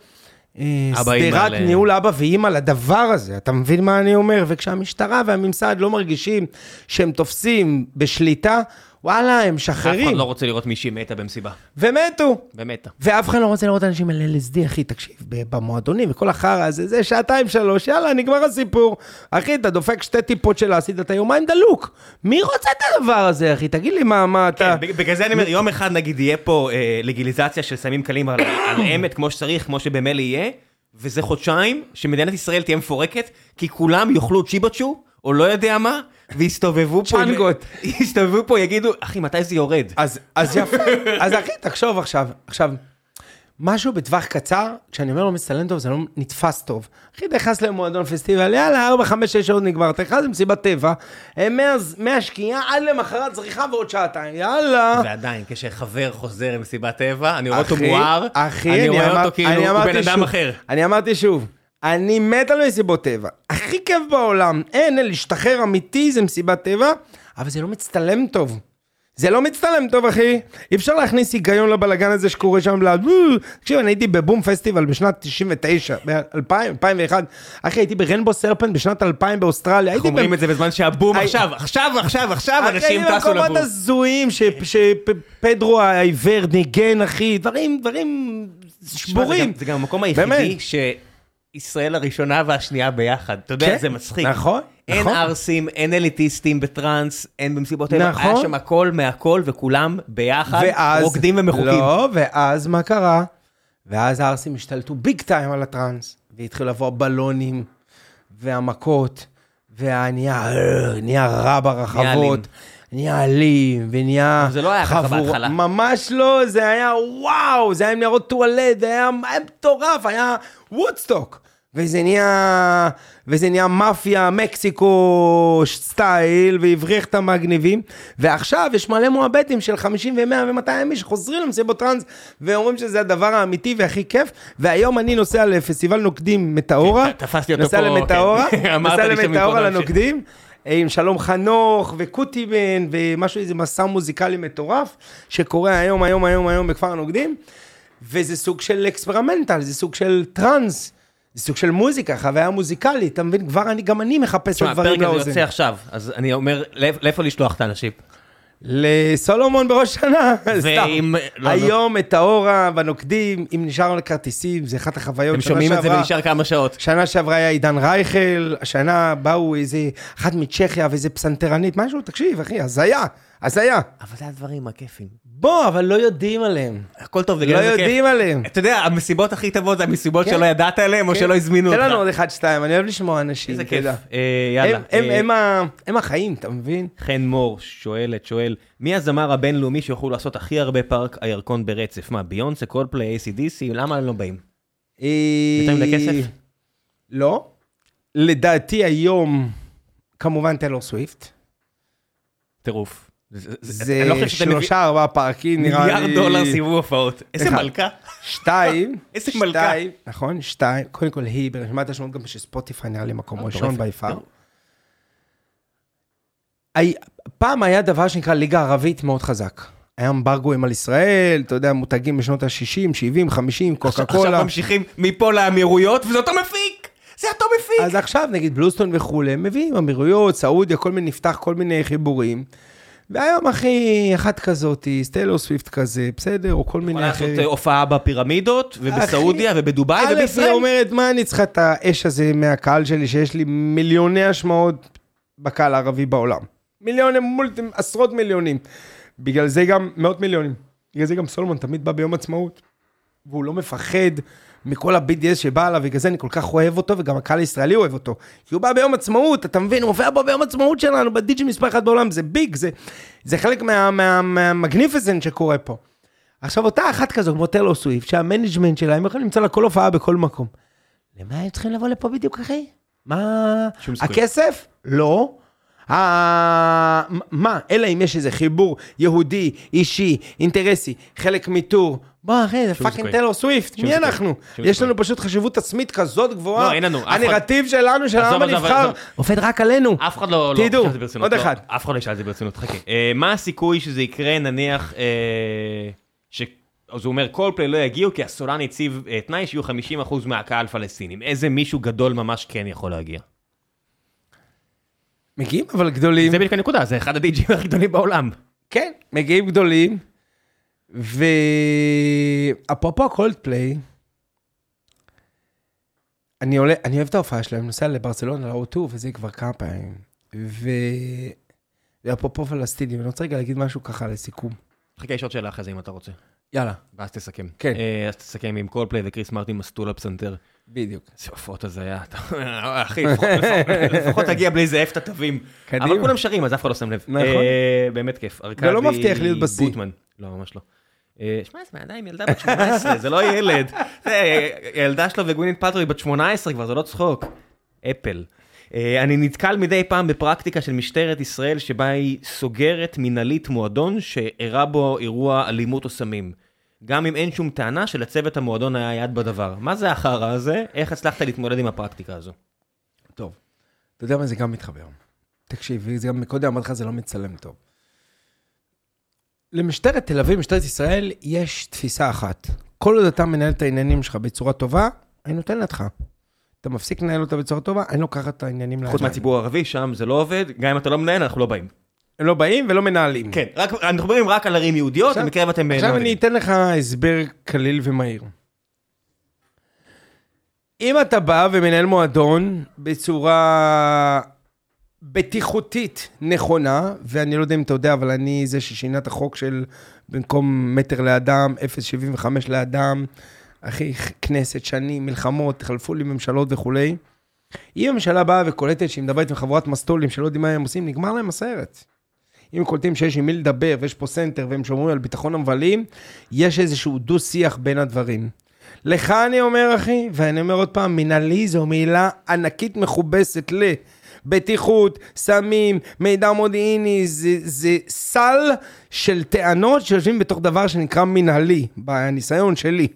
אה, סדירת ניהול אבא ואימא לדבר הזה. אתה מבין מה אני אומר? וכשהמשטרה והממסד לא מרגישים שהם תופסים בשליטה, וואלה, הם משחררים. אף אחד לא רוצה לראות מישהי מתה במסיבה. ומתו. ומתה. ואף אחד לא רוצה לראות אנשים על LSD, אחי, תקשיב, במועדונים וכל החרא הזה, זה שעתיים שלוש, יאללה, נגמר הסיפור. אחי, אתה דופק שתי טיפות של אסיד, אתה יומיים דלוק. מי רוצה את הדבר הזה, אחי? תגיד לי מה, מה אתה... כן, בגלל זה אני אומר, יום אחד נגיד יהיה פה אה, לגיליזציה של סמים קלים על, על אמת, כמו שצריך, כמו שבמילא יהיה, וזה חודשיים שמדינת ישראל תהיה מפורקת, כי כולם יאכלו צ'יבוצ'ו, או לא יודע מה, והסתובבו פה, צ'אנגות, <laughs> הסתובבו פה, יגידו, אחי, מתי זה יורד? אז, אז יפה, אז אחי, תחשוב עכשיו, עכשיו, משהו בטווח קצר, כשאני אומר לא מצטלם טוב, זה לא נתפס טוב. אחי, אתה נכנס למועדון פסטיבל, יאללה, 4, 5, 6 שעות נגמר, אתה נכנס למסיבת טבע, מהשקיעה עד למחרת זריחה ועוד שעתיים, יאללה. ועדיין, כשחבר חוזר למסיבת טבע, אני רואה אותו מואר, אני רואה אותו כאילו, הוא בן אדם אחר. אני אמרתי שוב, אני מת על מסיבות טבע. הכי כיף בעולם, אין, להשתחרר אמיתי זה מסיבת טבע, אבל זה לא מצטלם טוב. זה לא מצטלם טוב, אחי. אי אפשר להכניס היגיון לבלגן הזה שקורה שם. ל- תקשיב, אני הייתי בבום פסטיבל בשנת 99, ב-2000, 2001. אחי, הייתי ברנבו סרפנט בשנת 2000 באוסטרליה. הייתי אומרים ב- את זה בזמן שהבום עכשיו, עכשיו, עכשיו, עכשיו, אחי, אנשים טסו במקומות לבום. הזויים ש- שפדרו העיוור ניגן, אחי, דברים, דברים שבורים. זה גם המקום היחידי באמת. שישראל הראשונה והשנייה ביחד. אתה יודע, כן, זה מצחיק. נכון, אין נכון. ערסים, אין אליטיסטים בטראנס, אין במסיבות טבע, נכון. היה שם הכל מהכל וכולם ביחד ואז, רוקדים ומחוקים. לא, ואז מה קרה? ואז הערסים השתלטו ביג טיים על הטראנס, והתחילו לבוא הבלונים, והמכות, והנהיה נהיה רע ברחבות, נהיה אלים, ונהיה אבל זה לא היה ככה חבורה- בהתחלה. ממש לא, זה היה וואו, זה היה עם ניירות טואלט, זה היה היה מטורף, היה וודסטוק. וזה נהיה, וזה נהיה מאפיה, מקסיקו סטייל, והבריח את המגניבים. ועכשיו יש מלא מועבטים של 50 ו-100 ו-200 איש שחוזרים למסיבות טראנס, ואומרים שזה הדבר האמיתי והכי כיף. והיום אני נוסע לפסטיבל נוקדים מטאורה. כן, תפסתי אותו נוסע פה, למטאורה, כן. <laughs> נוסע לי שאתה למטאורה לנוקדים. עם שלום חנוך וקוטיבן ומשהו, איזה מסע מוזיקלי מטורף שקורה היום, היום, היום, היום בכפר הנוקדים. וזה סוג של אקספרמנטל, זה סוג של טראנס, זה סוג של מוזיקה, חוויה מוזיקלית, אתה מבין? כבר אני, גם אני מחפש את תשמע, הדברים הפרק הזה לאוזן. יוצא עכשיו, אז אני אומר, לאיפה לשלוח את האנשים? לסולומון בראש שנה, סתם. לא, לא. היום את האורה בנוקדים, אם נשאר על כרטיסים, זה אחת החוויות. שנה שומעים את זה שעברה- ונשאר כמה שעות. שנה שעברה היה עידן רייכל, השנה באו איזה אחת מצ'כיה ואיזה פסנתרנית, משהו, תקשיב, אחי, הזיה, הזיה. אבל זה הדברים הכיפים. בוא, אבל לא יודעים עליהם. הכל טוב, לא בגלל זה כיף. יודעים עליהם. אתה יודע, המסיבות הכי טובות זה המסיבות כן. שלא ידעת עליהן או כן. שלא הזמינו תן לנו אותך. עוד אחד, שתיים, אני אוהב לשמוע אנשים, איזה כיף. אה, יאללה. הם- הם- אה, הם ה- הם החיים, אתה מבין? חן מור שואלת, שואל, מי הזמר הבינלאומי שיוכלו לעשות הכי הרבה פארק הירקון ברצף? מה, ביונסה, קולפליי, ACDC? למה הם לא באים? יותר מדי כסף? לא. לדעתי היום, כמובן טלור סוויפט. טירוף. זה- לא שלושה, ארבעה פרקים, נראה לי. מיליארד דולר סיבוב הופעות. איזה. מלכה. שתיים. <laughs> איזה מלכה. נכון, שתיים. קודם כל היא ברשימת השמות גם של ספוטיפיי, נראה לי מקום אה, ראשון מטורפת. ביפר. פעם היה דבר שנקרא ליגה ערבית מאוד חזק. היה אמברגוים על ישראל, אתה יודע, מותגים בשנות ה-60, 70, 50, קוקה עכשיו קולה. ממשיכים מפה לאמירויות, וזה אותו מפיק! זה אותו מפיק! אז עכשיו נגיד בלוסטון וכולי, מביאים אמירויות, סעודיה, כל מיני, נפתח כל מיני חיבורים. והיום אחי, אחת כזאת, סטיילור סוויפט כזה, בסדר, או כל מיני לעשות אחרים. אה, הופעה בפירמידות, ובסעודיה, ובדובאי, א', היא ובישראל. אומרת, מה אני צריכה את האש הזה מהקהל שלי, שיש לי מיליוני השמעות בקהל הערבי בעולם. מיליונים, מולטי, עשרות מיליונים. בגלל זה גם, מאות מיליונים. בגלל זה גם סולומון תמיד בא ביום עצמאות. והוא לא מפחד מכל ה-BDS שבא עליו, בגלל זה אני כל כך אוהב אותו, וגם הקהל הישראלי אוהב אותו. כי הוא בא ביום עצמאות, אתה מבין? הוא מופיע פה ביום עצמאות שלנו, בדיג'י מספר אחת בעולם, זה big, זה, זה חלק מה- מה- מה magnificent שקורה פה. עכשיו, אותה אחת כזו, כמו טיילור סוויפט, שה management שלה, הם יכולים למצוא לה כל הופעה בכל מקום. למה הם צריכים לבוא לפה בדיוק, אחי? מה... הכסף? לא. מה, אלא אם יש איזה חיבור יהודי, אישי, אינטרסי, חלק מטור. בוא אחי, זה fucking סיכוי. טיילור סוויפט, מי. אנחנו? יש. לנו פשוט חשיבות עצמית כזאת גבוהה. לא, אין לנו, הנרטיב שלנו, של העם הנבחר. עובד רק עלינו. אף אחד לא... לא תדעו, עוד לא. אחד. אף אחד לא ישאל את זה ברצינות, חכה. אה, מה הסיכוי שזה יקרה, נניח, אה, ש... אז הוא אומר, קולדפליי לא יגיעו, כי הסולן הציב אה, תנאי שיהיו 50% מהקהל פלסטינים. איזה מישהו גדול ממש כן יכול להגיע. מגיעים אבל גדולים. זה בדיוק הנקודה, זה אחד הדי-ג'ים הכי גדולים בעולם. כן, מגיעים גדולים. ואפרופו הקולדפליי, אני עולה, אני אוהב את ההופעה שלהם, נוסע לברצלונה, ל-O2, וזה כבר כמה פעמים. ו... ואפרופו פלסטינים, אני רוצה רגע להגיד משהו ככה לסיכום. חכה, יש עוד שאלה אחרי זה אם אתה רוצה. יאללה, ואז תסכם. כן. אה, אז תסכם עם קולדפליי וקריס מרטין מסטול הפסנתר. בדיוק. זה הופעות הזיה, אתה אומר, אחי, לפחות- תגיע בלי איזה אפט התווים. אבל כולם שרים, אז אף אחד לא שם לב. נכון. אה, באמת כיף. ארכדי ולא מבטיח להיות בשיא. בוטמן. לא, ממש לא. אה, שמע, זה עם ילדה בת 18, זה לא ילד. זה, ילדה שלו וגווינית פלטרו היא בת 18 כבר, זה לא צחוק. אפל. אה, אני נתקל מדי פעם בפרקטיקה של משטרת ישראל שבה היא סוגרת מנהלית מועדון שאירע בו אירוע אלימות או סמים. גם אם אין שום טענה שלצוות המועדון היה יד בדבר. מה זה החרא הזה? איך הצלחת להתמודד עם הפרקטיקה הזו? טוב, אתה יודע מה זה גם מתחבר. תקשיב, זה גם קודם אמרתי לך, זה לא מצלם טוב. למשטרת תל אביב, משטרת ישראל, יש תפיסה אחת. כל עוד אתה מנהל את העניינים שלך בצורה טובה, אני נותן לך. אתה מפסיק לנהל אותה בצורה טובה, אני לוקח את העניינים חוץ מהציבור הערבי, שם זה לא עובד, גם אם אתה לא מנהל, אנחנו לא באים. הם לא באים ולא מנהלים. כן, רק, אנחנו מדברים רק על ערים יהודיות, עכשיו- במקרה ואתם... עכשיו אני. אתן לך הסבר קליל ומהיר. אם אתה בא ומנהל מועדון בצורה בטיחותית נכונה, ואני לא יודע אם אתה יודע, אבל אני זה ששינה את החוק של במקום מטר לאדם, 0.75 לאדם, אחי, כנסת, שנים, מלחמות, חלפו לי ממשלות וכולי. אם הממשלה באה וקולטת שהיא מדברת עם חבורת מסטולים שלא יודעים מה הם עושים, נגמר להם הסרט. אם קולטים שיש עם מי לדבר ויש פה center והם שומרים על ביטחון המבלים, יש איזשהו דו-שיח בין הדברים. לך אני אומר, אחי, ואני אומר עוד פעם, מנהלי זו מילה ענקית מכובסת ל... בטיחות, סמים, מידע מודיעיני, זה, זה סל של טענות שיושבים בתוך דבר שנקרא מנהלי, בניסיון שלי.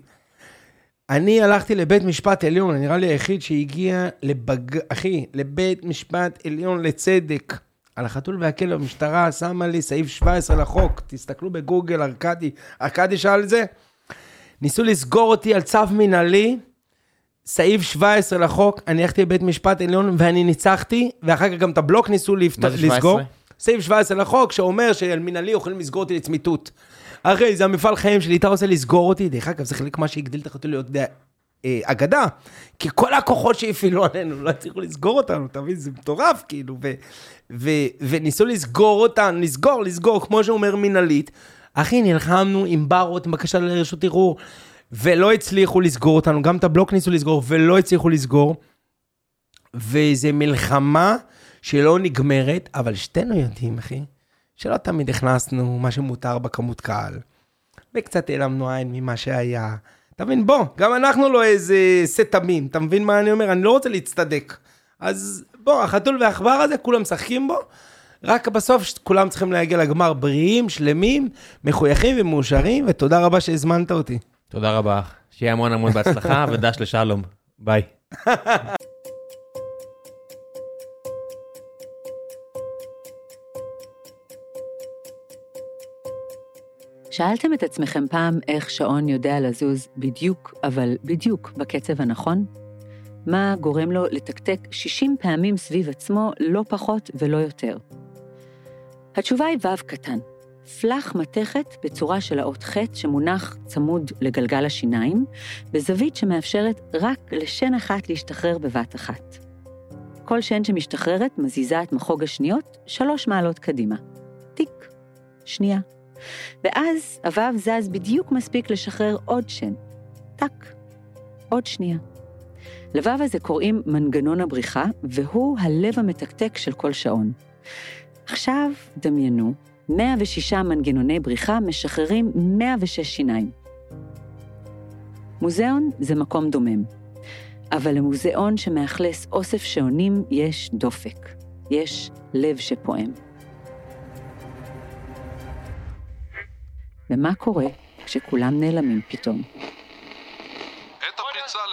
אני הלכתי לבית משפט עליון, נראה לי היחיד שהגיע לבג... אחי, לבית משפט עליון לצדק. על החתול והכלב, המשטרה שמה לי סעיף 17 לחוק, תסתכלו בגוגל, ארכדי, ארכדי שאל את זה. ניסו לסגור אותי על צו מנהלי, סעיף 17 לחוק, אני הלכתי לבית משפט עליון ואני ניצחתי, ואחר כך גם את הבלוק ניסו לפת... מה זה 17? לסגור. סעיף 17 לחוק, שאומר שעל מנהלי יכולים לסגור אותי לצמיתות. אחי, זה המפעל חיים שלי, אתה רוצה לסגור אותי? דרך אגב, זה חלק מה שהגדיל את החתול להיות די- אה, אגדה. כי כל הכוחות שהפעילו עלינו לא הצליחו לסגור אותנו, אתה מבין? זה מטורף, כאילו. ו- ו- וניסו לסגור אותנו, לסגור, לסגור, כמו שאומר מנהלית. אחי, נלחמנו עם ברות, עם בקשה לרשות ערעור, ולא הצליחו לסגור אותנו. גם את הבלוק ניסו לסגור, ולא הצליחו לסגור. וזו מלחמה שלא נגמרת, אבל שתינו יודעים, אחי, שלא תמיד הכנסנו מה שמותר בכמות קהל. וקצת העלמנו עין ממה שהיה. אתה מבין? בוא, גם אנחנו לא איזה סט תמים, אתה מבין מה אני אומר? אני לא רוצה להצטדק. אז בוא, החתול והעכבר הזה, כולם משחקים בו, רק בסוף כולם צריכים להגיע לגמר בריאים, שלמים, מחויכים ומאושרים, ותודה רבה שהזמנת אותי. תודה רבה. שיהיה המון המון בהצלחה, <laughs> ודש לשלום. ביי. שאלתם את עצמכם פעם איך שעון יודע לזוז בדיוק, אבל בדיוק, בקצב הנכון? מה גורם לו לתקתק 60 פעמים סביב עצמו, לא פחות ולא יותר? התשובה היא ו' קטן, פלח מתכת בצורה של האות ח' שמונח צמוד לגלגל השיניים, בזווית שמאפשרת רק לשן אחת להשתחרר בבת אחת. כל שן שמשתחררת מזיזה את מחוג השניות שלוש מעלות קדימה. טיק, שנייה. ואז הוו זז בדיוק מספיק לשחרר עוד שן. טק, עוד שנייה. לוו הזה קוראים מנגנון הבריחה, והוא הלב המתקתק של כל שעון. עכשיו דמיינו, 106 מנגנוני בריחה משחררים 106 שיניים. מוזיאון זה מקום דומם, אבל למוזיאון שמאכלס אוסף שעונים יש דופק, יש לב שפועם. ומה קורה כשכולם נעלמים פתאום?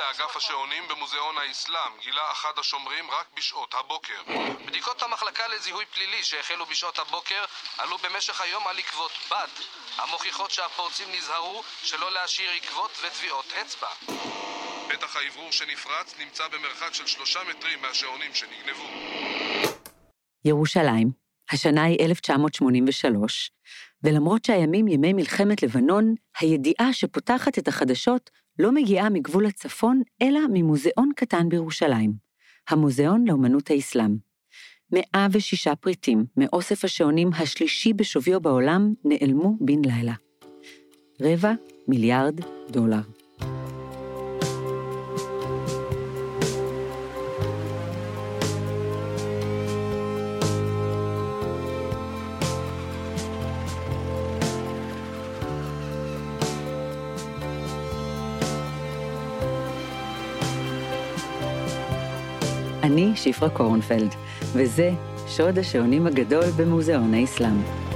לאגף השעונים במוזיאון האסלאם גילה אחד השומרים רק בשעות הבוקר. בדיקות המחלקה לזיהוי פלילי שהחלו בשעות הבוקר עלו במשך היום על עקבות בד, המוכיחות שהפורצים נזהרו שלא להשאיר עקבות וטביעות אצבע. פתח האוורור שנפרץ נמצא במרחק של שלושה מטרים מהשעונים שנגנבו. ירושלים, השנה היא 1983, ולמרות שהימים ימי מלחמת לבנון, הידיעה שפותחת את החדשות לא מגיעה מגבול הצפון, אלא ממוזיאון קטן בירושלים, המוזיאון לאמנות האסלאם. 106 פריטים מאוסף השעונים השלישי בשוויו בעולם נעלמו בן לילה. רבע מיליארד דולר. אני שפרה קורנפלד, וזה שוד השעונים הגדול במוזיאון האסלאם.